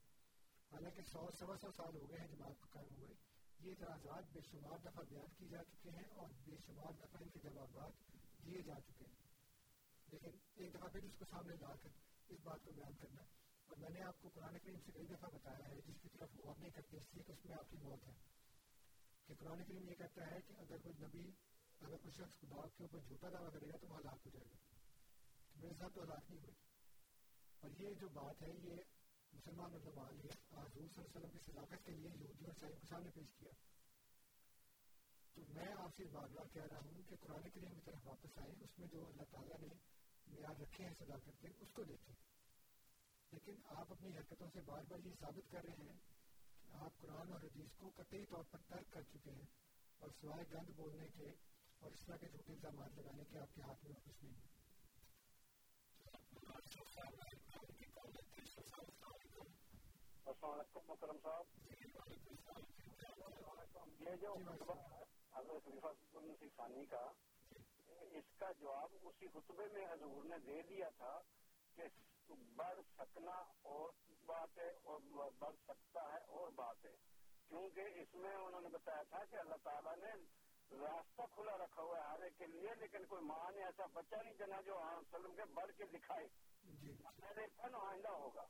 حالانکہ سو، سوا سو سال ہو گئے ہیں جماعت کو قائم ہوئے۔ یہ اعتراضات بے شمار دفعہ بیان کی جا چکے ہیں اور بے شمار دفعہ ان کے جوابات دیے جا چکے ہیں۔ لیکن ایک دفعہ پھر اس کو سامنے لا کر اس بات کو بیان کرنا۔ اور میں نے آپ کو قرآن کریم سے کئی دفعہ بتایا ہے، جس کی طرف غور نہیں کرتے، اس لیے کہ اس میں آپ کی موت ہے۔ کہ قرآن کریم یہ کہتا ہے کہ اگر کوئی نبی، اگر کوئی شخص خدا کے اوپر جھوٹا دعویٰ کرے گا تو وہ ہلاک ہو جائے گا۔ میرے ساتھ تو ہلاک نہیں ہوئی۔ اور یہ جو بات ہے، یہ مسلمان علماء نے حضور صلی اللہ علیہ وسلم کی صداقت کے لیے یہودیوں اور کے سامنے پیش کیا۔ تو میں آپ سے بار بار کہہ رہا ہوں کہ قرآن کریم کی طرف واپس آئے اس میں جو اللہ تعالیٰ نے معیار رکھے ہیں صداقت کے، اس کو دیکھیں۔ لیکن آپ اپنی حرکتوں سے بار بار یہ ثابت کر رہے ہیں کہ آپ قرآن اور حدیث کو قطعی طور پر ترک کر چکے ہیں اور سوائے گند بولنے کے اور اس طرح کے جھوٹے الزامات لگانے کے آپ کے ہاتھ میں واپس نہیں ہیں السلام علیکم محترم صاحب یہ جو حضرت ثانی کا اس کا جواب اسی خطبے میں حضور نے دے دیا تھا کہ بڑھ سکنا اور بات ہے اور بڑھ سکتا ہے اور بات ہے کیونکہ اس میں انہوں نے بتایا تھا کہ اللہ تعالیٰ نے راستہ کھلا رکھا ہوا ہے، ہر ایک کے لیے، لیکن کوئی ماں نے ایسا بچہ نہیں جنا جو ہاں، وسلم کے بڑھ کے دکھائے۔ میرے آئندہ ہوگا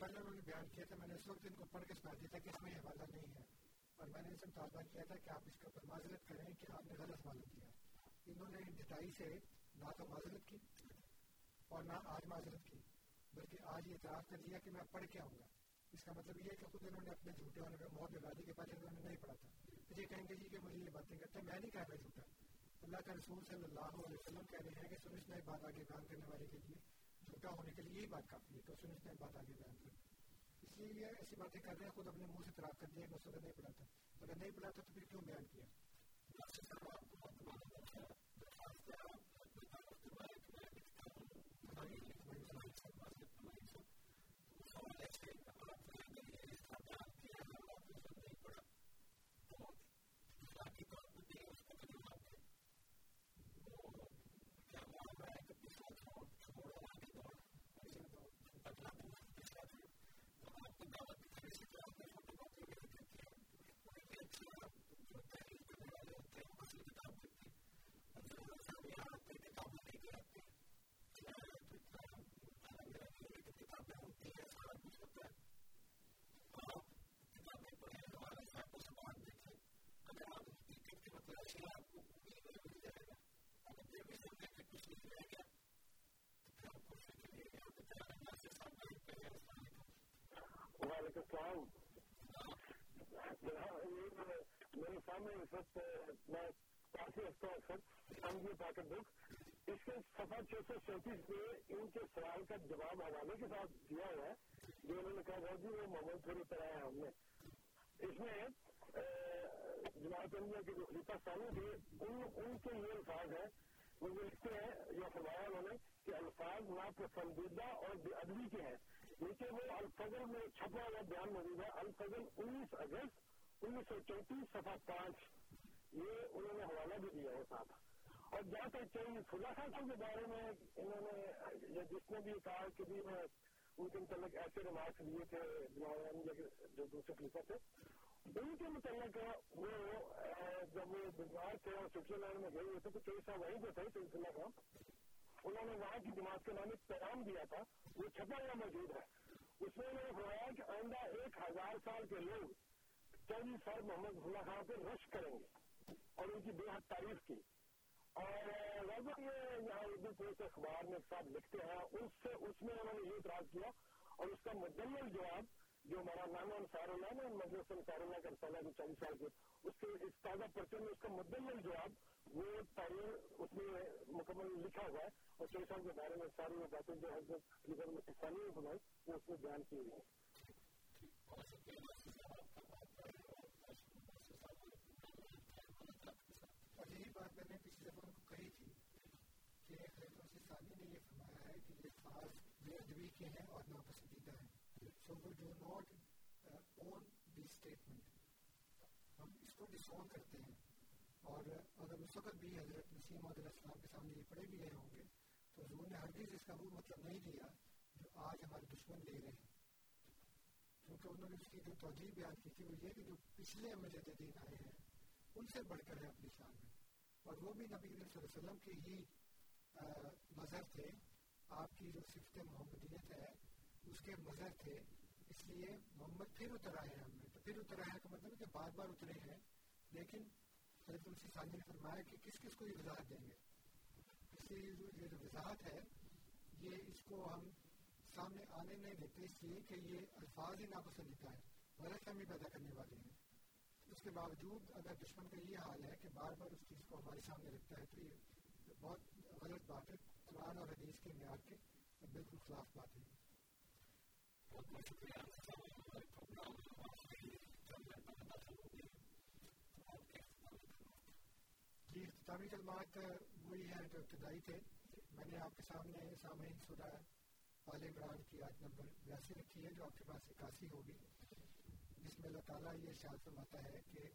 پہلے انہوں نے بیان کیا تھا میں نے اس وقت ان کو پڑھ کے سنا دیا تھا کہ اس میں حوالہ نہیں ہے اور میں نے ان سے مطالبہ کیا تھا کہ آپ اس کے اوپر معذرت کریں کہ آپ نے غلط معلوم کیا۔ انہوں نے ڈٹائی سے نہ تو معذرت کی اور نہ آج معذرت کی، بلکہ آج یہ اعتراف کر دیا کہ میں پڑھ کے آؤں گا۔ اس کا مطلب یہ ہے کہ خود انہوں نے اپنے جھوٹے ہونے میں موت لگا دی کہ پہلے انہوں نے نہیں پڑھا تھا۔ تو یہ کہیں گے جی کہ مجھے یہ باتیں کرتے ہیں، میں نہیں کہہ رہا جھوٹا۔ اللہ کا رسول صلی اللہ علیہ وسلم کہہ رہے ہیں کہ سنس نئے بات آگے بیان کرنے والے کے لیے، جھوٹا ہونے کے لیے یہی بات کافی ہے تو سنس نئے بات آگے بیان کریں لیے یہ ایسی باتیں کر رہے ہیں، خود اپنے منہ سے تراک کر دیا کہ اس وقت نہیں پڑھاتا۔ اگر نہیں پڑھاتا تو پھر کیوں بیان کیا؟ وعلیکم السلام۔ میرے سامنے اس وقت، میں کافی ہفتہ سمجھے پاکٹ بک۔ اس کے سفر چھ سو چونتیس میں ان کے سوال کا جواب حوالے کے ساتھ دیا ہوا ہے، جو انہوں نے کہا جی وہ محمد پوری طرح ہے ہم نے۔ اس میں جماعت انڈیا کے جو خلیفہ ثانی تھے، ان ان کے یہ الفاظ ہیں۔ وہ لکھتے ہیں یا فرمایا انہوں نے کہ الفاظ ناپسندیدہ اور بے ادبی کے ہیں۔ لیکن وہ الفضل میں چھپا ہوا بیان موجود ہے۔ الفضل انیس اگست انیس سو چونتیس صفحہ پانچ۔ یہ انہوں نے حوالہ بھی دیا ہے ساتھ اور جہاں تک چاہیے خدا خاصوں کے بارے میں انہوں نے جس نے بھی کہا کہ بھی میں ان کے متعلق ایسے ریمارکس دیے تھے جو دوسرے خلیفہ تھے، ان کے متعلق وہ جب وہ بیمار تھے اور سوئٹزرلینڈ میں گئے ہوئے تھے تو کئی صاحب وہیں پہ تھے سلسلہ کا انہوں نے وہاں کی جماعت کے نام ایک پیغام دیا تھا، وہ چھپا ہوا موجود ہے۔ اس میں انہوں نے فرمایا کہ آئندہ ایک ہزار سال کے لوگ چودہ سال محمد اللہ خان پہ رش کریں گے اور ان کی بے حد تعریف کی۔ اور لگ بھگ یہ یہاں اردو پوسٹ اخبار میں ساتھ لکھتے ہیں، اس سے، اس میں انہوں نے یہ اعتراض کیا اور اس کا مکمل جواب جو ہمارا نانا انصار اللہ نا مدرس انصار اللہ کا رسالہ جو چالیس سال کے اس کے اس تازہ پرچے میں اس کا مکمل جواب، وہ تعین اس میں مکمل لکھا ہوا ہے اور چالیس سال کے بارے میں ساری وہ باتیں جو حضرت لیبر میں کسانی نے بنائی، وہ اس میں بیان کی ہوئی اور یہی بات میں نے پچھلے دفعہ ان کو کہی تھی کہ حضرت نے یہ فرمایا ہے کہ یہ خاص بے ادبی کے ہیں اور ناپسندیدہ ہیں۔ سو وہ do not own the statement ہم اس کو ڈس ڈسون کرتے ہیں۔ اور اگر اس وقت بھی حضرت نسیم علیہ السلام کے سامنے یہ پڑے بھی گئے ہوں گے، تو حضور نے ہرگز اس کا وہ مطلب نہیں دیا جو آج ہمارے دشمن لے رہے ہیں۔ کیونکہ انہوں نے اس کی جو توجہ بیان کی تھی، وہ یہ کہ جو پچھلے مجددین آئے ہیں، ان سے بڑھ کر ہے اپنی شان میں۔ اور وہ بھی نبی صلی اللہ علیہ وسلم کی ہی مظہر تھے۔ آپ کی جو صفت محمدیت ہے، اس کے مظہر تھے۔ اس لیے محمد پھر اتر آئے ہیں ہم نے تو پھر اتر آئے کا مطلب کہ بار بار اترے ہیں، لیکن حضرت السی ثانی نے فرمایا کہ کس کس کو یہ وضاحت دیں گے؟ اس لیے یہ جو وضاحت ہے، یہ اس کو ہم سامنے آنے نہیں دیتے، اس لیے کہ یہ الفاظ ہی ناپسندیدہ ہے، غلط فہمی پیدا کرنے والے ہیں۔ اس کے باوجود اگر دشمن کا یہ حال ہے کہ بار بار اس چیز کو ہمارے سامنے رکھتا ہے، تو یہ بہت غلط بات ہے، قرآن اور حدیث کے معیار کے بالکل خلاف بات ہے۔ جی اختتامی کلمات وہی ہیں جو ابتدائی تھے میں نے آپ کے سامنے سامعین سورہ آل عمران کی آیت نمبر بیاسی رکھی ہے جو آپ کے پاس اکاسی ہوگی جس میں اللہ تعالیٰ یہ شاید فرماتا ہے کہ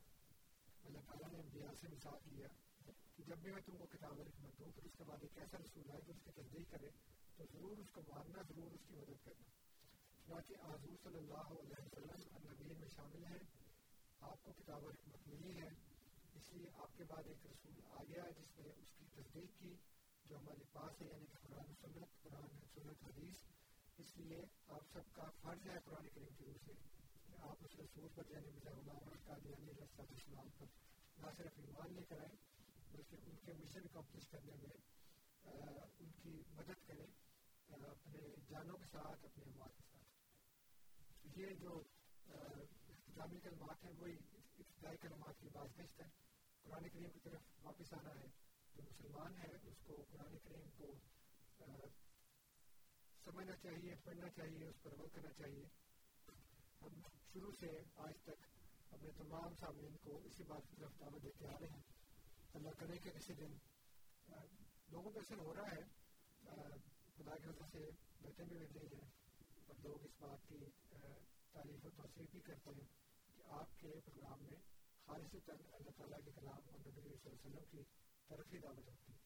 اللہ تعالیٰ نے انبیاء سے مثال کیا کہ جب بھی میں تم کو کتاب حکمت دوں پھر اس کے بعد ایک ایسا رسول آئے جو اس کی تصدیق کرے تو ضرور اس کو ماننا ضرور اس کی مدد کرنا چنانچہ حضور صلی اللہ علیہ وسلم النبی میں شامل ہیں۔ آپ کو کتاب و حکمت ملی ہے۔ اس لیے آپ کے بعد ایک رسول آ گیا ہے جس نے اس کی تصدیق کی جو ہمارے پاس ہے یعنی کہ قرآن سنت قرآن، سنت، حدیث۔ اس لیے آپ سب کا فرض ہے قرآن کریم کی روح سے کہ آپ اس رسول پر یعنی مزاح مرزا غلام قادیانی علیہ السلام پر نہ صرف ایمان لے کر آئیں، بلکہ ان کے مشن اکمپلش کرنے میں ان کی مدد کریں اپنے جانوں کے ساتھ، اپنے اموال کے یہ جو اختتامی کلمات ہیں، وہی ابتدائی کلمات کی بات گشت ہے۔ قرآن کریم کی طرف واپس آنا ہے۔ جو مسلمان ہے، اس کو قرآن کریم کو سمجھنا چاہیے، پڑھنا چاہیے، اس پر عمل کرنا چاہیے۔ ہم شروع سے آج تک اپنے تمام سامعین کو اسی بات کی طرف دعوت دیتے آ رہے ہیں۔ اللہ کرے کہ کسی دن لوگوں کو ایسا ہو رہا ہے خدا کی وجہ سے بیٹھے بھی رہتے ہیں۔ لوگ اس بات کی تعریف و توثیق بھی کرتے ہیں کہ آپ کے پروگرام میں خالص اللہ تعالیٰ کے کلام اور نبی صلی اللہ علیہ وسلم کی ترقی دعوت ہوتی ہے۔ ہیں۔